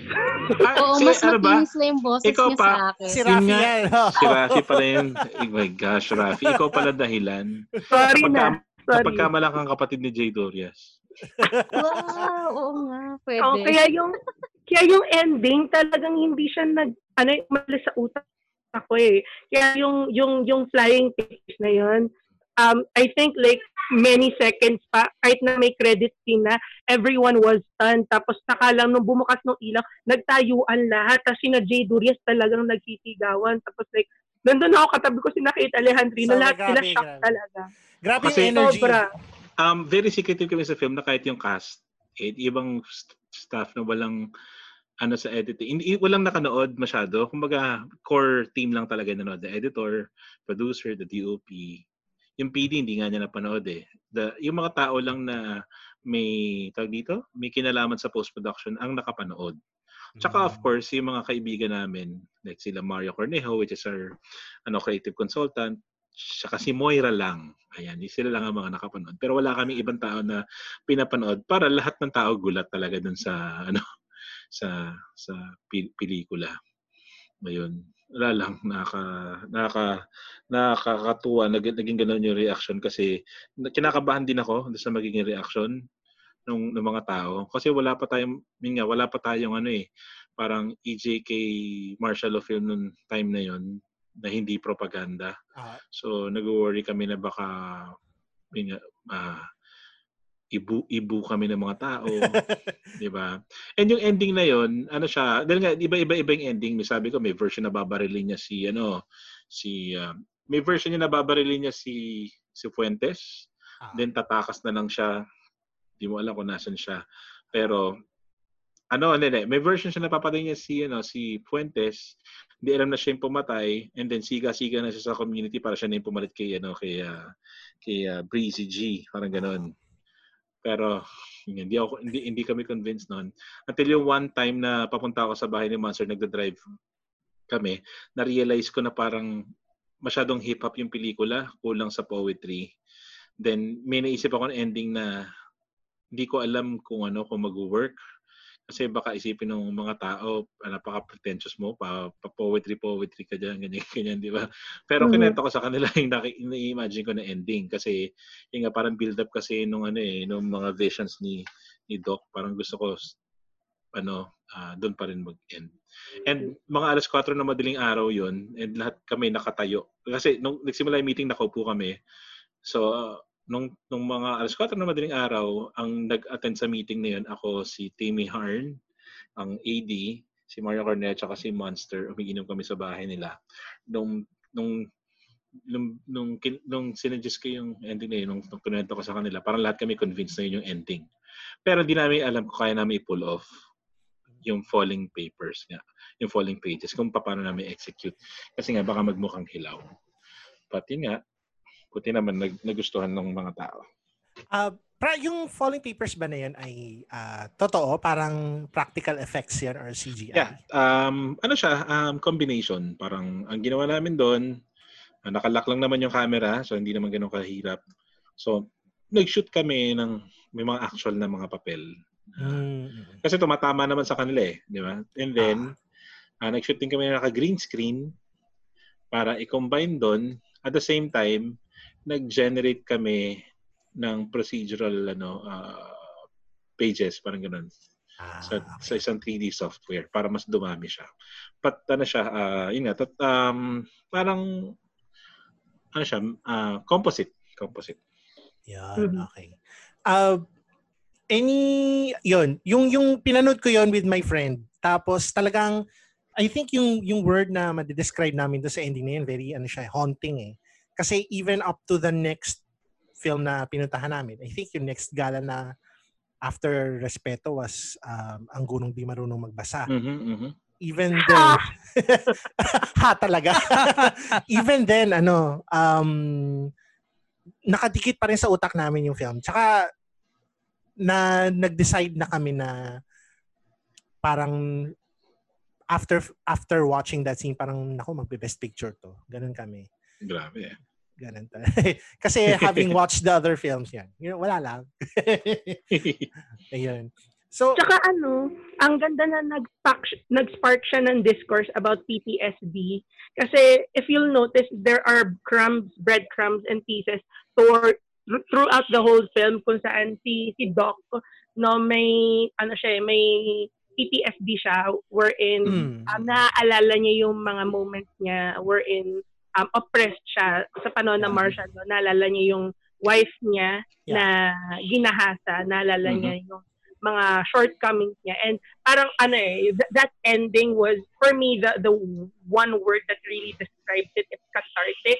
Ah, Oo, si- mas ano ba? na yung boses Ikaw niya pa. sa akin. si Rafi nga. yan. Si Rafi pala yun. Oh my gosh, Rafi. Ikaw pala dahilan. Sorry Kapag, na. ka, Sorry. kapag kamalak ang kapatid ni Jay Dorias. Wow, oo nga, pwede. Oh, kaya yung kaya yung ending talagang hindi siya nag ano umalis sa utak ako eh. Kaya yung yung yung flying pictures na yun, um I think like many seconds pa kahit na may credit scene na everyone was stunned tapos saka lang nung bumukas ng ilaw nagtayuan lahat tapos sina Jay Durias talagang nagsisigawan tapos like nandun ako katabi ko si Nakit Alejandrino So, lahat sila grabe, shock grabe. talaga Grabe Kasi- yung energy. sobra Um, very secretive kami sa film na kahit yung cast, eh, ibang st- staff na walang ano sa editing. Hindi walang nakanood masyado. Kumbaga core team lang talaga nanood. The editor, producer, the DOP. Yung PD hindi nga niya napanood eh. The, yung mga tao lang na may tawag dito, may kinalaman sa post-production ang nakapanood. Tsaka of course, yung mga kaibigan namin, like sila Mario Cornejo, which is our ano, creative consultant, tsaka si Moira lang. Ayan, sila lang ang mga nakapanood. Pero wala kaming ibang tao na pinapanood para lahat ng tao gulat talaga dun sa ano sa sa pelikula. Ngayon, wala lang nakaka nakaka nakakatuwa naging, naging ganun yung reaction kasi kinakabahan din ako sa magiging reaction ng, ng mga tao kasi wala pa tayong nga, wala pa tayong ano eh parang EJK martial law film nung time na yon na hindi propaganda. Ah, So nag-worry kami na baka yun nga, ah, ibu ibu kami ng mga tao, [laughs] 'di ba? And yung ending na yon, ano siya, dahil nga iba-iba iba yung ending, may sabi ko may version na babarilin niya si ano, si ah, may version niya na babarilin niya si si Fuentes, ah. then tatakas na lang siya. Di mo alam kung nasan siya. Pero ano, hindi, hindi. May version siya na papatay niya si ano, si Fuentes. Hindi alam na siya yung pumatay and then siga-siga na siya sa community para siya na yung pumalit kay ano kay ah, kay ah, Breezy G, parang ganoon. Pero hindi ako hindi hindi kami convinced noon. Until yung one time na papunta ako sa bahay ni Monster nagda-drive kami, na-realize ko na parang masyadong hip-hop yung pelikula, kulang sa poetry. Then may naisip ako ng ending na hindi ko alam kung ano kung mag-work kasi baka isipin ng mga tao ah, napaka-pretentious mo pa, pa poetry poetry ka diyan [laughs] ganyan ganyan di ba? Pero Mhm. kinento ko sa kanila [laughs] yung na-imagine ko na ending. Kasi yung nga parang build up kasi nung ano eh nung mga visions ni ni Doc. Parang gusto ko ano ah, doon pa rin mag-end. And mga alas 4 na madaling araw yon and lahat kami nakatayo. Kasi nung nagsimula yung meeting nakaupo kami. So ah, nung nung mga alas 4 na madaling araw, ang nag-attend sa meeting na yun, ako si Timmy Harn, ang AD, si Mario Cornet, at si Monster. Umiinom kami sa bahay nila. Nung nung nung nung, nung sinuggest ko yung ending na yun, nung, nung kunwento ko sa kanila, parang lahat kami convinced na yun yung ending. Pero di namin alam kung kaya namin i-pull off. yung falling papers nga, yung falling pages, kung paano namin execute. Kasi nga, baka magmukhang hilaw. But yun nga, buti naman nag, nagustuhan ng mga tao. Ah, pra, yung falling papers ba na yan ay ah, totoo? Parang practical effects yan or CGI? Yeah, um, ano siya, um, combination. Parang ang ginawa namin doon, uh, nakalock lang naman yung camera, so hindi naman ganun kahirap. So, nag-shoot kami ng may mga actual na mga papel. Uh, Mm. Kasi tumatama naman sa kanila eh, di ba? And then, ah, nag-shoot din kami na naka-green screen para i-combine doon. At the same time, nag-generate kami ng procedural ano ah, pages, parang ganun. Ah, Sa, okay. sa isang 3D software para mas dumami siya. Pat ano siya, ah, yun nga, tat, um, parang ano siya, ah, composite. Composite. Yan, Mhm. okay. Uh, any, yun, yung, yung pinanood ko yon with my friend. Tapos talagang, I think yung, yung word na madidescribe namin doon sa ending na yun, very, ano siya, haunting eh. Kasi even up to the next film na pinuntahan namin, I think yung next gala na after Respeto was um, Ang Gunong Di Marunong Magbasa. Mhm, mhm. Even then, [laughs] [laughs] ha talaga. [laughs] Even then, ano, um, nakadikit pa rin sa utak namin yung film. Tsaka, na nag-decide na kami na parang after after watching that scene, parang naku, magbe-best picture to. Ganun kami. Grabe eh. Ganun talaga. [laughs] Kasi having [laughs] watched the other films yan, yun, wala lang. [laughs] Ayun. So, Tsaka ano, ang ganda na nag-spark, nag-spark siya ng discourse about PTSD. Kasi if you'll notice, there are crumbs, breadcrumbs, and pieces toward, throughout the whole film kung saan si, si Doc, no, may, ano siya, eh, may PTSD siya wherein mm, um, naaalala niya yung mga moments niya wherein um, oppressed siya sa panahon ng martial law. Naalala niya yung wife niya Yeah. na ginahasa. Naalala Mhm. niya yung mga shortcomings niya. And parang ano eh, th- that ending was, for me, the, the one word that really describes it, it's cathartic.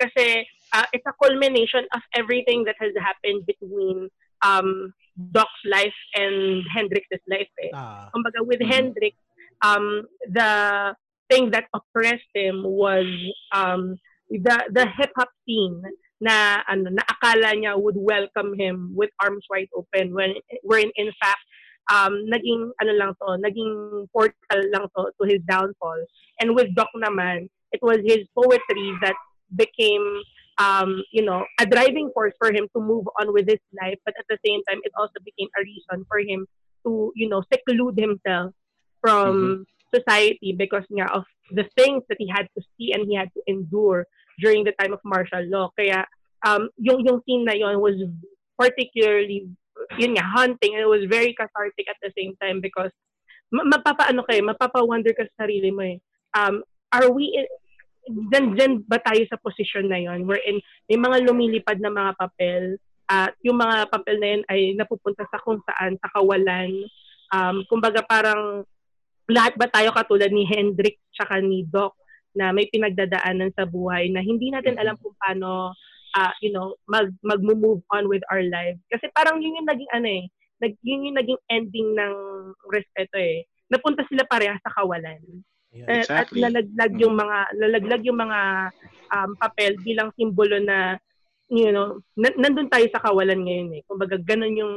Kasi uh, it's a culmination of everything that has happened between um, Doc's life and Hendrix's life eh ah, kumbaga with Mhm. Hendrix, um, the thing that oppressed him was um, the the hip hop scene na ano na akala niya would welcome him with arms wide open when wherein in fact um naging ano lang to naging portal lang to to his downfall. And with Doc naman it was his poetry that became um you know a driving force for him to move on with his life. But at the same time it also became a reason for him to you know seclude himself from society because nga of the things that he had to see and he had to endure during the time of martial law. Kaya um yung yung scene na yon was particularly yun nga haunting and it was very cathartic at the same time because ma- mapapaano kayo mapapa-wonder ka sa sarili mo eh. Um are we in, dyan, dyan ba tayo sa posisyon na yon wherein may mga lumilipad na mga papel at yung mga papel na yun ay napupunta sa kung saan, sa kawalan. Um, kumbaga parang lahat ba tayo katulad ni Hendrik tsaka ni Doc na may pinagdadaanan sa buhay na hindi natin alam kung paano ah, you know, mag mag-move on with our lives. Kasi parang yun yung naging ano eh, nag, yun yung naging ending ng respeto eh. Napunta sila pareha sa kawalan. yun. Eh, Exactly. At nalaglag yung mga nalaglag yung mga um, papel bilang simbolo na you know, na- nandun tayo sa kawalan ngayon eh. Kumbaga ganun yung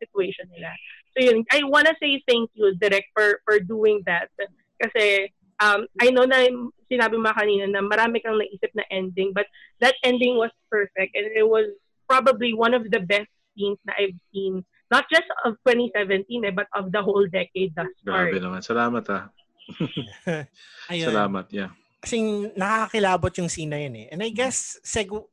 situation nila. So yun, I wanna say thank you Direk for for doing that kasi um I know na sinabi mo kanina na marami kang naisip na ending but that ending was perfect and it was probably one of the best scenes na I've seen not just of 2017 eh, but of the whole decade thus far. Grabe naman. Salamat ah. [laughs] Ayun. Salamat, yeah. Kasi nakakakilabot yung scene na yun eh. And I guess, seg-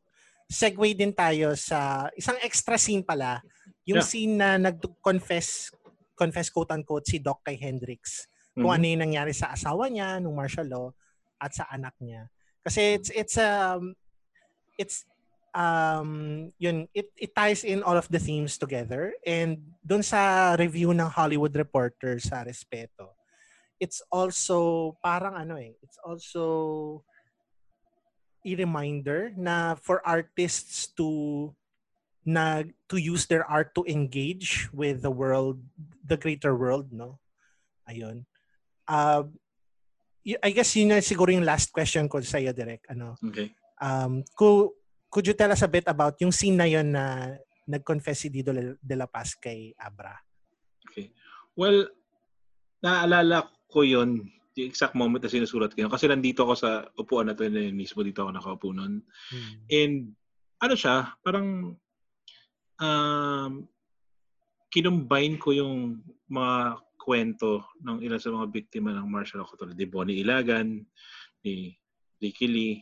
segue din tayo sa isang extra scene pala. Yung Yeah. scene na nag-confess, confess quote-unquote si Doc kay Hendrix. Kung Mhm. ano yung nangyari sa asawa niya, nung martial law, at sa anak niya. Kasi it's, it's, um, it's, um, yun, it, it ties in all of the themes together. And dun sa review ng Hollywood Reporter sa Respeto, it's also parang ano eh, it's also a reminder na for artists to na to use their art to engage with the world, the greater world, no? Ayun. Uh, I guess yun na siguro yung last question ko sa iyo, Direk. Ano, Okay. um, could, could you tell us a bit about yung scene na yun na nag-confess si Dido de la Paz kay Abra? Okay. Well, naalala ko yon yung exact moment na sinusulat ko yun. Kasi nandito ako sa upuan na to na yun mismo dito ako nakaupo nun. Hmm. And ano siya, parang um, kinumbine ko yung mga kwento ng ilan sa mga biktima ng martial law katulad ni Bonnie Ilagan, ni Ricky Lee,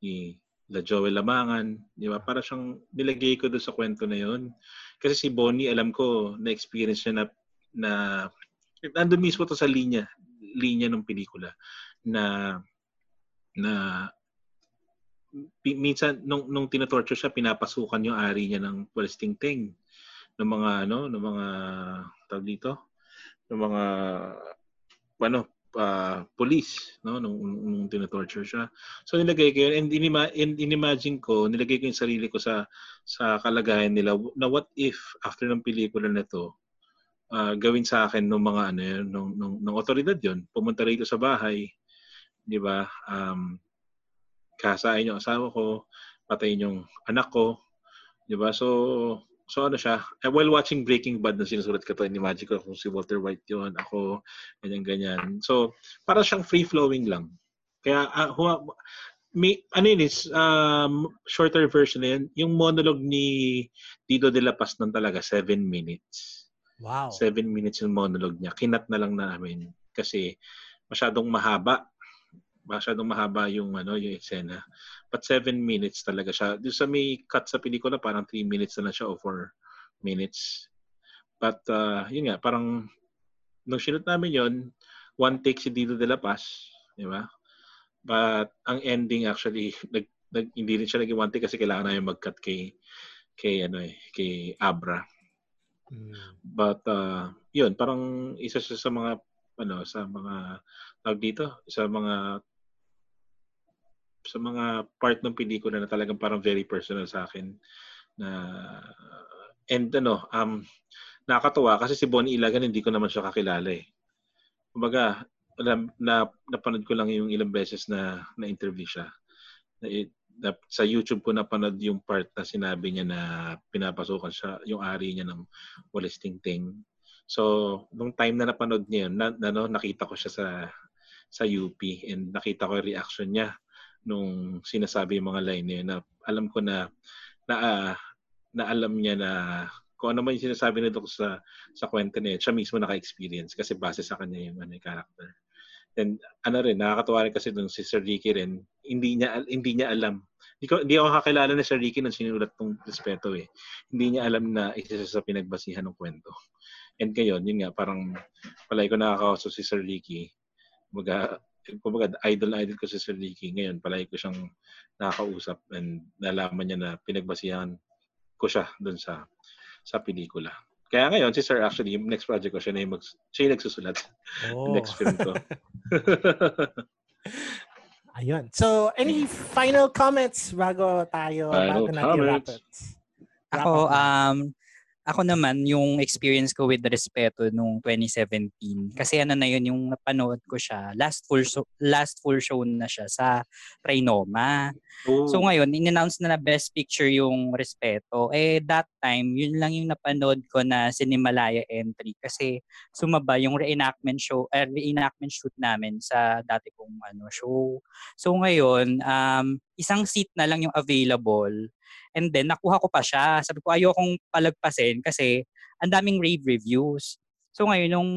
ni La Joel Lamangan, di ba? Para siyang nilagay ko doon sa kwento na yon. Kasi si Bonnie, alam ko, na-experience niya na, na nandun mismo to sa linya, linya ng pelikula na na minsan nung nung tinatorture siya pinapasukan yung ari niya ng walis tingting ng mga ano ng mga tawag dito ng mga ano uh, police no nung, nung, nung tinatorture siya. So nilagay ko yun and, inima, and inimagine ko nilagay ko yung sarili ko sa sa kalagayan nila na what if after ng pelikula na to uh, gawin sa akin ng mga ano yun, nung, nung, nung otoridad yon pumunta rito sa bahay di ba? Um, kasain yung asawa ko patayin yung anak ko di ba? So so ano siya? Eh, while watching Breaking Bad na sinusulat ko to imagine ko kung si Walter White yun ako ganyan ganyan. So para siyang free flowing lang. Kaya uh, huwa, may ano yun is um, shorter version na yun yung monologue ni Dido de la Paz nun talaga 7 minutes Wow. Seven minutes yung monologue niya. Kinat na lang namin kasi masyadong mahaba. Masyadong mahaba yung ano yung eksena. But seven minutes talaga siya. Doon sa may cut sa pelikula, parang three minutes na lang siya o four minutes. But uh, yun nga, parang nung sinut namin yon one take si Dito de la Paz. Di ba? But ang ending actually, nag, nag, hindi rin siya naging one take kasi kailangan namin mag-cut kay kay ano eh, kay Abra. Hmm. But uh, yun, parang isa siya sa mga ano sa mga tawag dito, sa mga sa mga part ng pelikula na talagang parang very personal sa akin na and ano um nakakatuwa kasi si Bonnie Ilagan hindi ko naman siya kakilala eh. Kumbaga na, na napanood ko lang yung ilang beses na na interview siya. Na, na, sa YouTube ko napanood yung part na sinabi niya na pinapasukan siya yung ari niya ng Walis Tingting. So, nung time na napanood niya yun, na, na, no, nakita ko siya sa sa UP and nakita ko yung reaction niya nung sinasabi yung mga line niya na alam ko na na, uh, na alam niya na kung ano man yung sinasabi nito sa sa kwento niya, siya mismo naka-experience kasi base sa kanya yung ano, yung character. And ano rin, nakakatuwa rin kasi dun si Sir Ricky rin, hindi niya hindi niya alam. Hindi, ko, hindi ako kakilala ni Sir Ricky nung sinulat tong respeto eh. Hindi niya alam na isa sa pinagbasihan ng kwento. And ngayon, yun nga, parang palay ko nakakausap si Sir Ricky. Kumbaga, kumbaga, idol na idol ko si Sir Ricky. Ngayon, palay ko siyang nakakausap and nalaman niya na pinagbasihan ko siya dun sa sa pelikula. Kaya ngayon, si Sir actually, yung next project ko, siya na yung, mag, siya yung nagsusulat. Oh. next film ko. [laughs] Ayun. So, any final comments bago tayo, Final bago natin wrap comments. it? Ako, um, ako naman, yung experience ko with Respeto nung 2017. Kasi ano na yun, yung napanood ko siya, last full show, last full show na siya sa Trinoma. Oh, So ngayon, in-announce na na Best Picture yung Respeto. Eh, that time, yun lang yung napanood ko na Cinemalaya entry. Kasi sumaba yung reenactment show, eh, reenactment shoot namin sa dati kong ano, show. So ngayon, um, isang seat na lang yung available. And then, nakuha ko pa siya. Sabi ko, ayokong palagpasin kasi ang daming rave reviews. So ngayon, nung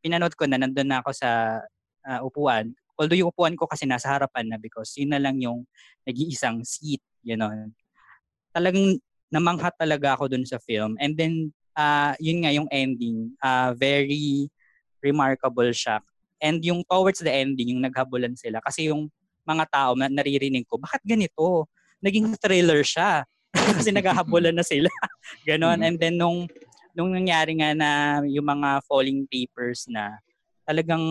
pinanood ko na, nandun na ako sa ah, upuan. Although yung upuan ko kasi nasa harapan na because yun na lang yung nag-iisang seat, you know. Talagang namangha talaga ako dun sa film. And then, ah yun nga yung ending, ah very remarkable siya. And yung towards the ending, yung naghabulan sila. Kasi yung mga tao na naririnig ko, bakit ganito? Naging thriller siya. [laughs] Kasi naghahabulan na sila. [laughs] Ganon. Mhm. And then nung, nung nangyari nga na yung mga falling papers na talagang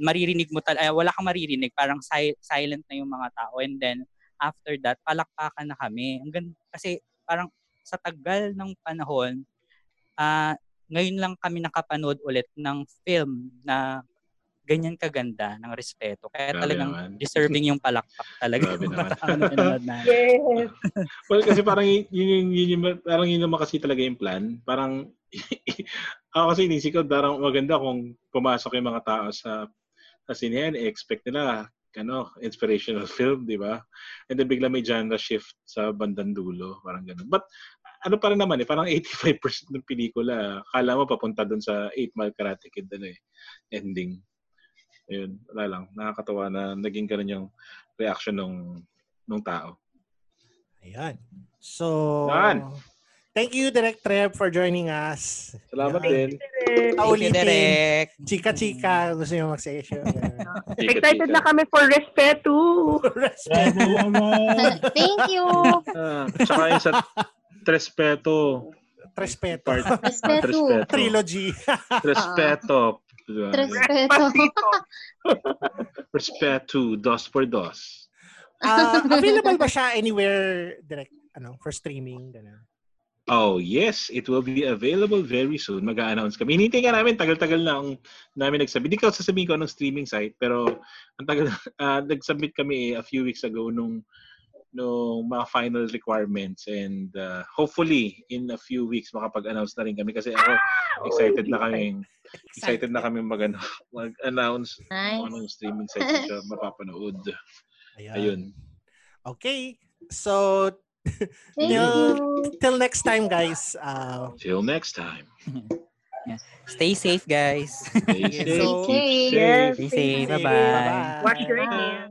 maririnig mo tal eh, wala kang maririnig parang si- silent na yung mga tao and then after that palakpakan na kami Ang gan- kasi parang sa tagal ng panahon ah ngayon lang kami nakapanood ulit ng film na ganyan kaganda ng respeto. Kaya Grabe talagang naman. deserving yung palakpak talaga. Grabe naman. [laughs] na. Yes. [laughs] Well, kasi parang yun, yun, yun, yun, parang yun naman kasi talaga yung plan. Parang, [laughs] ako kasi inisip ko, parang maganda kung pumasok yung mga tao sa sa sinehan, expect nila, ano, inspirational film, di ba? And then bigla may genre shift sa bandang dulo, parang ganun. But, ano pa rin naman eh, parang 85% ng pelikula, kala mo papunta dun sa 8 Mile Karate Kid, ano eh, ending. Ayun, wala lang. Nakakatawa na naging ganun yung reaction nung nung tao. Ayan. So, Yan. thank you, Direct Trev, for joining us. Salamat Yan. din. Thank you, Paulitin. Derek. Chika-chika, gusto nyo mag-session. Excited na kami for Respeto. Respect. [laughs] Thank you. Ah, tsaka yung sa Trespeto. Respeto. Part, Respeto. Trilogy. Respeto. Respeto. [laughs] Respeto. Dos por dos. Ah, [laughs] available ba siya anywhere direct ano for streaming ganun? Oh, yes. It will be available very soon. Mag-a-announce kami. Hinintay nga namin. Tagal-tagal na ang namin nagsabi. Di ko sasabihin ko anong streaming site. Pero ang tagal, [laughs] ah, nag-submit kami a few weeks ago nung nung mga final requirements and uh, hopefully in a few weeks makapag-announce na rin kami kasi ako excited na kami excited na kami mag mag-announce kung Nice. anong streaming [laughs] site siya mapapanood. Ayan. Ayun. Okay. So [laughs] till till next time guys. Uh, Till next time. [laughs] Stay safe, guys. Stay Okay, safe. so- keep Yes, safe. Stay safe. Bye-bye. Bye-bye. Wash your Bye. hands.